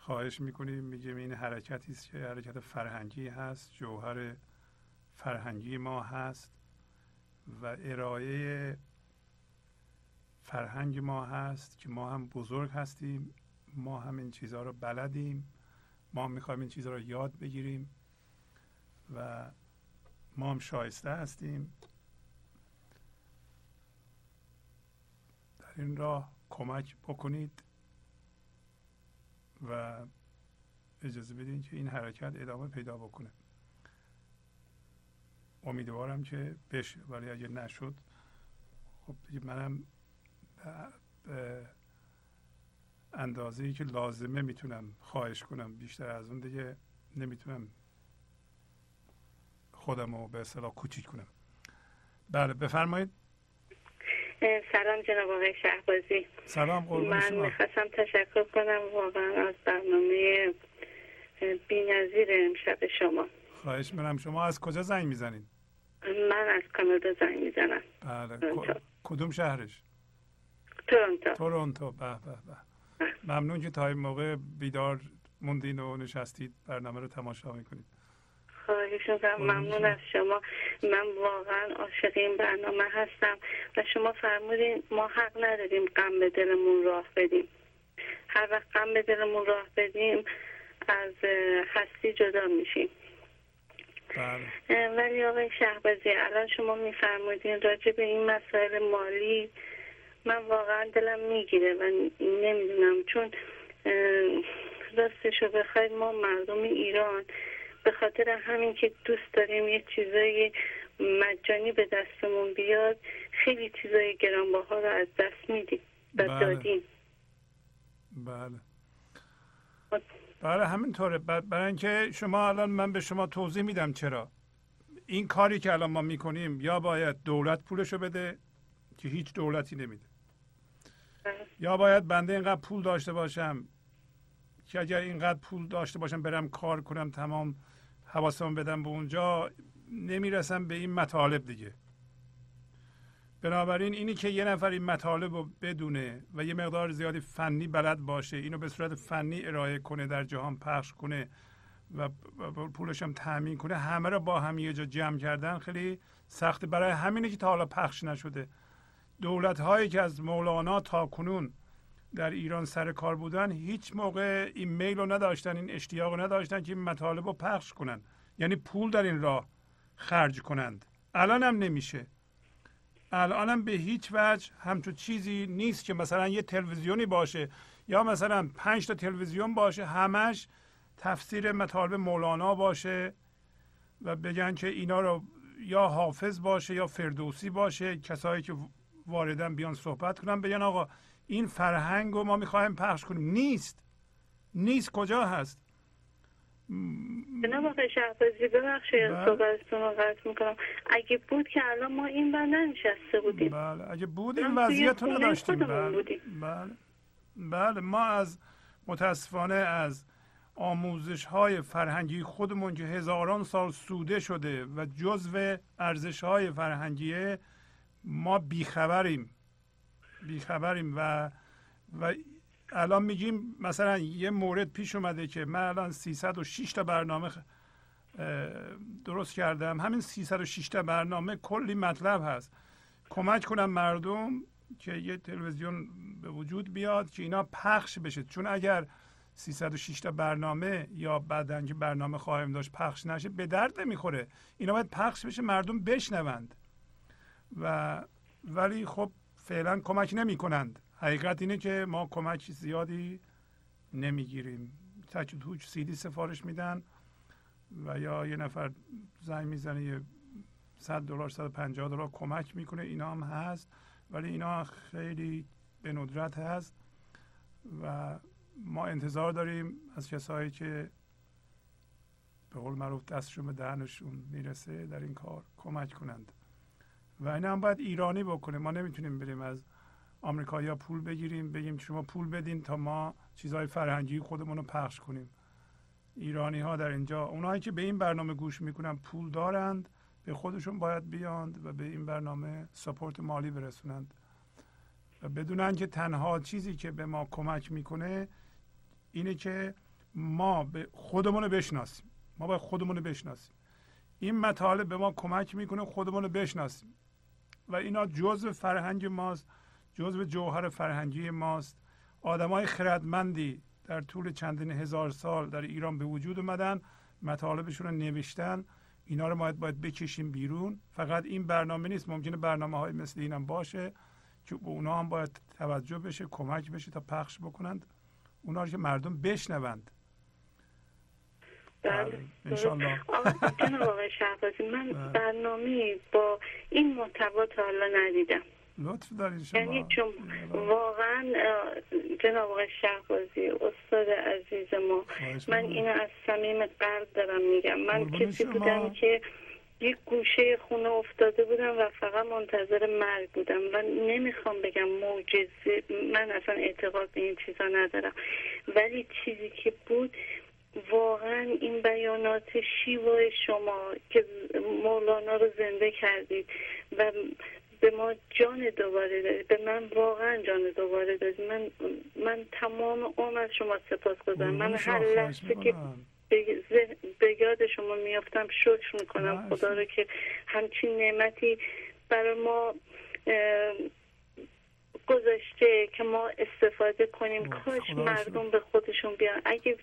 خواهش می‌کنیم میگیم این حرکتی است که حرکت فرهنگی هست جوهر فرهنگی ما هست و ارائه فرهنگ ما هست که ما هم بزرگ هستیم ما هم این چیزها رو بلدیم ما هم می‌خوایم این چیزها رو یاد بگیریم و ما هم شایسته هستیم در این راه کمک بکنید. و اجازه بدین که این حرکت ادامه پیدا بکنه. امیدوارم که بشه ولی اگه نشد خب دیگه منم به اندازه ای که لازمه می‌تونم خواهش کنم. بیشتر از اون دیگه نمی‌تونم خودم رو به اصطلاح کوچیک کنم. بله بفرمایید. سلام جناب آقای شهبازی. سلام من شما. می‌خواستم تشکر کنم واقعا از برنامه بینظیر امشب شما. خواهش می‌کنم. شما از کجا زنگ می‌زنید من از کانادا زنگ می‌زنم. بله. کدوم شهرش؟ تورنتو. تورنتو. به به به. ممنون که تا این موقع بیدار موندین و نشستید برنامه رو تماشا می‌کنید. خواهش می‌کنم. ممنون از شما. من واقعا عاشق این برنامه هستم و شما فرمودین ما حق نداریم غم به دلمون راه بدیم. هر وقت غم به دلمون راه بدیم از هستی جدا میشیم. بله. ولی آقای شهبازی الان شما میفرمودین راجع به این مسائل مالی من واقعا دلم می‌گیره و نمی‌دونم چون راستشو بخواید ما مردم ایران به خاطر همین که دوست داریم یه چیزای مجانی به دستمون بیاد خیلی چیزای گرانبها رو از دست میدیم و بله. دادیم. بله. بله همینطوره. برای اینکه شما الان من به شما توضیح میدم چرا. این کاری که الان ما می‌کنیم یا باید دولت پولشو بده که هیچ دولتی نمیده. بله. یا باید بنده اینقدر پول داشته باشم که اگر اینقدر پول داشته باشم برم کار کنم تمام حواسم بدم به اونجا نمی‌رسم به این مطالب دیگه. بنابراین اینی که یه نفر این مطالب رو بدونه و یه مقدار زیادی فنی بلد باشه اینو به صورت فنی ارائه کنه در جهان پخش کنه و پولش هم تامین کنه همه رو با هم یه جا جمع کردن خیلی سخته. برای همینه که تا حالا پخش نشده. دولت هایی که از مولانا تا کنون در ایران سر کار بودن هیچ موقع این میل رو نداشتن این اشتیاق رو نداشتن که این مطالب رو پخش کنن یعنی پول در این راه خرج کنند. الان هم نمیشه. الان هم به هیچ وجه همچون چیزی نیست که مثلا یه تلویزیونی باشه یا مثلا پنج تا تلویزیون باشه همش تفسیر مطالب مولانا باشه و بگن که اینا رو یا حافظ باشه یا فردوسی باشه کسایی که واردن بیان صحبت کنن بگن آقا این فرهنگ رو ما می‌خوایم پخش کنیم. نیست. نیست. کجا هست؟ جناب آقای شهبازی ببخشید بله. صحبتتون رو قطع می‌کنم. اگه بود که الان ما این بر ننشسته بودیم. بله. اگه بود این وضعیت رو خودمون بله. بله. بله. ما از متاسفانه از آموزش های فرهنگی خودمون که هزاران سال سوده شده و جزو ارزش های فرهنگیه ما بیخبریم. بیخبریم و و الان میگیم مثلا یه مورد پیش اومده که من الان 306 تا برنامه درست کردم. همین 306 تا برنامه کلی مطلب هست. کمک کنم مردم که یه تلویزیون به وجود بیاد که اینا پخش بشه. چون اگر 306 تا برنامه یا بعدن که برنامه خواهیم داشت پخش نشه به درد نمی‌خوره. اینا باید پخش بشه مردم بشنوند. و ولی خب فعلا کمک نمی کنند حقیقت اینه که ما کمک زیادی نمی‌گیریم. تک و توک سیدی سفارش میدن و یا یه نفر زنگ می‌زنه یه 100 دلار 150 دلار کمک می‌کنه. اینا هم هست ولی اینا خیلی به ندرت هست و ما انتظار داریم از کسایی که به قول معروف دستشون به دهنشون می‌رسه در این کار کمک کنند. و این هم باید ایرانی بکنه. ما نمی‌تونیم بریم از آمریکایی پول بگیریم بگیم شما پول بدین تا ما چیزهای فرهنگی خودمون رو پخش کنیم. ایرانی ها در اینجا اونایی که به این برنامه گوش می‌کنن پول دارند به خودشون باید بیاند و به این برنامه سپورت مالی برسونند. و بدونن که تنها چیزی که به ما کمک می‌کنه اینه که ما به خودمون رو بشناسیم. ما باید خودمون رو بشناسیم. این مطالب به ما کمک می‌کنه خودمون رو بشناسیم. و اینا جزء فرهنگ ماست جزء جوهر فرهنگی ماست. آدمای خردمندی در طول چندین هزار سال در ایران به وجود اومدن مطالبشون رو نوشتن. اینا رو باید باید بکشیم بیرون. فقط این برنامه نیست ممکنه برنامه های مثل اینم باشه که به اونا هم باید توجه بشه کمک بشه تا پخش بکنند. اونا رو که مردم بشنوند. بله آقا- جناب آقای شهبازی من بله. برنامه با این محتوا تا حالا ندیدم. لطف دارید شما یعنی چون واقعا اه، جناب آقای شهبازی استاد عزیز ما من. اینو از صمیم قلب دارم میگم. من کسی شما. بودم که یک گوشه خونه افتاده بودم و فقط منتظر مرگ بودم و نمی‌خوام بگم معجزه من اصلا اعتقاد به این چیزا ندارم. ولی چیزی که بود واقعا این بیانات شیوای شما که مولانا رو زنده کردید و به ما جان دوباره دادید. به من واقعا جان دوباره دادید. من من تمام عمر از شما سپاس گذارم. من هر لحظه که به یاد شما میافتم شکر می‌کنم. خدا رو که همچین نعمتی برای ما گذاشته که ما استفاده کنیم کاش مردم به خودشون بیان. اگه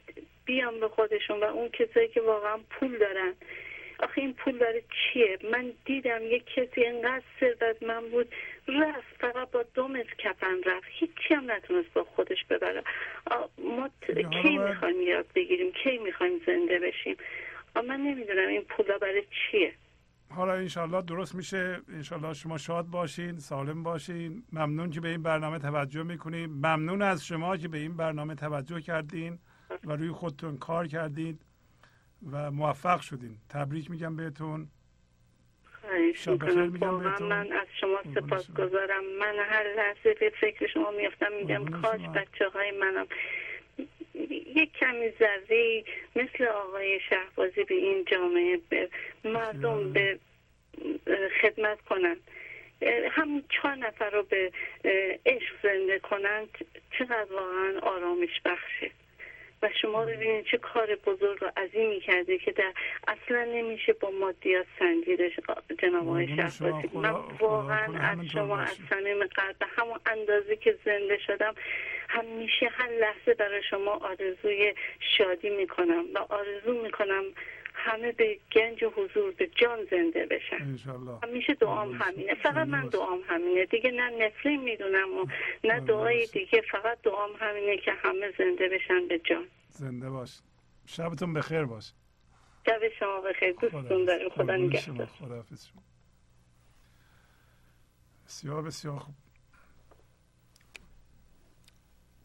بیان به خودشون و اون کسایی که واقعا پول دارن. آخه این پول داره چیه؟ من دیدم یک کسی اینقدر ثروت من بود رفت فقط با دو متر کفن رفت. هیچی هم نتونست با خودش ببره. ما کی می‌خوایم یاد بگیریم؟ کی می‌خوایم زنده بشیم؟ من نمی‌دونم این پولا برای چیه. حالا انشالله درست میشه. انشالله شما شاد باشین سالم باشین. ممنون که به این برنامه توجه می‌کنین ممنون از شما که به این برنامه توجه کردین و روی خودتون کار کردید و موفق شدین. تبریک میگم بهتون. شب بخیر میگم بهتون. من از شما سپاس گذارم من هر لحظه به فکر شما میفتم میگم کاش بچه های منم یک کمی ذره مثل آقای شهبازی به این جامعه به مردم به خدمت کنند هم چهار نفر رو به عشق زنده کنند چقدر واقعا آرامش بخشه. و شما ببینید چه کار بزرگ و عظیمی کرده که در اصلا نمیشه با مادیات سنجیدش جناب آقای شهبازی. من واقعا از شما از صمیم قلب همون اندازه که زنده شدم همیشه هر لحظه برای شما آرزوی شادی می‌کنم و آرزو می‌کنم همه به گنج و حضور به جان زنده بشن. همیشه دعام همینه. فقط من دعام همینه. دیگه نه نفلی می‌دونم و نه دعای دیگه فقط دعام همینه که همه زنده بشن به جان. زنده باش. شبتون بخیر باش. شب شما بخیر. دوستون داریم. خدا نگهدار. بسیار بسیار خوب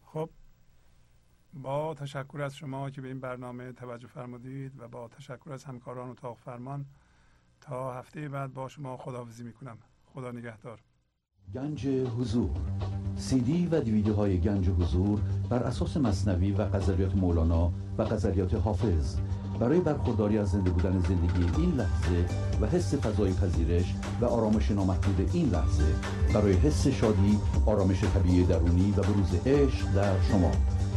خب با تشکر از شما که به این برنامه توجه فرمودید و با تشکر از همکاران اتاق فرمان تا هفته بعد با شما خداحافظی می‌کنم. خدا نگهدار. گنج حضور. سی دی و دیویدیو های گنج حضور بر اساس مصنوی و غزلیات مولانا و غزلیات حافظ. برای برخورداری از زنده بودن زندگی این لحظه و حس فضای پذیرش و آرامش نامحدود این لحظه برای حس شادی آرامش طبیعی درونی و بروز عشق در شما.